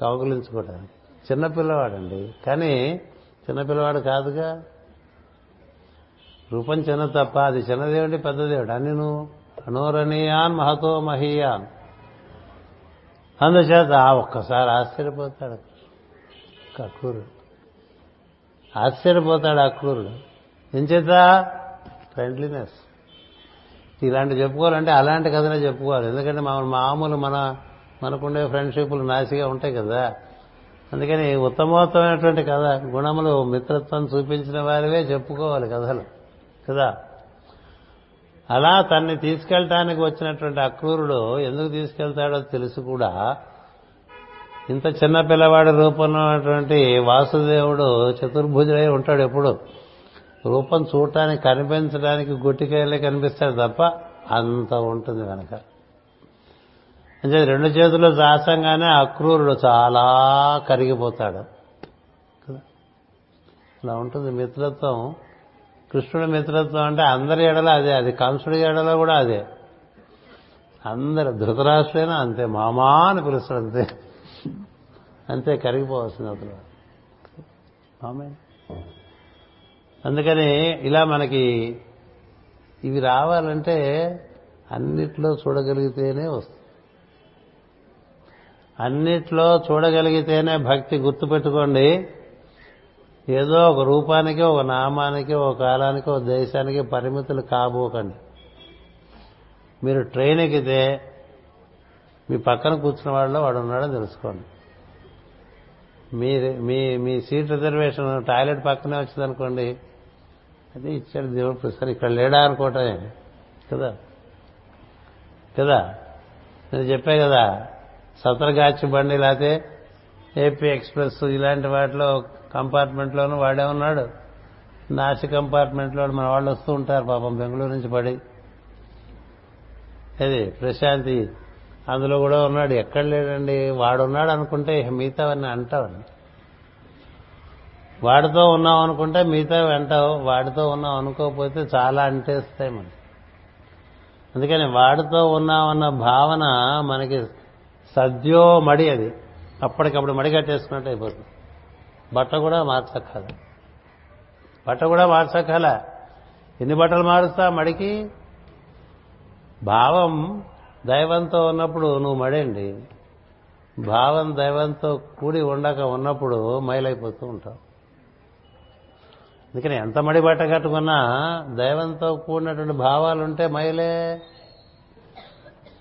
Speaker 1: కౌగులించుకోవడానికి. చిన్నపిల్లవాడండి కానీ చిన్నపిల్లవాడు కాదుగా. రూపం చిన్న తప్ప. అది చిన్నదేవుడి పెద్దదేవిటి అన్ని నువ్వు. అనోరణీయాన్ మహతో మహీయాన్. అందుచేత ఒక్కసారి ఆశ్చర్యపోతాడు అక్రూరుడు ఆశ్చర్యపోతాడు అక్రూరుడు ఎంచేత ఫ్రెండ్లీనెస్ ఇలాంటి చెప్పుకోవాలంటే అలాంటి కథనే చెప్పుకోవాలి. ఎందుకంటే మన మామూలు మన మనకుండే ఫ్రెండ్షిప్లు నాసిగా ఉంటాయి కదా. అందుకని ఉత్తమోత్తమైనటువంటి కథ గుణములు మిత్రత్వం చూపించిన వారివే చెప్పుకోవాలి కథలు. కదా? అలా తన్ని తీసుకెళ్ళటానికి వచ్చినటువంటి అక్రూరుడు ఎందుకు తీసుకెళ్తాడో తెలుసు కూడా. ఇంత చిన్న పిల్లవాడి రూపంలో ఉన్నటువంటి వాసుదేవుడు చతుర్భుజుడై ఉంటాడు ఎప్పుడు. రూపం చూడటానికి కనిపించడానికి గుట్టికాయలే కనిపిస్తాడు తప్ప అంత ఉంటుంది కనుక అంటే రెండు చేతులు చాసంగానే అక్రూరుడు చాలా కరిగిపోతాడు. అలా ఉంటుంది మిత్రత్వం. కృష్ణుడి మిత్రత్వం అంటే అందరి ఎడల అదే అది కంసుడి ఎడల కూడా అదే. అందరు ధృతరాష్ట్రైనా అంతే మామా అని పిలుస్తాడు అంతే. అంతే కరిగిపోవాల్సింది అతను మామే. అందుకని ఇలా మనకి ఇవి రావాలంటే అన్నిట్లో చూడగలిగితేనే వస్తుంది. అన్నిట్లో చూడగలిగితేనే భక్తి గుర్తుపెట్టుకోండి. ఏదో ఒక రూపానికి ఒక నామానికి ఒక కాలానికి ఒక దేశానికి పరిమితులు కాబోకండి. మీరు ట్రైన్ ఎక్కితే మీ పక్కన కూర్చున్న వాళ్ళలో వాడు ఉన్నాడని తెలుసుకోండి. మీ మీ మీ సీట్ రిజర్వేషన్ టాయిలెట్ పక్కనే వచ్చిందనుకోండి అదే ఇచ్చాడు దేవుడు ప్రస్తుతం ఇక్కడ లేడా అనుకోవటమే కదా? కదా? నేను చెప్పే కదా సతరగాచి బండి లేకపోతే ఏపీ ఎక్స్ప్రెస్ ఇలాంటి వాటిలో కంపార్ట్మెంట్లోనూ వాడే ఉన్నాడు. నాసి కంపార్ట్మెంట్లో మన వాళ్ళు వస్తూ ఉంటారు పాపం బెంగళూరు నుంచి పడి. అది ప్రశాంతి అందులో కూడా ఉన్నాడు. ఎక్కడ లేడండి? వాడున్నాడు అనుకుంటే మిగతావన్నీ అంటావండి. వాడితో ఉన్నాం అనుకుంటే మిగతా అంటావు. వాడితో ఉన్నాం అనుకోకపోతే చాలా అంటేస్తాయి మనకి. అందుకని వాడితో ఉన్నామన్న భావన మనకి సద్యో మడి అది. అప్పటికప్పుడు మడిగట్టేసుకున్నట్టు అయిపోతుంది. బట్ట కూడా మార్చక్కల బట్ట కూడా మార్చక్కల ఎన్ని బట్టలు మారుస్తా మడికి? భావం దైవంతో ఉన్నప్పుడు నువ్వు మడండి భావం దైవంతో కూడి ఉండక ఉన్నప్పుడు మైలైపోతూ ఉంటావు. అందుకని ఎంత మడి బట్ట కట్టుకున్నా దైవంతో కూడినటువంటి భావాలు ఉంటే మైలే.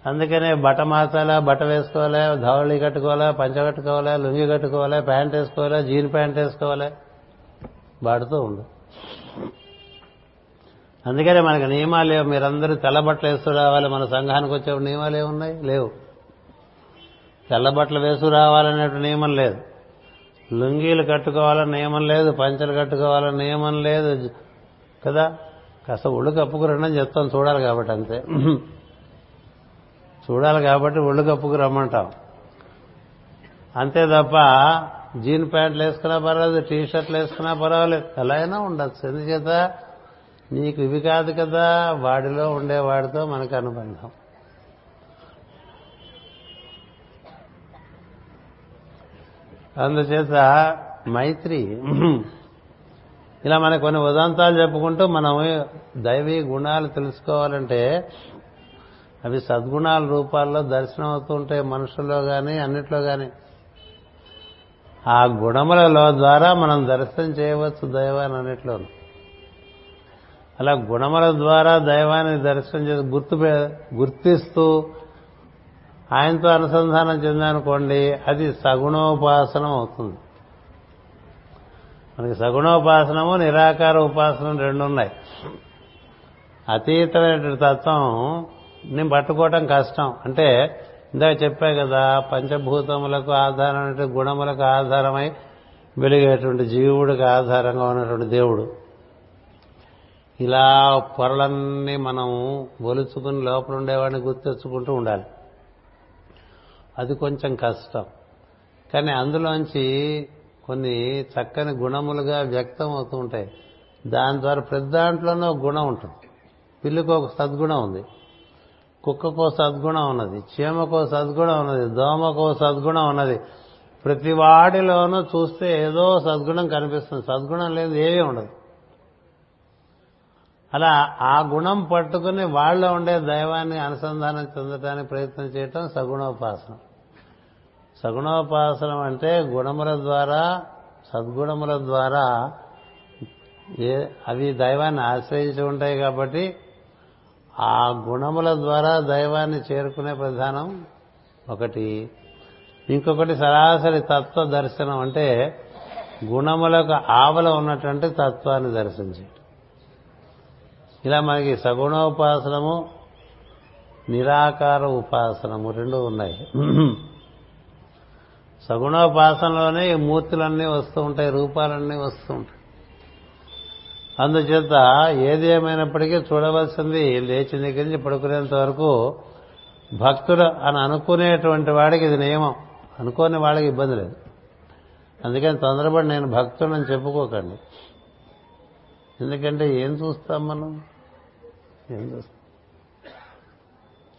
Speaker 1: అందుకనే బట్ట మార్చాలా బట్ట వేసుకోవాలా ధవళి కట్టుకోవాలా పంచ కట్టుకోవాలా లుంగి కట్టుకోవాలా ప్యాంట్ వేసుకోవాలా జీన్ ప్యాంట్ వేసుకోవాలా? వాడుతూ ఉండు. అందుకనే మనకు నియమాలు లేవు. మీరందరూ తెల్ల బట్టలు వేస్తూ రావాలి. మన సంఘానికి వచ్చేప్పుడు నియమాలు ఏమున్నాయి? లేవు. తెల్ల బట్టలు వేస్తూ రావాలనే నియమం లేదు. లుంగీలు కట్టుకోవాలని నియమం లేదు. పంచలు కట్టుకోవాలని నియమం లేదు. కదా? కాస్త ఒళ్ళు కప్పుకు రండి చెప్తాం. చూడాలి కాబట్టి అంతే. చూడాలి కాబట్టి ఒళ్ళు కప్పుకు రమ్మంటాం. అంతే తప్ప జీన్ ప్యాంట్లు వేసుకున్నా పర్వాలేదు టీ షర్ట్లు వేసుకున్నా పర్వాలేదు. ఎలా అయినా ఉండొచ్చు. ఎందుచేత? నీకు ఇవి కాదు కదా వాడిలో ఉండేవాడితో మనకు అనుబంధం. అందుచేత మైత్రి ఇలా మనకు కొన్ని ఉదాంతాలు చెప్పుకుంటూ మనం దైవీ గుణాలు తెలుసుకోవాలంటే అవి సద్గుణాల రూపాల్లో దర్శనం అవుతుంటాయి మనుషుల్లో కానీ అన్నిట్లో కానీ ఆ గుణములలో ద్వారా మనం దర్శనం చేయవచ్చు దైవాన్ని అన్నిట్లో అలా గుణముల ద్వారా దైవాన్ని దర్శనం చేసి గుర్తు గుర్తిస్తూ ఆయనతో అనుసంధానం చెందానుకోండి అది సగుణోపాసనం అవుతుంది. మనకి సగుణోపాసనము నిరాకార ఉపాసనం రెండు ఉన్నాయి అతీతమైనటువంటి తత్వం నేను పట్టుకోవటం కష్టం. అంటే ఇందాక చెప్పా కదా పంచభూతములకు ఆధారమైన గుణములకు ఆధారమై వెలిగేటువంటి జీవుడికి ఆధారంగా ఉన్నటువంటి దేవుడు. ఇలా పొరలన్నీ మనం ఒలుచుకుని లోపల ఉండేవాడిని గుర్తెచ్చుకుంటూ ఉండాలి. అది కొంచెం కష్టం. కానీ అందులోంచి కొన్ని చక్కని గుణములుగా వ్యక్తం అవుతూ ఉంటాయి. దాని ద్వారా ప్రతి దాంట్లోనూ ఒక గుణం ఉంటుంది. పిల్లికి ఒక సద్గుణం ఉంది. కుక్కకో సద్గుణం ఉన్నది చీమకో సద్గుణం ఉన్నది దోమకో సద్గుణం ఉన్నది. ప్రతి వాడిలోనూ చూస్తే ఏదో సద్గుణం కనిపిస్తుంది. సద్గుణం లేదు ఏమీ ఉండదు. అలా ఆ గుణం పట్టుకుని వాళ్ళ ఉండే దైవాన్ని అనుసంధానం చెందటానికి ప్రయత్నం చేయటం సగుణోపాసనం. సగుణోపాసనం అంటే గుణముల ద్వారా సద్గుణముల ద్వారా ఏ అవి దైవాన్ని ఆశ్రయించి ఉంటాయి కాబట్టి ఆ గుణముల ద్వారా దైవాన్ని చేరుకునే ప్రధానం ఒకటి. ఇంకొకటి సరాసరి తత్వ దర్శనం అంటే గుణములకు ఆవల ఉన్నటువంటి తత్వాన్ని దర్శించడం ఇలా మనకి సగుణోపాసనము నిరాకార ఉపాసనము రెండు ఉన్నాయి. సగుణోపాసనలోనే ఈ మూర్తులన్నీ వస్తూ ఉంటాయి రూపాలన్నీ వస్తూ ఉంటాయి. అందుచేత ఏది ఏమైనప్పటికీ చూడవలసింది లేచిన దగ్గర నుంచి పడుకునేంత వరకు భక్తుడు అని అనుకునేటువంటి వాడికి ఇది నియమం. అనుకోని వాళ్ళకి ఇబ్బంది లేదు. అందుకని తొందరపడి నేను భక్తుడని చెప్పుకోకండి. ఎందుకంటే ఏం చూస్తాం మనం? ఏం చూస్తాం?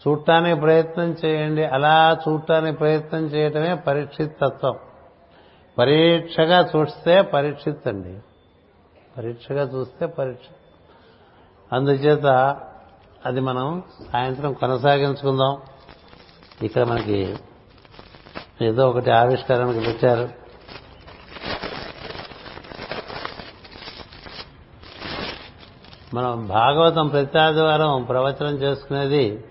Speaker 1: చూడటానికి ప్రయత్నం చేయండి. అలా చూడటానికి ప్రయత్నం చేయటమే పరీక్షిత్ తత్వం పరీక్షగా చూస్తే పరీక్షిత్ అండి పరీక్షగా చూస్తే పరీక్ష. అందుచేత అది మనం సాయంత్రం కొనసాగించుకుందాం. ఇక్కడ మనకి ఏదో ఒకటి ఆవిష్కరణకు పెట్టారు. మనం భాగవతం ప్రతి ఆదివారం ప్రవచనం చేసుకునేది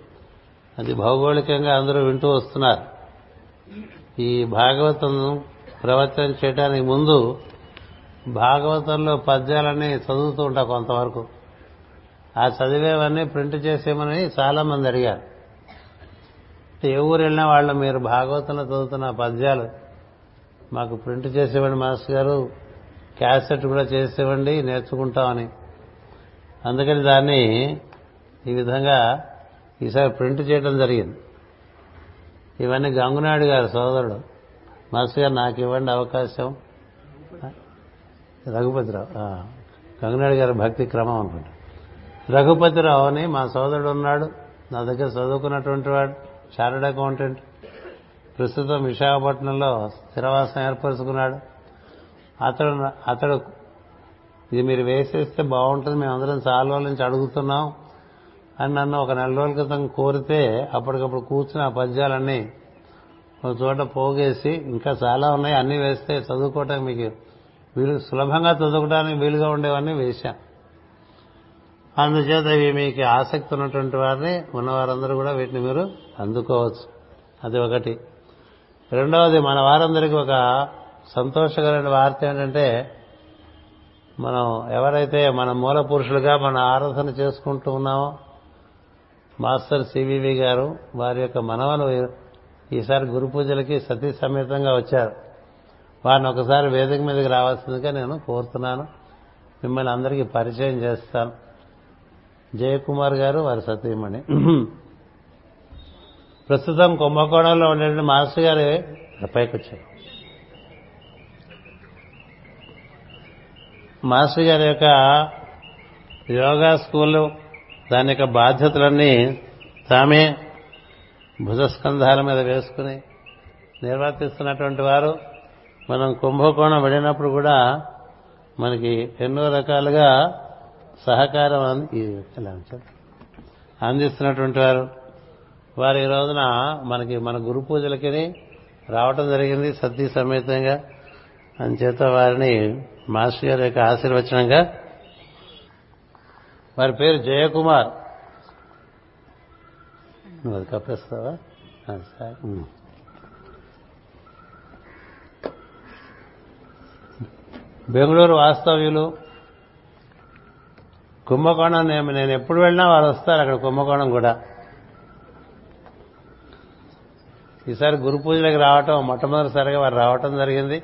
Speaker 1: అది భౌగోళికంగా అందరూ వింటూ వస్తున్నారు. ఈ భాగవతం ప్రవచనం చేయడానికి ముందు భాగవతంలో పద్యాలన్నీ చదువుతూ ఉంటా కొంతవరకు. ఆ చదివేవన్నీ ప్రింట్ చేసేమని చాలా మంది అడిగారు. ఏ ఊరు వెళ్ళిన వాళ్ళు మీరు భాగవతంలో చదువుతున్న పద్యాలు మాకు ప్రింట్ చేసేవ్వండి మాస్టర్ గారు క్యాసెట్ కూడా చేసేవండి నేర్చుకుంటామని. అందుకని దాన్ని ఈ విధంగా ఈసారి ప్రింట్ చేయడం జరిగింది. ఇవన్నీ గంగునాయుడు గారు సోదరుడు. మాస్టర్ గారు నాకు ఇవ్వండి అవకాశం. రఘుపతిరావు గంగనాడు గారి భక్తి క్రమం అనుకుంటా. రఘుపతిరావు అని మా సోదరుడు ఉన్నాడు నా దగ్గర చదువుకున్నటువంటి వాడు చార్టర్డ్ అకౌంటెంట్. ప్రస్తుతం విశాఖపట్నంలో స్థిరవాసం ఏర్పరచుకున్నాడు. అతడు అతడు ఇది మీరు వేసేస్తే బాగుంటుంది మేమందరం చాలా రోజుల నుంచి అడుగుతున్నాం అని నన్ను ఒక నెల రోజుల క్రితం కోరితే అప్పటికప్పుడు కూర్చుని ఆ పద్యాలన్నీ ఒక చోట పోగేసి ఇంకా చాలా ఉన్నాయి అన్నీ వేస్తే చదువుకోవటానికి మీకు వీలు సులభంగా చదువుకోవడానికి వీలుగా ఉండేవన్నీ వేశాం అందుచేత ఇవి మీకు ఆసక్తి ఉన్నటువంటి వారిని ఉన్నవారందరూ కూడా వీటిని మీరు అందుకోవచ్చు. అది ఒకటి. రెండవది మన వారందరికీ ఒక సంతోషకరమైన వార్త ఏంటంటే మనం ఎవరైతే మన మూల పురుషులుగా మన ఆరాధన చేసుకుంటూ ఉన్నామో మాస్టర్ సివివి గారు వారి యొక్క మనవలు ఈసారి గురు పూజలకి సతీ సమేతంగా వచ్చారు. వారిని ఒకసారి వేదిక మీదకి రావాల్సిందిగా నేను కోరుతున్నాను. మిమ్మల్ని అందరికీ పరిచయం చేస్తాను. జయకుమార్ గారు వారి సతీమణి. ప్రస్తుతం కుంభకోణంలో ఉండేటువంటి మాస్టర్ గారు పైకి వచ్చారు మాస్టర్ గారి యొక్క యోగా స్కూల్ దాని యొక్క బాధ్యతలన్నీ తామే భుజస్కంధాల మీద వేసుకుని నిర్వర్తిస్తున్నటువంటి వారు. మనం కుంభకోణం వెళ్ళినప్పుడు కూడా మనకి ఎన్నో రకాలుగా సహకారం అందిస్తున్నటువంటి వారు. వారు ఈ రోజున మనకి మన గురు పూజలకి రావటం జరిగింది సతీ సమేతంగా. అంచేత వారిని మాస్టర్ గారి యొక్క ఆశీర్వచనంగా. వారి పేరు జయకుమార్. నువ్వు అది కప్పేస్తావా? సార్. బెంగళూరు వాస్తవ్యులు. కుంభకోణం నేను నేను ఎప్పుడు వెళ్ళినా వారు వస్తారు అక్కడ కుంభకోణం కూడా. ఈసారి గురు పూజలకు రావటం మొట్టమొదటిసారిగా వారు రావటం జరిగింది.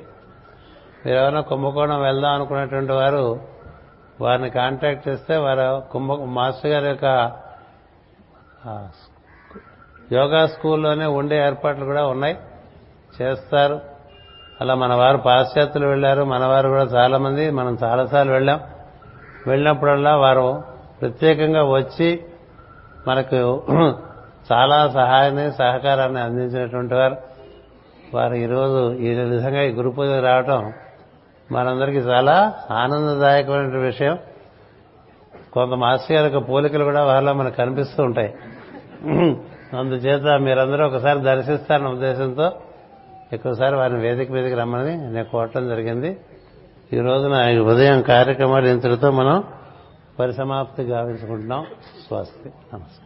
Speaker 1: మీరు ఎవరైనా కుంభకోణం వెళ్దాం అనుకున్నటువంటి వారు వారిని కాంటాక్ట్ చేస్తే వారు కుంభ మాస్టర్ గారి యొక్క యోగా స్కూల్లోనే ఉండే ఏర్పాట్లు కూడా ఉన్నాయి. చేస్తారు. అలా మన వారు పాశ్చాత్యులు వెళ్ళారు. మన వారు కూడా చాలా మంది మనం చాలాసార్లు వెళ్ళాం. వెళ్ళినప్పుడల్లా వారు ప్రత్యేకంగా వచ్చి మనకు [clears throat] చాలా సహాయాన్ని సహకారాన్ని అందించినటువంటి వారు. వారు ఈరోజు ఈ విధంగా ఈ గురు పూజకు రావటం మనందరికీ చాలా ఆనందదాయకమైన విషయం. కొంత మాస్టర్ గారి యొక్క పోలికలు కూడా వారిలో మనకు కనిపిస్తూ ఉంటాయి. [clears throat] అందుచేత మీరందరూ ఒకసారి దర్శిస్తారన్న ఉద్దేశంతో ఎక్కువసారి వారిని వేదిక మీదకి రమ్మని నేను కోరటం జరిగింది. ఈ రోజున ఉదయం కార్యక్రమాలు ఇంతటితో మనం పరిసమాప్తి గావించుకుంటున్నాం. స్వస్తి. నమస్కారం.